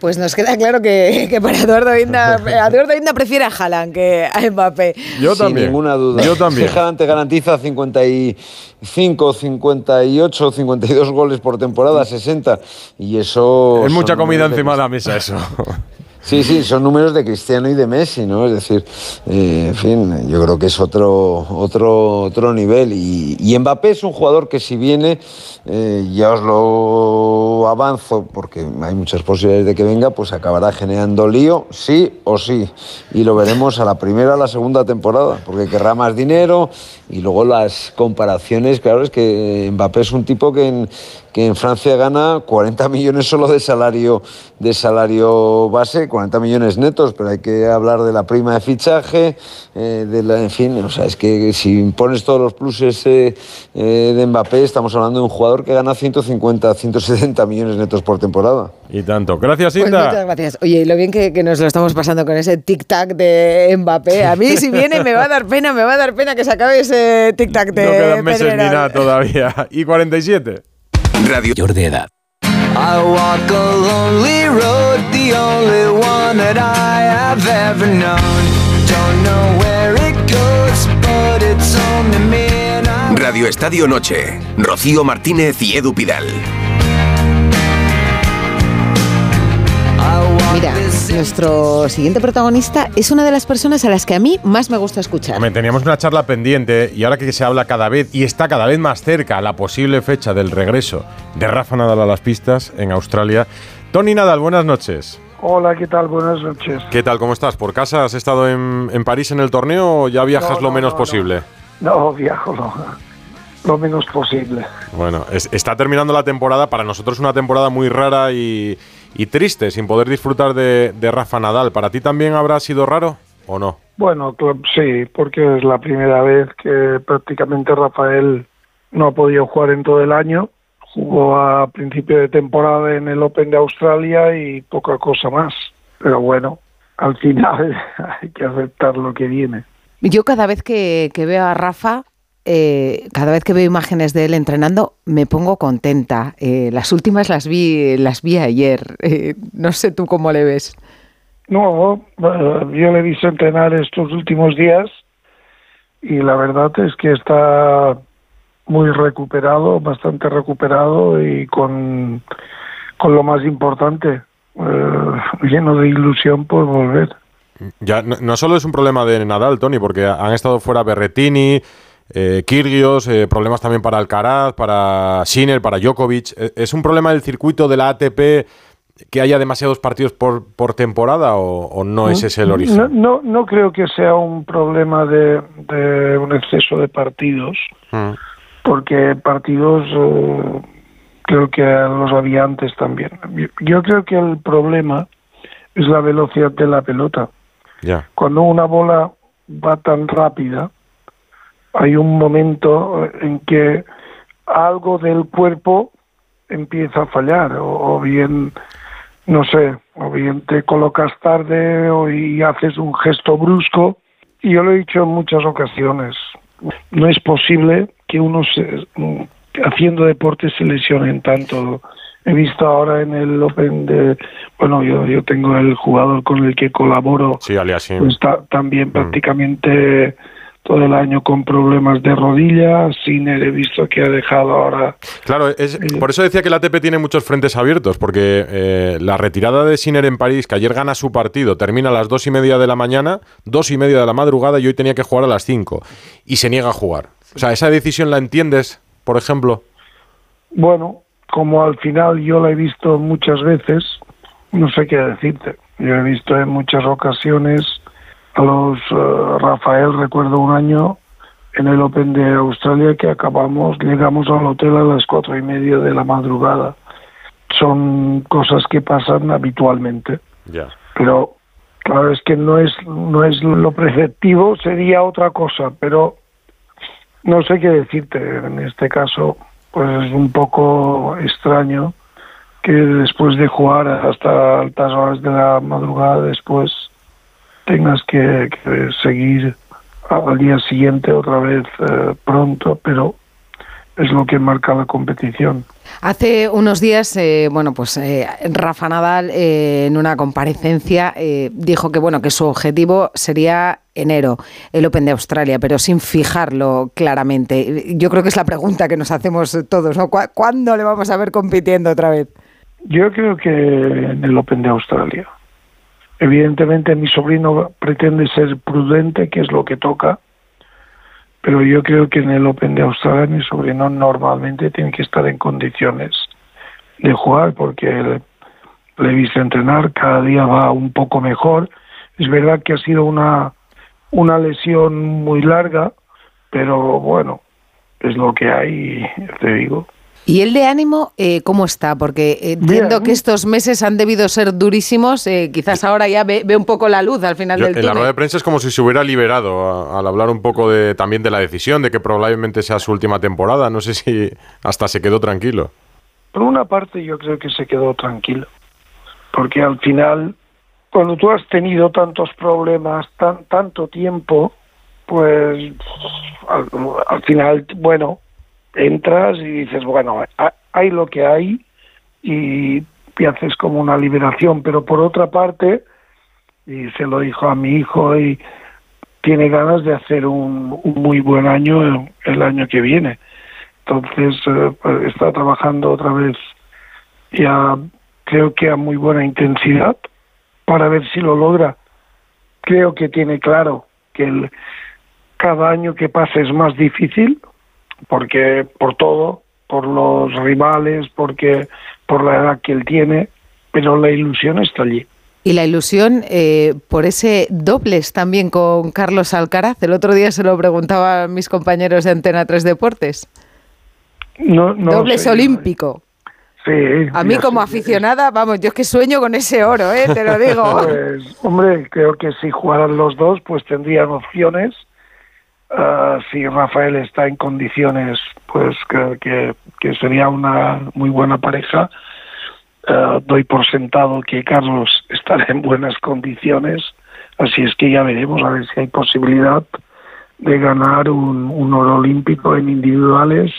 Speaker 2: Pues nos queda claro que, que para Eduardo Inda, Eduardo Inda prefiere a Haaland que a Mbappé.
Speaker 20: Sin ninguna duda.
Speaker 3: Yo también.
Speaker 20: Que Haaland te garantiza 55, 58, 52 goles por temporada, 60. Y eso.
Speaker 3: es mucha comida encima de la mesa eso.
Speaker 20: Sí, sí, son números de Cristiano y de Messi, ¿no? Es decir, eh, en fin, yo creo que es otro, otro, otro nivel. Y, y Mbappé es un jugador que si viene, eh, ya os lo avanzo, porque hay muchas posibilidades de que venga, pues acabará generando lío, sí o sí. Y lo veremos a la primera o la segunda temporada, porque querrá más dinero. Y luego las comparaciones, claro, es que Mbappé es un tipo que en, que en Francia gana 40 millones solo de salario, de salario base, 40 millones netos, pero hay que hablar de la prima de fichaje, eh, de la, en fin, o sea, es que si pones todos los pluses eh, eh, de Mbappé, estamos hablando de un jugador que gana 150, 170 millones netos por temporada.
Speaker 3: Y tanto. Gracias,
Speaker 2: Pues
Speaker 3: Inda.
Speaker 2: muchas gracias. Oye, y lo bien que, que nos lo estamos pasando con ese tic-tac de Mbappé. A mí, si viene, me va a dar pena, me va a dar pena que se acabe ese tic-tac de
Speaker 3: no quedan meses ni
Speaker 2: Pedrerol.
Speaker 3: nada todavía. Y 47.
Speaker 10: Radio Mayor de edad.
Speaker 21: I walk a lonely road, the only one that I have ever known. Don't know where it goes, but it's only me and I.
Speaker 10: Radio Estadio Noche. Rocío Martínez y Edu Pidal.
Speaker 2: Mira, nuestro siguiente protagonista es una de las personas a las que a mí más me gusta escuchar.
Speaker 3: Hombre, teníamos una charla pendiente y ahora que se habla cada vez y está cada vez más cerca la posible fecha del regreso de Rafa Nadal a las pistas en Australia. Tony Nadal, buenas noches.
Speaker 22: Hola, ¿qué tal? Buenas noches.
Speaker 3: ¿Qué tal? ¿Cómo estás? ¿Por casa has estado en, en París en el torneo o ya viajas
Speaker 22: No,
Speaker 3: lo
Speaker 22: no,
Speaker 3: menos
Speaker 22: no,
Speaker 3: posible?
Speaker 22: No, viajo lo, lo menos posible.
Speaker 3: Bueno, es- está terminando la temporada, para nosotros una temporada muy rara y, y triste, sin poder disfrutar de, de Rafa Nadal. ¿Para ti también habrá sido raro o no?
Speaker 22: Bueno, sí, porque es la primera vez que prácticamente Rafael no ha podido jugar en todo el año. Jugó a principio de temporada en el Open de Australia y poca cosa más. Pero bueno, al final hay que aceptar lo que viene.
Speaker 2: Yo cada vez que, que veo a Rafa, eh, cada vez que veo imágenes de él entrenando, me pongo contenta. Eh, las últimas las vi, las vi ayer. Eh, no sé tú cómo le ves.
Speaker 22: No, yo le he visto entrenar estos últimos días y la verdad es que está muy recuperado, bastante recuperado y con, con lo más importante, eh, lleno de ilusión por volver.
Speaker 3: Ya, no, no solo es un problema de Nadal, Tony, porque han estado fuera Berretini, eh, Kyrgios, eh, problemas también para Alcaraz, para Sinner, para Djokovic. Eh, ¿Es un problema del circuito de la ATP que haya demasiados partidos por, por temporada o, o no ese es el origen?
Speaker 22: No, no, no creo que sea un problema de, de un exceso de partidos,
Speaker 3: Mm.
Speaker 22: porque partidos eh, creo que los había antes también. Yo, creo que el problema es la velocidad de la pelota.
Speaker 3: Ya.
Speaker 22: Cuando una bola va tan rápida, hay un momento en que algo del cuerpo empieza a fallar, o, o bien, no sé, o bien te colocas tarde o y haces un gesto brusco. Y yo lo he dicho en muchas ocasiones, no es posible que uno se, mm, haciendo deporte se lesionen tanto. He visto ahora en el Open de, bueno, yo, yo tengo el jugador con el que colaboro,
Speaker 3: Sí, Aliasim.
Speaker 22: pues ta- también prácticamente todo el año con problemas de rodilla. Sinner he visto que ha dejado ahora.
Speaker 3: Claro, es, por eso decía que la ATP tiene muchos frentes abiertos, porque eh, la retirada de Sinner en París, que ayer gana su partido, termina a las dos y media de la mañana, dos y media de la madrugada y hoy tenía que jugar a las cinco, y se niega a jugar. O sea, ¿esa decisión la entiendes, por ejemplo?
Speaker 22: Bueno, como al final yo la he visto muchas veces, no sé qué decirte. Yo he visto en muchas ocasiones a los eh, Rafael, recuerdo un año en el Open de Australia que acabamos, llegamos al hotel a las cuatro y media de la madrugada. Son cosas que pasan habitualmente, pero claro es que no es no es lo preceptivo, sería otra cosa, pero no sé qué decirte. En este caso, pues es un poco extraño que después de jugar hasta altas horas de la madrugada después tengas que, que seguir al día siguiente otra vez eh, pronto, pero es lo que marca la competición.
Speaker 2: Hace unos días, eh, bueno, pues eh, Rafa Nadal eh, en una comparecencia eh, dijo que bueno que su objetivo sería enero, el Open de Australia, pero sin fijarlo claramente. Yo creo que es la pregunta que nos hacemos todos, ¿no? ¿Cu- ¿Cuándo le vamos a ver compitiendo otra vez?
Speaker 22: Yo creo que en el Open de Australia. Evidentemente mi sobrino pretende ser prudente, que es lo que toca, pero yo creo que en el Open de Australia mi sobrino normalmente tiene que estar en condiciones de jugar porque le, he visto entrenar, cada día va un poco mejor. Es verdad que ha sido una, una lesión muy larga, pero bueno, es lo que hay, te digo.
Speaker 2: ¿Y el de ánimo eh, cómo está? Porque eh, entiendo
Speaker 22: Bien.
Speaker 2: que estos meses han debido ser durísimos, eh, quizás ahora ya ve, ve un poco la luz al final
Speaker 3: Yo-
Speaker 2: del
Speaker 3: en la rueda
Speaker 2: túnel.
Speaker 3: de prensa es como si se hubiera liberado a- al hablar un poco de, también de la decisión, de que probablemente sea su última temporada. No sé si hasta se quedó tranquilo.
Speaker 22: Por una parte yo creo que se quedó tranquilo, porque al final, cuando tú has tenido tantos problemas, tan, tanto tiempo, pues al, al final, bueno, entras y dices, bueno, ha- hay lo que hay y, y haces como una liberación, pero por otra parte, y se lo dijo a mi hijo y tiene ganas de hacer un, muy buen año el año que viene. Entonces eh, está trabajando otra vez ya creo que a muy buena intensidad para ver si lo logra. Creo que tiene claro que el, cada año que pasa es más difícil, porque por todo, por los rivales, porque por la edad que él tiene, pero la ilusión está allí.
Speaker 2: Y la ilusión eh, por ese dobles también con Carlos Alcaraz. El otro día se lo preguntaba a mis compañeros de Antena 3 Deportes.
Speaker 22: No, no
Speaker 2: dobles
Speaker 22: sé,
Speaker 2: olímpico.
Speaker 22: Sí,
Speaker 2: A mí como aficionada, vamos, yo es que sueño con ese oro, ¿eh? te lo digo.
Speaker 22: Pues, hombre, creo que si jugaran los dos, pues tendrían opciones. Ah, si Rafael está en condiciones, pues que, que sería una muy buena pareja. Ah, doy por sentado que Carlos estará en buenas condiciones, así es que ya veremos a ver si hay posibilidad de ganar un, un oro olímpico en individuales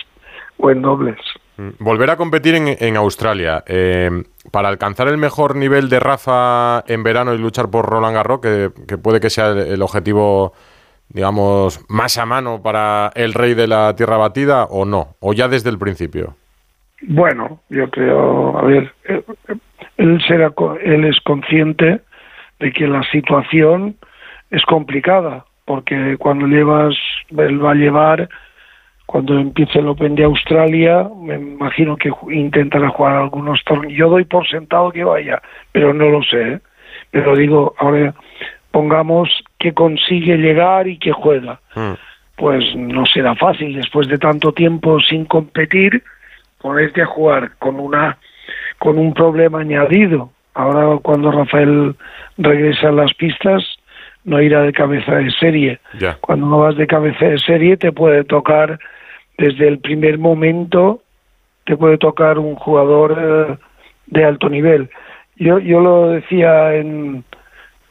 Speaker 22: o en dobles.
Speaker 3: Mm, Volver a competir en, en Australia. eh, para alcanzar el mejor nivel de Rafa en verano y luchar por Roland Garros, que, que puede que sea el objetivo, digamos, más a mano para el rey de la tierra batida, o no, o ya desde el principio.
Speaker 22: Bueno, yo creo, a ver, eh, eh, él, será, él es consciente de que la situación es complicada, porque cuando llevas, él va a llevar, cuando empiece el Open de Australia, me imagino que intentará jugar algunos torneos. Yo doy por sentado que vaya, pero no lo sé. ¿eh? Pero digo, ahora pongamos que consigue llegar y que juega. Pues no será fácil después de tanto tiempo sin competir ponerte a jugar con una con un problema añadido. Ahora cuando Rafael regresa a las pistas no irá de cabeza de serie. Cuando no vas de cabeza de serie te puede tocar desde el primer momento te puede tocar un jugador eh, de alto nivel. Yo yo lo decía en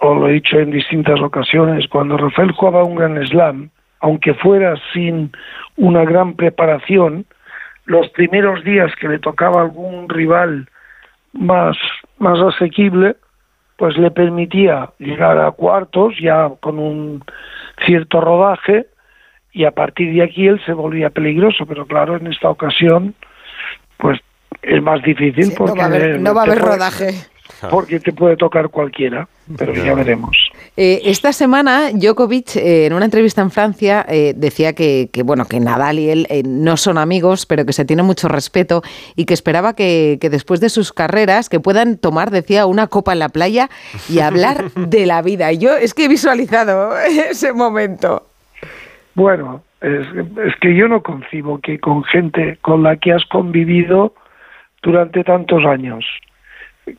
Speaker 22: o lo he dicho en distintas ocasiones, cuando Rafael jugaba un gran slam, aunque fuera sin una gran preparación, los primeros días que le tocaba algún rival más, más asequible, pues le permitía llegar a cuartos ya con un cierto rodaje y a partir de aquí él se volvía peligroso, pero claro, en esta ocasión pues es más difícil porque
Speaker 2: va a haber, no va a haber
Speaker 22: puede-
Speaker 2: rodaje.
Speaker 22: porque te puede tocar cualquiera, pero ya veremos.
Speaker 2: Eh, esta semana Djokovic eh, en una entrevista en Francia eh, decía que, que, bueno que Nadal y él eh, no son amigos, pero que se tiene mucho respeto y que esperaba que, que después de sus carreras que puedan tomar, decía, una copa en la playa y hablar de la vida. Y yo es que he visualizado ese momento.
Speaker 22: Bueno, es, es que yo no concibo que con gente con la que has convivido durante tantos años,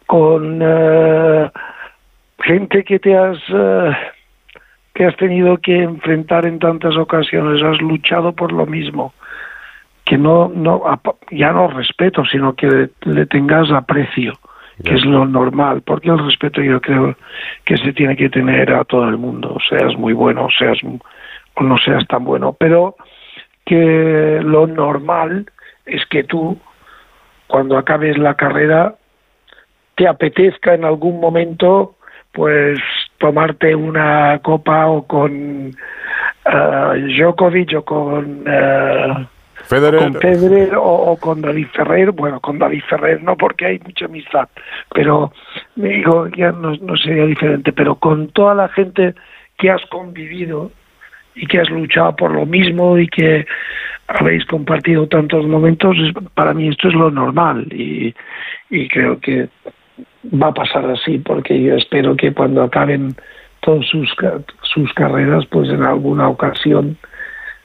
Speaker 22: con eh, gente que te has eh, que has tenido que enfrentar en tantas ocasiones, has luchado por lo mismo, que no no ya no respeto, sino que le, le tengas aprecio, que es lo normal, porque el respeto yo creo que se tiene que tener a todo el mundo, seas muy bueno, seas o no seas tan bueno, pero que lo normal es que tú cuando acabes la carrera te apetezca en algún momento pues tomarte una copa o con eh, Djokovic o con eh,
Speaker 3: Federer.
Speaker 22: con Federer o, o con David Ferrer, bueno, con David Ferrer no porque hay mucha amistad, pero me digo, ya no, no sería diferente, pero con toda la gente que has convivido y que has luchado por lo mismo y que habéis compartido tantos momentos, para mí esto es lo normal. Y, y creo que va a pasar así porque yo espero que cuando acaben todas sus, sus carreras, pues en alguna ocasión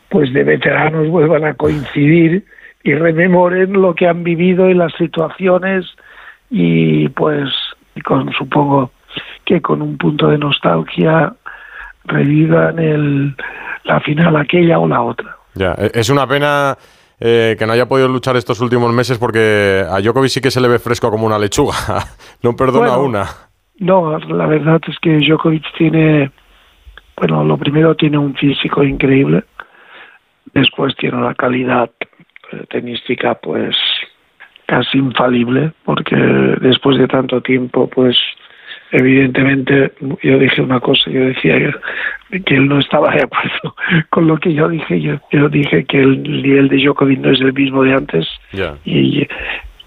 Speaker 22: pues de veteranos vuelvan a coincidir y rememoren lo que han vivido y las situaciones y pues y con supongo que con un punto de nostalgia revivan el, la final aquella o la otra.
Speaker 3: Ya, e- es una pena eh, que no haya podido luchar estos últimos meses porque a Djokovic sí que se le ve fresco como una lechuga. no perdona
Speaker 22: Bueno,
Speaker 3: una.
Speaker 22: No, la verdad es que Djokovic tiene, bueno, lo primero tiene un físico increíble, después tiene una calidad eh, tenística pues casi infalible, porque después de tanto tiempo pues evidentemente yo dije una cosa, yo decía que, que él no estaba de acuerdo con lo que yo dije, yo, yo dije que el nivel de Djokovic no es el mismo de antes y,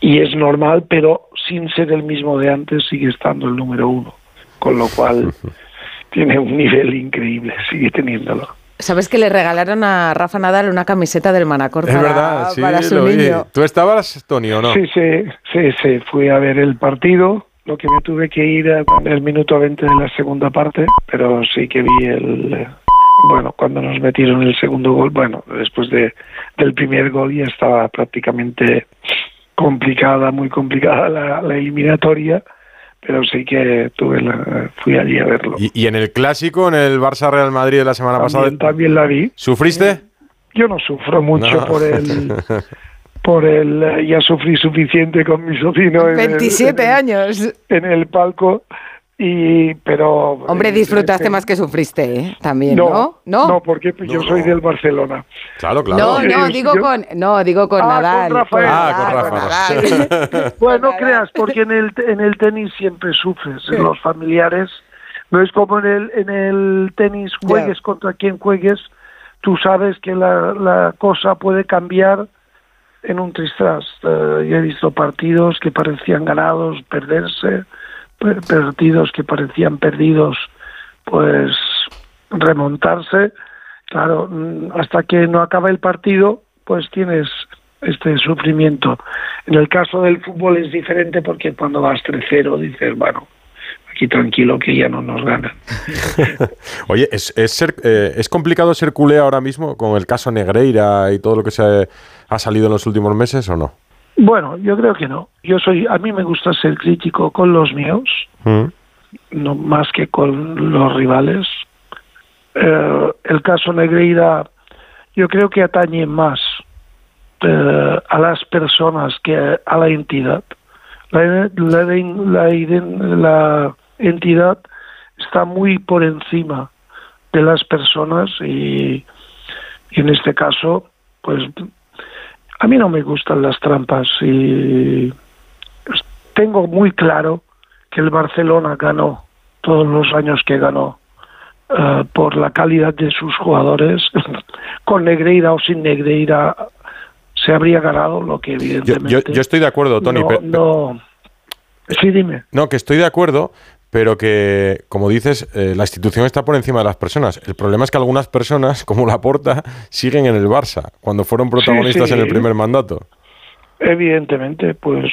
Speaker 22: y es normal, pero sin ser el mismo de antes sigue estando el número uno. con lo cual tiene un nivel increíble, sigue teniéndolo.
Speaker 2: ¿Sabes que le regalaron a Rafa Nadal una camiseta del Manacor
Speaker 3: Es
Speaker 2: para,
Speaker 3: verdad, sí,
Speaker 2: para su
Speaker 3: lo vi.
Speaker 2: niño?
Speaker 3: ¿Tú estabas, Tony, o no?
Speaker 22: Sí, sí, sí, sí, fui a ver el partido, lo que me tuve que ir en el minuto 20 de la segunda parte, pero sí que vi el... eh, Bueno, cuando nos metieron el segundo gol, bueno, después de, del primer gol ya estaba prácticamente complicada, muy complicada la, la eliminatoria, pero sí que tuve la, fui allí a verlo.
Speaker 3: Y, y en el clásico, en el Barça Real Madrid de la semana pasada,
Speaker 22: También, también la vi.
Speaker 3: ¿sufriste?
Speaker 22: Yo no sufro mucho
Speaker 3: No.
Speaker 22: por el... Por el, eh, ya sufrí suficiente con mi sobrino en el-
Speaker 2: 27
Speaker 22: en el-
Speaker 2: años.
Speaker 22: en el palco y pero
Speaker 2: Hombre,
Speaker 22: eh,
Speaker 2: disfrutaste
Speaker 22: eh,
Speaker 2: más que sufriste, ¿eh? También, ¿no?
Speaker 22: no,
Speaker 2: ¿No?
Speaker 22: no, porque yo soy del Barcelona.
Speaker 3: Claro,
Speaker 2: No, no,
Speaker 22: Eh,
Speaker 2: digo
Speaker 22: yo-
Speaker 2: con, no, digo con
Speaker 22: Ah,
Speaker 2: Nadal.
Speaker 22: con Rafael.
Speaker 3: Ah, con
Speaker 2: Nadal,
Speaker 3: Rafa.
Speaker 2: Nadal.
Speaker 22: Bueno, no creas, porque en el en el tenis siempre sufres, en los familiares. No es como en el en el tenis juegues contra quien juegues, tú sabes que la, la cosa puede cambiar en un tristras. Eh, yo he visto partidos que parecían ganados, perderse, per- partidos que parecían perdidos, pues remontarse. Claro, mm, hasta que no acaba el partido, pues tienes este sufrimiento. En el caso del fútbol es diferente porque cuando vas 3-0 dices, bueno, aquí tranquilo que ya no nos ganan.
Speaker 3: Oye, ¿es, es, ser- eh, ¿es complicado ser culé ahora mismo con el caso Negreira y todo lo que se ha salido en los últimos meses o no?
Speaker 22: Bueno, yo creo que no. Yo soy, a mí me gusta ser crítico con los míos,
Speaker 3: Mm.
Speaker 22: no más que con los rivales. Eh, el caso Negreira, yo creo que atañe más eh, a las personas que a la entidad. La, la, la la entidad está muy por encima de las personas y, y en este caso, pues a mí no me gustan las trampas y tengo muy claro que el Barcelona ganó todos los años que ganó eh, por la calidad de sus jugadores. Con Negreira o sin Negreira se habría ganado lo que evidentemente
Speaker 3: yo- yo estoy de acuerdo, Tony.
Speaker 22: no- Sí, dime.
Speaker 3: No, que estoy de acuerdo, pero que, como dices, eh, la institución está por encima de las personas. El problema es que algunas personas, como Laporta, siguen en el Barça, cuando fueron protagonistas
Speaker 22: sí.
Speaker 3: en el primer mandato.
Speaker 22: Evidentemente, pues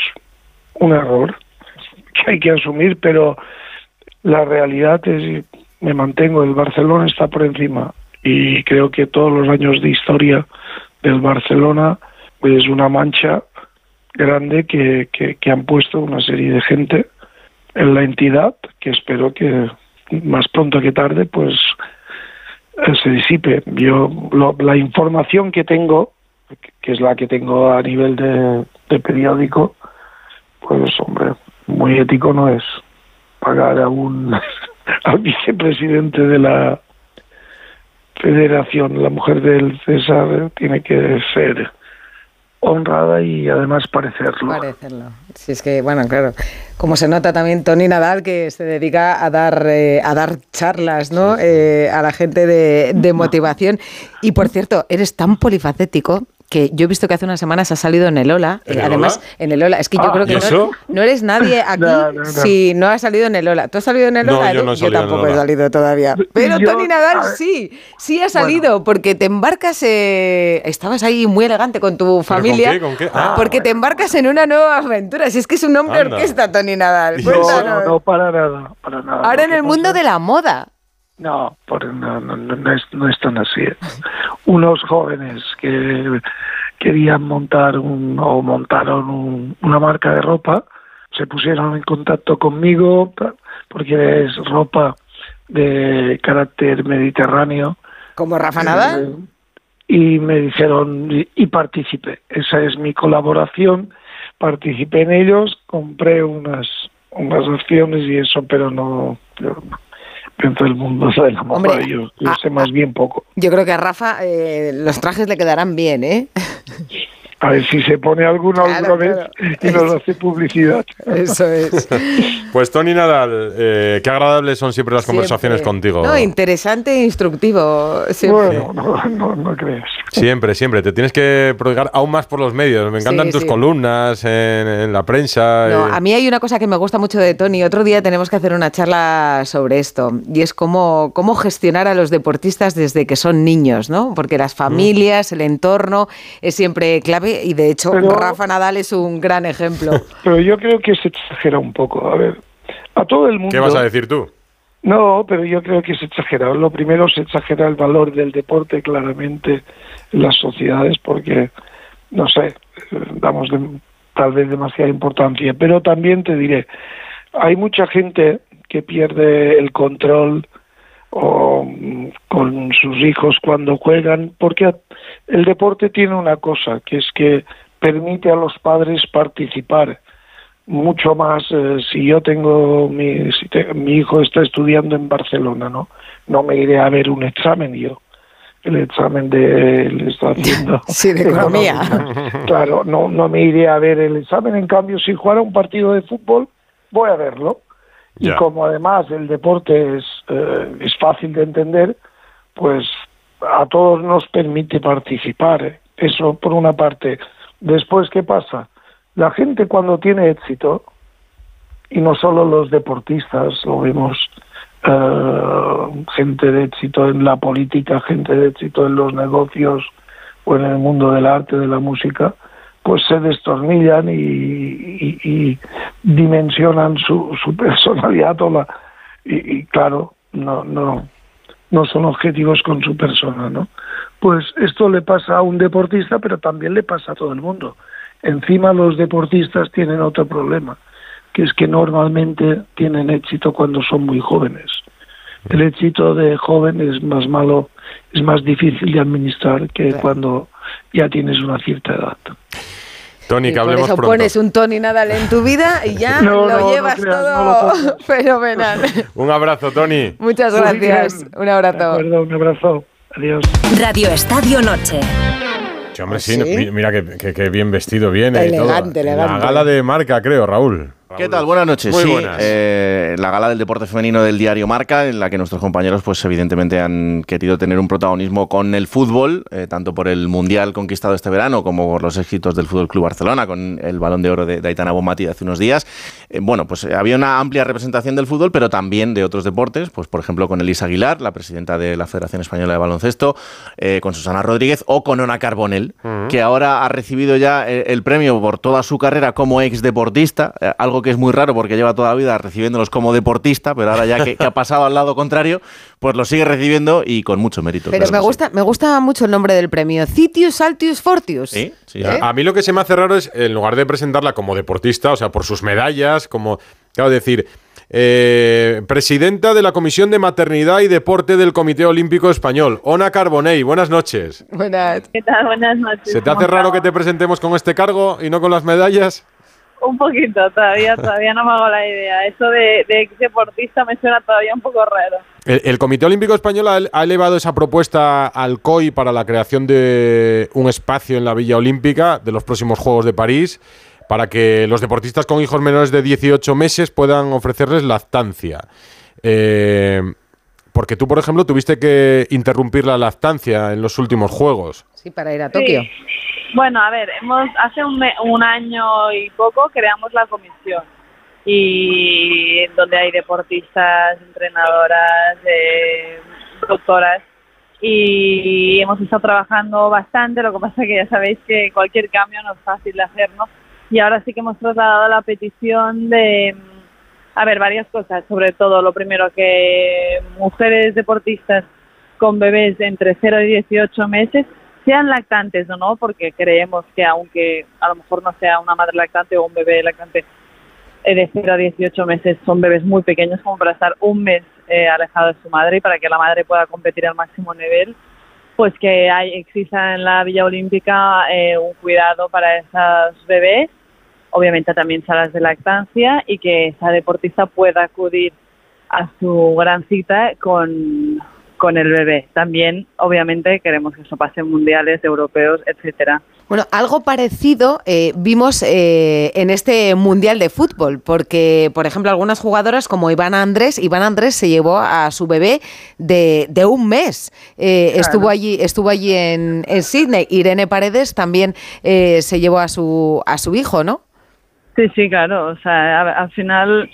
Speaker 22: un error que hay que asumir, pero la realidad es, me mantengo, el Barcelona está por encima y creo que todos los años de historia del Barcelona pues, es una mancha grande que, que, que han puesto una serie de gente en la entidad que espero que más pronto que tarde pues eh, se disipe. Yo lo- la información que tengo que es la que tengo a nivel de, periódico, pues hombre, muy ético no es pagar a un al vicepresidente de la federación, la mujer del César tiene que ser honrada y además parecerlo.
Speaker 2: Parecerlo. Si es que, bueno, claro, como se nota también Tony Nadal que se dedica a dar eh, a dar charlas, ¿no? Eh, a la gente de, de motivación. Y por cierto, eres tan polifacético que yo he visto que hace unas semanas has salido en el Ola.
Speaker 3: ¿En
Speaker 2: eh,
Speaker 3: el
Speaker 2: además,
Speaker 3: Ola?
Speaker 2: en el Ola. Es que yo
Speaker 3: Ah,
Speaker 2: creo que
Speaker 3: ¿y
Speaker 2: no, no eres nadie aquí
Speaker 22: No, no, no.
Speaker 2: si no has salido en el Ola. ¿Tú has salido en el
Speaker 3: No,
Speaker 2: Ola?
Speaker 3: yo
Speaker 2: Edu?
Speaker 3: no he salido en el
Speaker 2: tampoco he salido todavía. Pero
Speaker 22: Yo-
Speaker 2: Tony Nadal sí, sí ha salido porque te embarcas, eh, estabas ahí muy elegante con tu familia.
Speaker 3: qué? ¿Con qué? Ah,
Speaker 2: porque te embarcas en una nueva aventura. Si es que es un hombre
Speaker 3: Anda.
Speaker 2: orquesta, Tony Nadal.
Speaker 22: No, no, no, para nada, para nada.
Speaker 2: Ahora en el mundo
Speaker 22: pasa-
Speaker 2: de la moda.
Speaker 22: No, por, no, no, no, es, no es tan así. Unos jóvenes que querían montar un, o montaron un- una marca de ropa, se pusieron en contacto conmigo porque es ropa de carácter mediterráneo.
Speaker 2: Como Rafa Nadal.
Speaker 22: Y me dijeron, y, y participé. Esa es mi colaboración. Participé en ellos, compré unas, unas acciones y eso, pero no. Dentro del mundo de la moda,
Speaker 2: Hombre,
Speaker 22: yo, yo
Speaker 2: ah,
Speaker 22: sé más bien poco.
Speaker 2: Yo creo que a Rafa eh, los trajes le quedarán bien, ¿eh?
Speaker 22: A ver si se pone alguna
Speaker 2: Claro,
Speaker 22: alguna
Speaker 2: claro.
Speaker 22: vez y nos hace publicidad.
Speaker 2: Eso es.
Speaker 3: Pues Tony Nadal, eh, qué agradables son siempre las conversaciones
Speaker 2: Siempre.
Speaker 3: contigo.
Speaker 2: No, interesante e instructivo. siempre.
Speaker 22: Bueno, no, no, no creas.
Speaker 3: Siempre, siempre. Te tienes que prodigar aún más por los medios. Me encantan
Speaker 2: Sí,
Speaker 3: tus
Speaker 2: sí.
Speaker 3: columnas en, en la prensa.
Speaker 2: No,
Speaker 3: eh.
Speaker 2: a mí hay una cosa que me gusta mucho de Tony. Otro día tenemos que hacer una charla sobre esto y es cómo, cómo gestionar a los deportistas desde que son niños, ¿no? Porque las familias, el entorno es siempre clave y de hecho
Speaker 22: Pero-
Speaker 2: Rafa Nadal es un gran ejemplo.
Speaker 22: Pero yo creo que se exagera un poco. A ver, a todo el mundo.
Speaker 3: ¿Qué vas a decir tú?
Speaker 22: No, pero yo creo que se exagera. Lo primero se exagera el valor del deporte claramente en las sociedades porque, no sé, damos de- tal vez demasiada importancia. Pero también te diré, hay mucha gente que pierde el control o, mm, con sus hijos cuando juegan porque a- el deporte tiene una cosa, que es que permite a los padres participar mucho más eh, si yo tengo mi si te- mi hijo está estudiando en Barcelona no no me iré a ver un examen yo. El examen de le está haciendo.
Speaker 2: Sí, de economía.
Speaker 22: claro no no me iré a ver el examen. En cambio si jugara un partido de fútbol voy a verlo. Y como además el deporte es eh, es fácil de entender pues a todos nos permite participar. Eso por una parte. Después qué pasa la gente cuando tiene éxito, y no solo los deportistas, lo vemos eh, gente de éxito en la política, gente de éxito en los negocios o en el mundo del arte, de la música, pues se destornillan y, y- y dimensionan su, su personalidad o la, y, y claro, no, no, no son objetivos con su persona, ¿no? Pues esto le pasa a un deportista, pero también le pasa a todo el mundo. Encima los deportistas tienen otro problema, que es que normalmente tienen éxito cuando son muy jóvenes. El éxito de joven es más malo, es más difícil de administrar que cuando ya tienes una cierta edad.
Speaker 3: Tony, que
Speaker 2: por
Speaker 3: hablemos
Speaker 2: eso
Speaker 3: pronto.
Speaker 2: pones un Tony Nadal en tu vida y ya
Speaker 22: No,
Speaker 2: lo
Speaker 22: no, no
Speaker 2: llevas
Speaker 22: creas, no
Speaker 2: todo
Speaker 22: lo pongas.
Speaker 2: fenomenal.
Speaker 3: Un abrazo, Tony.
Speaker 2: Muchas gracias. Un abrazo.
Speaker 22: De acuerdo, un abrazo. Adiós.
Speaker 1: Radio Estadio Noche.
Speaker 3: Sí, hombre,
Speaker 2: ¿Ah,
Speaker 3: sí,
Speaker 2: sí?
Speaker 3: mi- mira que, que- que bien vestido viene. y todo.
Speaker 2: Elegante, elegante.
Speaker 3: La gala de marca, creo, Raúl.
Speaker 23: ¿Qué tal? Buenas noches.
Speaker 3: Muy
Speaker 23: sí,
Speaker 3: buenas.
Speaker 23: eh, la gala del deporte femenino del diario Marca, en la que nuestros compañeros, pues evidentemente han querido tener un protagonismo con el fútbol, eh, tanto por el mundial conquistado este verano como por los éxitos del Fútbol Club Barcelona, con el balón de oro de, de Aitana Bonmati de hace unos días. Eh, bueno, pues había una amplia representación del fútbol, pero también de otros deportes, pues por ejemplo con Elisa Aguilar, la presidenta de la Federación Española de Baloncesto, con Susana Rodríguez o con Ona Carbonell, que ahora ha recibido ya el premio por toda su carrera como ex deportista, eh, algo que es muy raro porque lleva toda la vida recibiéndolos como deportista, pero ahora ya que, que ha pasado al lado contrario, pues lo sigue recibiendo y con mucho mérito.
Speaker 2: Pero
Speaker 23: claro
Speaker 2: me
Speaker 23: sí.
Speaker 2: gusta, me gusta mucho el nombre del premio. Citius Altius Fortius.
Speaker 23: Sí, sí,
Speaker 2: ¿Eh?
Speaker 3: A mí lo que se me hace raro es, en lugar de presentarla como deportista, o sea, por sus medallas, como, claro, decir, eh, presidenta de la Comisión de Maternidad y Deporte del Comité Olímpico Español, Ona Carbonell, buenas noches.
Speaker 2: Buenas.
Speaker 24: ¿Qué tal? Buenas noches.
Speaker 3: ¿Se te
Speaker 24: ¿Cómo
Speaker 3: hace raro que te presentemos con este cargo y no con las medallas?
Speaker 24: Un poquito, todavía, todavía no me hago la idea. Eso de, de ex deportista me suena todavía un poco raro.
Speaker 3: El, el Comité Olímpico Español ha, ha elevado esa propuesta al COI para la creación de un espacio en la Villa Olímpica de los próximos Juegos de París para que los deportistas con hijos menores de 18 meses puedan ofrecerles lactancia. Eh, porque tú, por ejemplo, tuviste que interrumpir la lactancia en los últimos Juegos.
Speaker 2: Sí, para ir a Tokio.
Speaker 24: Sí. Bueno, a ver, hemos hace un, me- un año y poco creamos la comisión y donde hay deportistas, entrenadoras, eh, doctoras y hemos estado trabajando bastante. Lo que pasa es que ya sabéis que cualquier cambio no es fácil de hacer, ¿no? Y ahora sí que hemos trasladado la petición de, mm, a ver, varias cosas. Sobre todo, lo primero, que mujeres deportistas con bebés de entre 0 y 18 meses sean lactantes o no, porque creemos que aunque a lo mejor no sea una madre lactante o un bebé lactante eh, de 0 a 18 meses, son bebés muy pequeños como para estar un mes eh, alejado de su madre y para que la madre pueda competir al máximo nivel, pues que hay, exista en la Villa Olímpica eh, un cuidado para esos bebés, obviamente también salas de lactancia y que esa deportista pueda acudir a su gran cita con, con el bebé. También, obviamente, queremos que eso pase en mundiales, europeos, etcétera.
Speaker 2: Bueno, algo parecido eh, vimos eh, en este Mundial de Fútbol, porque, por ejemplo, algunas jugadoras como Iván Andrés, Iván Andrés se llevó a su bebé de, de un mes. Eh,
Speaker 24: Claro.
Speaker 2: Estuvo allí, estuvo allí en, en Sydney. Irene Paredes también eh, se llevó a su, a su hijo, ¿no?
Speaker 24: Sí, sí, claro. O sea, a- al final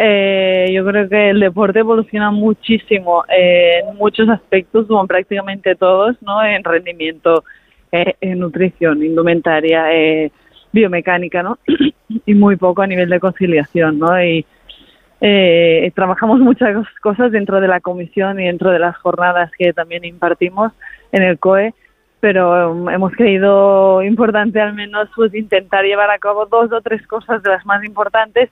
Speaker 24: eh, yo creo que el deporte evoluciona muchísimo eh, en muchos aspectos, como prácticamente todos, ¿no? En rendimiento, eh, en nutrición, indumentaria, eh, biomecánica, ¿no? y muy poco a nivel de conciliación, ¿no? Y eh, trabajamos muchas cosas dentro de la comisión y dentro de las jornadas que también impartimos en el COE, pero um, hemos creído importante al menos pues intentar llevar a cabo dos o tres cosas de las más importantes,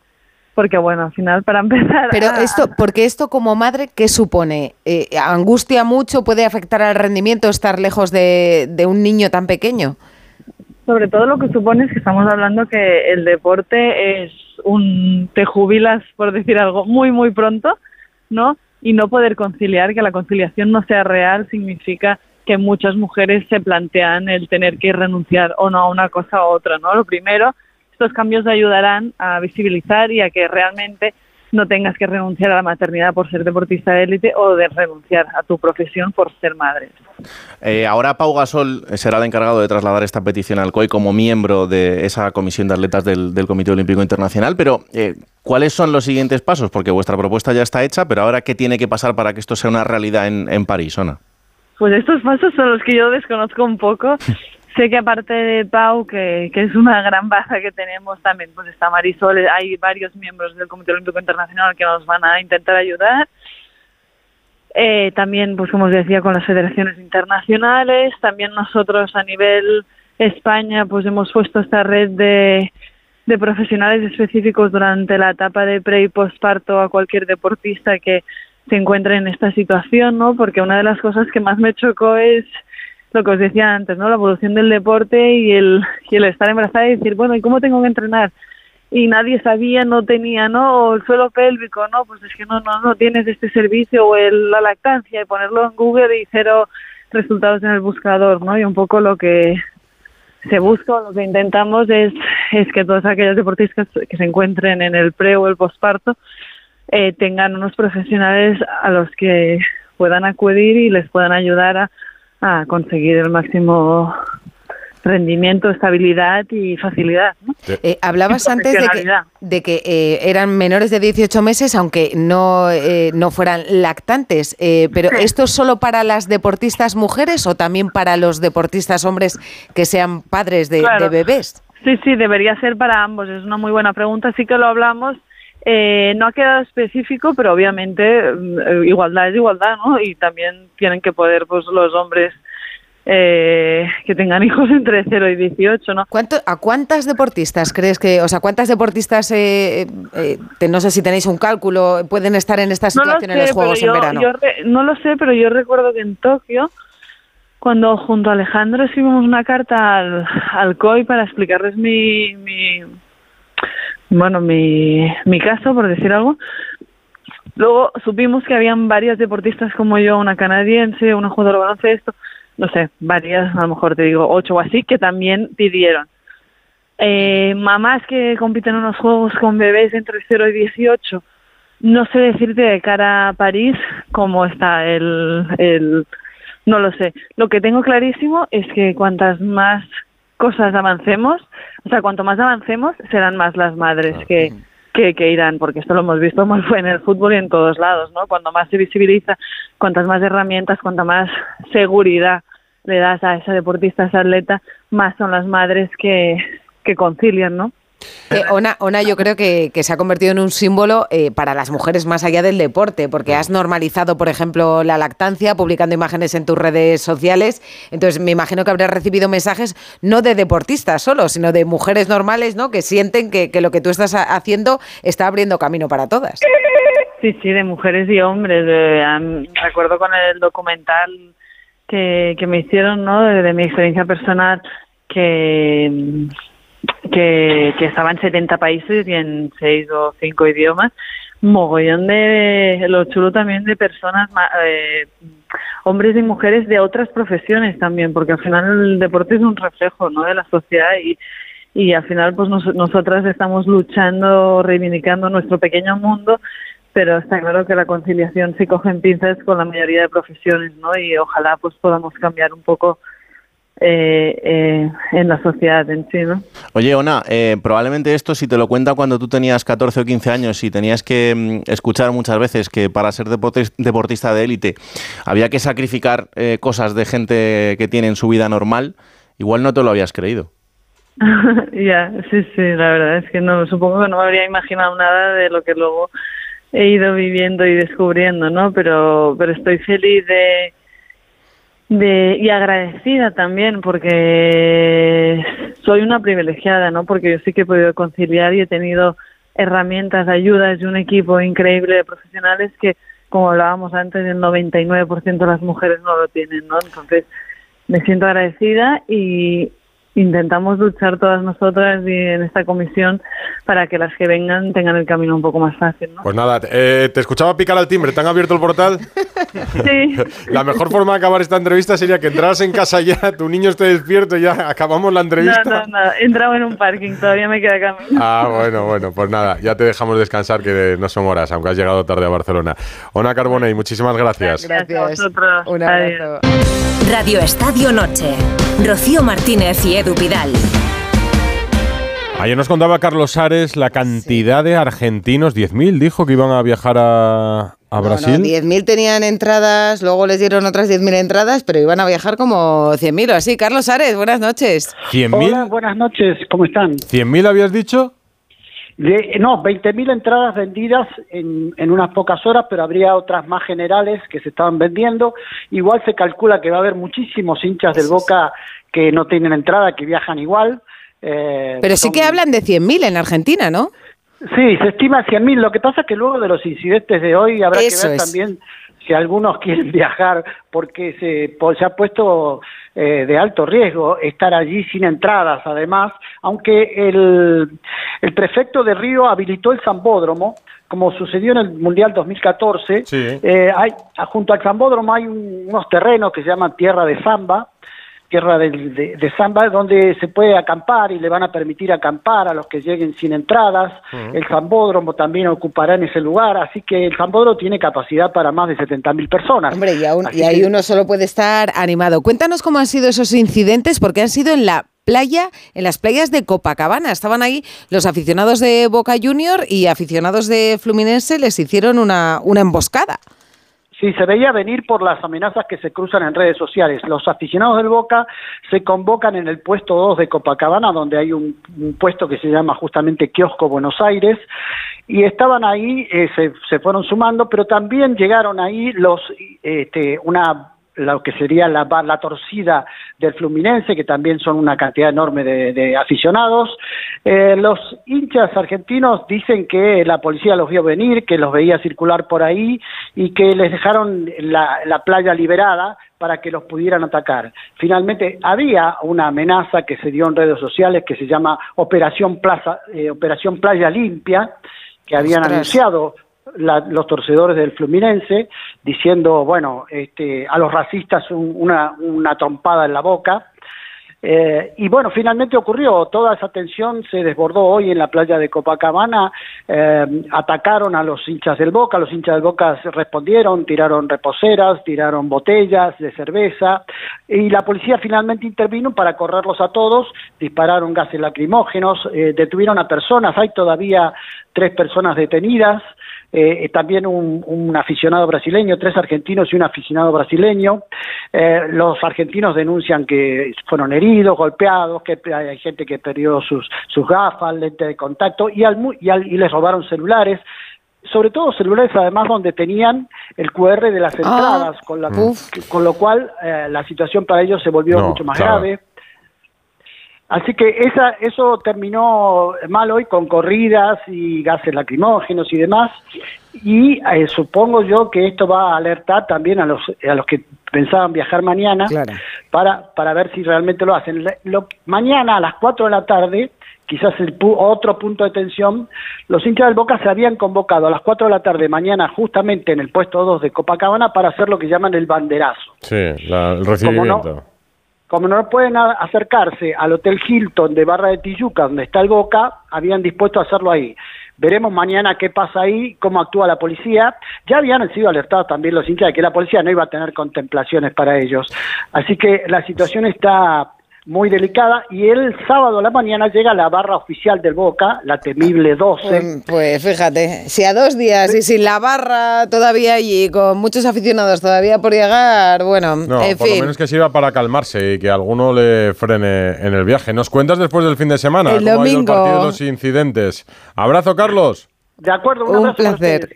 Speaker 24: porque bueno, al final para empezar...
Speaker 2: Pero
Speaker 24: a-
Speaker 2: esto, porque esto como madre, ¿qué supone? Eh, ¿Angustia mucho? ¿Puede afectar al rendimiento estar lejos de, de un niño tan pequeño?
Speaker 24: Sobre todo lo que supone es que estamos hablando que el deporte es un te jubilas, por decir algo, muy, muy pronto, ¿no? Y no poder conciliar, que la conciliación no sea real, significa que muchas mujeres se plantean el tener que renunciar o no a una cosa u otra, ¿no? Lo primero, estos cambios ayudarán a visibilizar y a que realmente no tengas que renunciar a la maternidad por ser deportista de élite o de renunciar a tu profesión por ser madre.
Speaker 23: Eh, ahora Pau Gasol será el encargado de trasladar esta petición al COI como miembro de esa comisión de atletas del, del Comité Olímpico Internacional, pero eh, ¿cuáles son los siguientes pasos? Porque vuestra propuesta ya está hecha, pero ahora ¿qué tiene que pasar para que esto sea una realidad en, en París, Ona?
Speaker 24: Pues estos pasos son los que yo desconozco un poco. sé que aparte de Pau, que, que es una gran baza que tenemos también, pues está Marisol, hay varios miembros del Comité Olímpico Internacional que nos van a intentar ayudar. Eh, también, pues como os decía, con las federaciones internacionales. También nosotros a nivel España, pues hemos puesto esta red de, de profesionales específicos durante la etapa de pre y postparto a cualquier deportista que se encuentre en esta situación, ¿no? Porque una de las cosas que más me chocó es lo que os decía antes, ¿no? La evolución del deporte y el, y el estar embarazada y decir, bueno, ¿y cómo tengo que entrenar? Y nadie sabía, no tenía, ¿no? O el suelo pélvico, ¿no? Pues es que no, no, no tienes este servicio o el, la lactancia y ponerlo en Google y cero resultados en el buscador, ¿no? Y un poco lo que se busca o lo que intentamos es, es que todos aquellos deportistas que se encuentren en el pre o el posparto eh, tengan unos profesionales a los que puedan acudir y les puedan ayudar a, a conseguir el máximo rendimiento, estabilidad y facilidad. ¿no?
Speaker 2: Eh, hablabas
Speaker 24: Y
Speaker 2: antes de que,
Speaker 24: profesionalidad.
Speaker 2: de que eh, eran menores de 18 meses, aunque no, eh, no fueran lactantes. Eh, pero
Speaker 24: Sí.
Speaker 2: ¿esto es solo para las deportistas mujeres o también para los deportistas hombres que sean padres de,
Speaker 24: Claro.
Speaker 2: de bebés?
Speaker 24: Sí, sí, debería ser para ambos. Es una muy buena pregunta. Sí que lo hablamos. Eh, no ha quedado específico, pero obviamente mm, eh, igualdad es igualdad, ¿no? Y también tienen que poder, pues, los hombres eh, que tengan hijos entre 0 y 18, ¿no?
Speaker 2: ¿Cuánto, ¿A cuántas deportistas crees que, o sea, cuántas deportistas, eh, eh, te- no sé si tenéis un cálculo, pueden estar en esta
Speaker 24: No lo
Speaker 2: situación en los Juegos
Speaker 24: pero
Speaker 2: en
Speaker 24: yo-
Speaker 2: verano?
Speaker 24: yo re- no lo sé, pero yo recuerdo que en Tokio, cuando junto a Alejandro escribimos una carta al, al COI para explicarles mi, mi bueno, mi, caso, por decir algo, luego supimos que habían varias deportistas como yo, una canadiense, una jugadora de baloncesto, no sé, varias, a lo mejor te digo ocho o así, que también pidieron. Eh, mamás que compiten en unos juegos con bebés entre 0 y 18, no sé decirte de cara a París cómo está el, el... No lo sé. Lo que tengo clarísimo es que cuantas más cosas avancemos, o sea, cuanto más avancemos, serán más las madres que, que, que irán, porque esto lo hemos visto muy en el fútbol y en todos lados, ¿no? Cuando más se visibiliza, cuantas más herramientas, cuanta más seguridad le das a ese deportista, a ese atleta, más son las madres que, que concilian, ¿no?
Speaker 2: Eh, Ona, Ona, yo creo que, que se ha convertido en un símbolo eh, para las mujeres más allá del deporte, porque has normalizado, por ejemplo, la lactancia, publicando imágenes en tus redes sociales. Entonces, me imagino que habrás recibido mensajes no de deportistas solo, sino de mujeres normales, ¿no? Que sienten que, que lo que tú estás ha- haciendo está abriendo camino para todas.
Speaker 24: Sí, sí, de mujeres y hombres. recuerdo con el documental que, que me hicieron, ¿no? De, de mi experiencia personal, que, que, que estaba en 70 países y en 6 o 5 idiomas. mogollón de lo chulo también de personas eh, hombres y mujeres de otras profesiones también porque al final el deporte es un reflejo no de la sociedad y y al final pues nos- nosotras estamos luchando reivindicando nuestro pequeño mundo pero está claro que la conciliación se coge en pinzas con la mayoría de profesiones no y ojalá pues podamos cambiar un poco eh, eh, en la sociedad en sí no
Speaker 23: Oye, Ona, eh, probablemente esto si te lo cuenta cuando tú tenías 14 o 15 años y tenías que mm, escuchar muchas veces que para ser deportis- deportista de élite había que sacrificar eh, cosas de gente que tiene en su vida normal, igual no te lo habías creído.
Speaker 24: ya, sí, sí, la verdad es que no, supongo que no me habría imaginado nada de lo que luego he ido viviendo y descubriendo, ¿no? Pero, pero estoy feliz de, de y agradecida también porque soy una privilegiada, ¿no? Porque yo sí que he podido conciliar y he tenido herramientas, ayudas y un equipo increíble de profesionales que, como hablábamos antes, el 99% de las mujeres no lo tienen, ¿no? Entonces, me siento agradecida y intentamos luchar todas nosotras y en esta comisión para que las que vengan tengan el camino un poco más fácil, ¿no?
Speaker 3: Pues nada, eh, te escuchaba picar al timbre, ¿te han abierto el portal?
Speaker 24: Sí.
Speaker 3: La mejor forma de acabar esta entrevista sería que entraras en casa ya, tu niño esté despierto y ya acabamos la
Speaker 24: No,
Speaker 3: entrevista.
Speaker 24: no, no, he entrado en un parking, todavía me queda camino.
Speaker 3: Ah, bueno, bueno, pues nada, ya te dejamos descansar que no son horas, aunque has llegado tarde a Barcelona. Ona Carbonell, muchísimas gracias.
Speaker 24: Gracias. a vosotros.
Speaker 2: Un
Speaker 24: Adiós.
Speaker 1: Radio Estadio Noche. Rocío Martínez y Edu Vidal.
Speaker 3: Ayer nos contaba Carlos Ares la cantidad de argentinos, 10.000 dijo que iban a viajar a, a
Speaker 2: No, no,
Speaker 3: Brasil.
Speaker 2: 10.000 tenían entradas, luego les dieron otras 10.000 entradas, pero iban a viajar como 100.000 o así. Carlos Ares, buenas noches.
Speaker 25: Hola, buenas noches, ¿cómo están?
Speaker 3: ¿100.000 habías dicho?
Speaker 25: De- no, 20.000 entradas vendidas en, en unas pocas horas, pero habría otras más generales que se estaban vendiendo. Igual se calcula que va a haber muchísimos hinchas del Boca que no tienen entrada, que viajan igual. Eh,
Speaker 2: Pero sí que hablan de 100.000 en Argentina, ¿no?
Speaker 25: Sí, se estima 100.000. Lo que pasa es que luego de los incidentes de hoy habrá
Speaker 2: Eso
Speaker 25: que ver
Speaker 2: es.
Speaker 25: también si algunos quieren viajar porque se, pues, se ha puesto eh, de alto riesgo estar allí sin entradas, además, aunque el, el prefecto de Río habilitó el Zambódromo, como sucedió en el Mundial 2014. eh, hay, junto al Zambódromo hay un- unos terrenos que se llaman Tierra de Zamba, tierra del- de, de Zamba, donde se puede acampar y le van a permitir acampar a los que lleguen sin entradas.
Speaker 2: Mm.
Speaker 25: El Zambódromo también ocupará en ese lugar, así que el Zambódromo tiene capacidad para más de 70.000 personas.
Speaker 2: Hombre, y, aún- y ahí
Speaker 25: que-
Speaker 2: uno solo puede estar animado. Cuéntanos cómo han sido esos incidentes, porque han sido en la playa, en las playas de Copacabana. Estaban ahí los aficionados de Boca Junior y aficionados de Fluminense les hicieron una, una emboscada.
Speaker 25: Sí, se veía venir por las amenazas que se cruzan en redes sociales. Los aficionados del Boca se convocan en el puesto 2 de Copacabana, donde hay un, puesto que se llama justamente Kiosco Buenos Aires, y estaban ahí, eh, se, se fueron sumando, pero también llegaron ahí los, este, una lo que sería la, torcida del Fluminense, que también son una cantidad enorme de, de aficionados. Eh, los hinchas argentinos dicen que la policía los vio venir, que los veía circular por ahí y que les dejaron la, la playa liberada para que los pudieran atacar. Finalmente había una amenaza que se dio en redes sociales que se llama Operación Plaza, eh, Operación Playa Limpia, que habían
Speaker 2: Ostras.
Speaker 25: anunciado la- los torcedores del Fluminense diciendo, bueno, este, a los racistas un- una, una trompada en la boca. Eh, y bueno, finalmente ocurrió, toda esa tensión se desbordó hoy en la playa de Copacabana, eh, atacaron a los hinchas del Boca, los hinchas del Boca respondieron, tiraron reposeras, tiraron botellas de cerveza y la policía finalmente intervino para correrlos a todos, dispararon gases lacrimógenos, eh, detuvieron a personas, hay todavía tres personas detenidas, eh, eh, también un, un aficionado brasileño, tres argentinos y un aficionado brasileño. Eh, los argentinos denuncian que fueron heridos, golpeados, que hay gente que perdió sus, sus gafas, lentes de contacto y, al, mu- y, al- y les robaron celulares. Sobre todo celulares además donde tenían el QR de las
Speaker 2: Ah,
Speaker 25: entradas, con, la, con lo cual eh, la situación para ellos se volvió
Speaker 3: No,
Speaker 25: mucho más
Speaker 3: claro.
Speaker 25: grave. Así que esa, eso terminó mal hoy con corridas y gases lacrimógenos y demás. Y eh, supongo yo que esto va a alertar también a los, a los que pensaban viajar mañana para, para ver si realmente lo hacen. Lo- mañana a las 4 de la tarde quizás el pu- otro punto de tensión, los hinchas del Boca se habían convocado a las 4 de la tarde mañana justamente en el puesto 2 de Copacabana para hacer lo que llaman el banderazo.
Speaker 3: Sí, la- el recibimiento.
Speaker 25: Como no pueden acercarse al Hotel Hilton de Barra de Tijuca, donde está el Boca, habían dispuesto a hacerlo ahí. Veremos mañana qué pasa ahí, cómo actúa la policía. Ya habían sido alertados también los hinchas de que la policía no iba a tener contemplaciones para ellos. Así que la situación está muy delicada y el sábado a la mañana llega la barra oficial del Boca, la temible 12.
Speaker 2: Mm, Pues fíjate, si a dos días y sin la barra todavía allí, con muchos aficionados todavía por llegar, bueno,
Speaker 3: No,
Speaker 2: en
Speaker 3: por
Speaker 2: fin.
Speaker 3: lo menos que sirva para calmarse y que alguno le frene en el viaje. ¿Nos cuentas después del fin de semana
Speaker 2: El
Speaker 3: cómo ha ido el
Speaker 2: domingo.
Speaker 3: partido de los incidentes? Abrazo, Carlos.
Speaker 25: De acuerdo,
Speaker 2: Un
Speaker 25: abrazo para
Speaker 2: placer.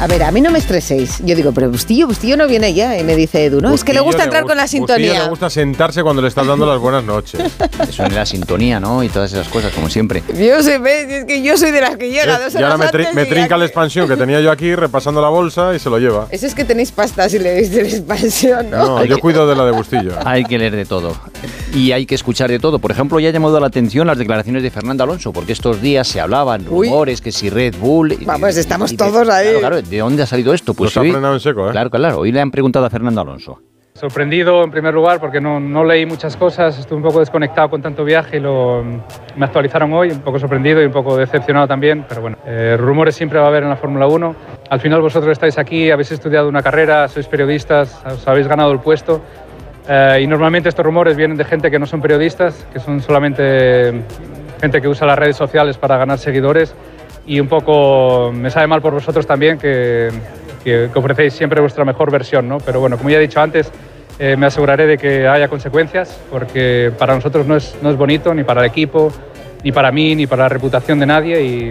Speaker 2: A ver, a mí no me estreséis. Yo digo, pero Bustillo, Bustillo no viene ya. Y me dice Edu, no, es que le gusta entrar con la
Speaker 3: Bustillo
Speaker 2: sintonía.
Speaker 3: le gusta sentarse cuando le estás dando las buenas noches.
Speaker 26: Eso es la sintonía, ¿no? Y todas esas cosas, como siempre.
Speaker 2: Yo sé, es que yo soy de las que llega dos
Speaker 3: y ahora me, tri- trinca la expansión que tenía yo aquí repasando la bolsa y se lo lleva.
Speaker 2: Eso es que tenéis pasta si leéis de la expansión, ¿no?
Speaker 3: No, yo cuido de la de Bustillo.
Speaker 26: Hay que leer de todo. Y hay que escuchar de todo. Por ejemplo, ya ha llamado la atención las declaraciones de Fernando Alonso, porque estos días se hablaban
Speaker 2: Uy.
Speaker 26: rumores que si Red Bull. y-
Speaker 2: Vamos, estamos
Speaker 26: y de-
Speaker 2: todos ahí.
Speaker 26: Claro, claro, ¿de dónde ha salido esto? Pues hoy-
Speaker 3: en seco, ¿eh?
Speaker 26: Claro, claro. Hoy le han preguntado a Fernando Alonso.
Speaker 27: Sorprendido en primer lugar porque no, no leí muchas cosas, estuve un poco desconectado con tanto viaje y lo, me actualizaron hoy, un poco sorprendido y un poco decepcionado también, pero bueno, eh, rumores siempre va a haber en la Fórmula 1. Al final vosotros estáis aquí, habéis estudiado una carrera, sois periodistas, os habéis ganado el puesto eh, y normalmente estos rumores vienen de gente que no son periodistas, que son solamente gente que usa las redes sociales para ganar seguidores y un poco me sabe mal por vosotros también que, ofrecéis siempre vuestra mejor versión, ¿no? Pero bueno, como ya he dicho antes, eh, me aseguraré de que haya consecuencias porque para nosotros no es, no es bonito, ni para el equipo, ni para mí, ni para la reputación de nadie y,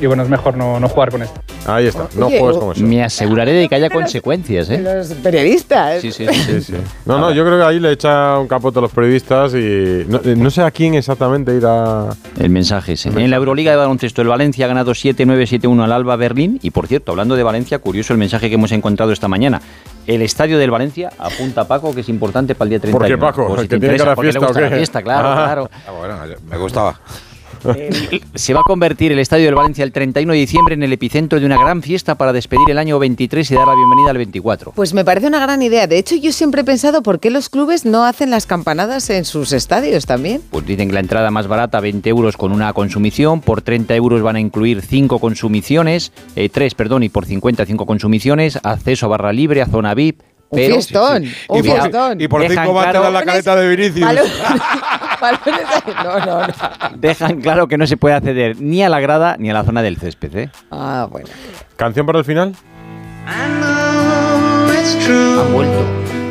Speaker 27: y bueno, es mejor no, no jugar con esto.
Speaker 3: Ahí está, no
Speaker 2: Oye,
Speaker 3: juegues con eso.
Speaker 26: Me aseguraré de que haya consecuencias, ¿eh?
Speaker 2: Los periodistas.
Speaker 26: Sí, sí,
Speaker 3: Sí, sí. No, no, yo creo que ahí le echa un capote a los periodistas y no, no sé a quién exactamente irá.
Speaker 26: El mensaje ese. En la Euroliga de baloncesto, el Valencia ha ganado 7-9-7-1 al Alba Berlín. Y por cierto, hablando de Valencia, curioso el mensaje que hemos encontrado esta mañana. El estadio del Valencia apunta Paco que es importante para el día 31.
Speaker 3: ¿Por qué, Paco?
Speaker 26: Si
Speaker 3: ¿El
Speaker 26: te
Speaker 3: tiene
Speaker 26: interesa,
Speaker 3: cara
Speaker 26: porque le
Speaker 3: fiesta o
Speaker 26: gusta la
Speaker 3: qué?
Speaker 26: fiesta, claro,
Speaker 3: Ah.
Speaker 26: claro.
Speaker 17: bueno, me gustaba.
Speaker 26: Se va a convertir el estadio del Valencia el 31 de diciembre en el epicentro de una gran fiesta para despedir el año 23 y dar la bienvenida al 24.
Speaker 2: Pues me parece una gran idea. De hecho, yo siempre he pensado por qué los clubes no hacen las campanadas en sus estadios también.
Speaker 26: Pues dicen que la entrada más barata, 20 euros con una consumición, por 30 euros van a incluir 5 consumiciones, 3, perdón, y por 50 5 consumiciones, acceso a barra libre, a zona VIP.
Speaker 2: Un
Speaker 26: pero-
Speaker 2: fiestón, un
Speaker 26: Y por-
Speaker 2: fiestón.
Speaker 26: y por
Speaker 2: Dejan
Speaker 26: cinco más te
Speaker 2: claro-
Speaker 26: dan la caleta
Speaker 3: de Vinicius.
Speaker 2: Balones-. No, no, no.
Speaker 26: Dejan claro que no se puede acceder ni a la grada ni a la zona del césped. ¿eh?
Speaker 2: Ah, bueno.
Speaker 3: ¿Canción para el final?
Speaker 26: Han vuelto.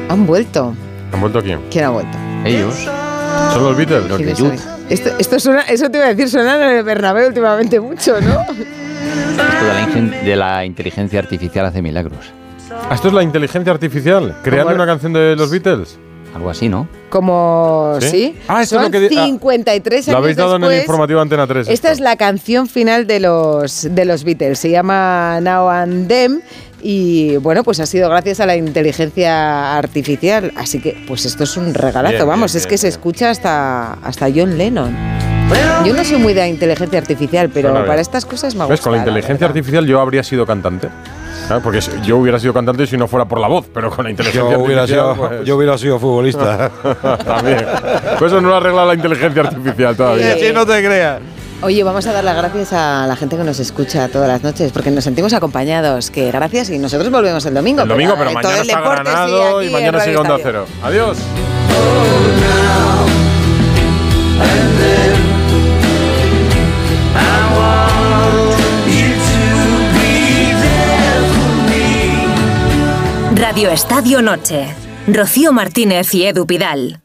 Speaker 2: Han vuelto.
Speaker 3: ¿Han vuelto quién?
Speaker 2: ¿Quién ha vuelto?
Speaker 26: Ellos.
Speaker 3: ¿Son los Beatles?
Speaker 2: ¿Quiénes son? Esto, esto suena, eso te iba a decir, suena en el Bernabéu últimamente mucho, ¿no?
Speaker 26: Esto de la, de la inteligencia artificial hace milagros.
Speaker 3: Ah, ¿Esto es la inteligencia artificial? ¿Creando una canción de los Beatles?
Speaker 26: Algo así, ¿no?
Speaker 2: Como,
Speaker 3: ¿Sí?
Speaker 2: ¿sí?
Speaker 3: Ah, esto es lo que di- ah,
Speaker 2: 53
Speaker 3: Lo habéis dado en el informativo Antena 3.
Speaker 2: Esta es la canción final de los, de los Beatles. Se llama Now and Them. Y bueno, pues ha sido gracias a la inteligencia artificial. Así que, pues esto es un regalazo.
Speaker 3: Bien,
Speaker 2: Vamos,
Speaker 3: bien,
Speaker 2: es
Speaker 3: bien,
Speaker 2: que se escucha hasta, hasta John Lennon. Yo no soy muy de inteligencia artificial, pero para estas cosas me gusta.
Speaker 3: ¿Ves? Con la inteligencia artificial yo habría sido cantante. Claro, Porque yo hubiera sido cantante si no fuera por la voz, pero con la inteligencia
Speaker 17: Yo hubiera
Speaker 3: artificial.
Speaker 17: sido-
Speaker 3: pues-
Speaker 17: yo hubiera sido futbolista.
Speaker 3: También. Pues eso no lo arregla la inteligencia artificial todavía.
Speaker 2: Sí, no
Speaker 17: te creas.
Speaker 2: Oye, vamos a dar las gracias a la gente que nos escucha todas las noches, porque nos sentimos acompañados. Que gracias y nosotros volvemos el domingo.
Speaker 3: El domingo, pero mañana está Granado y mañana sigue Onda. Cero. Adiós.
Speaker 1: Radio Estadio Noche. Rocío Martínez y Edu Pidal.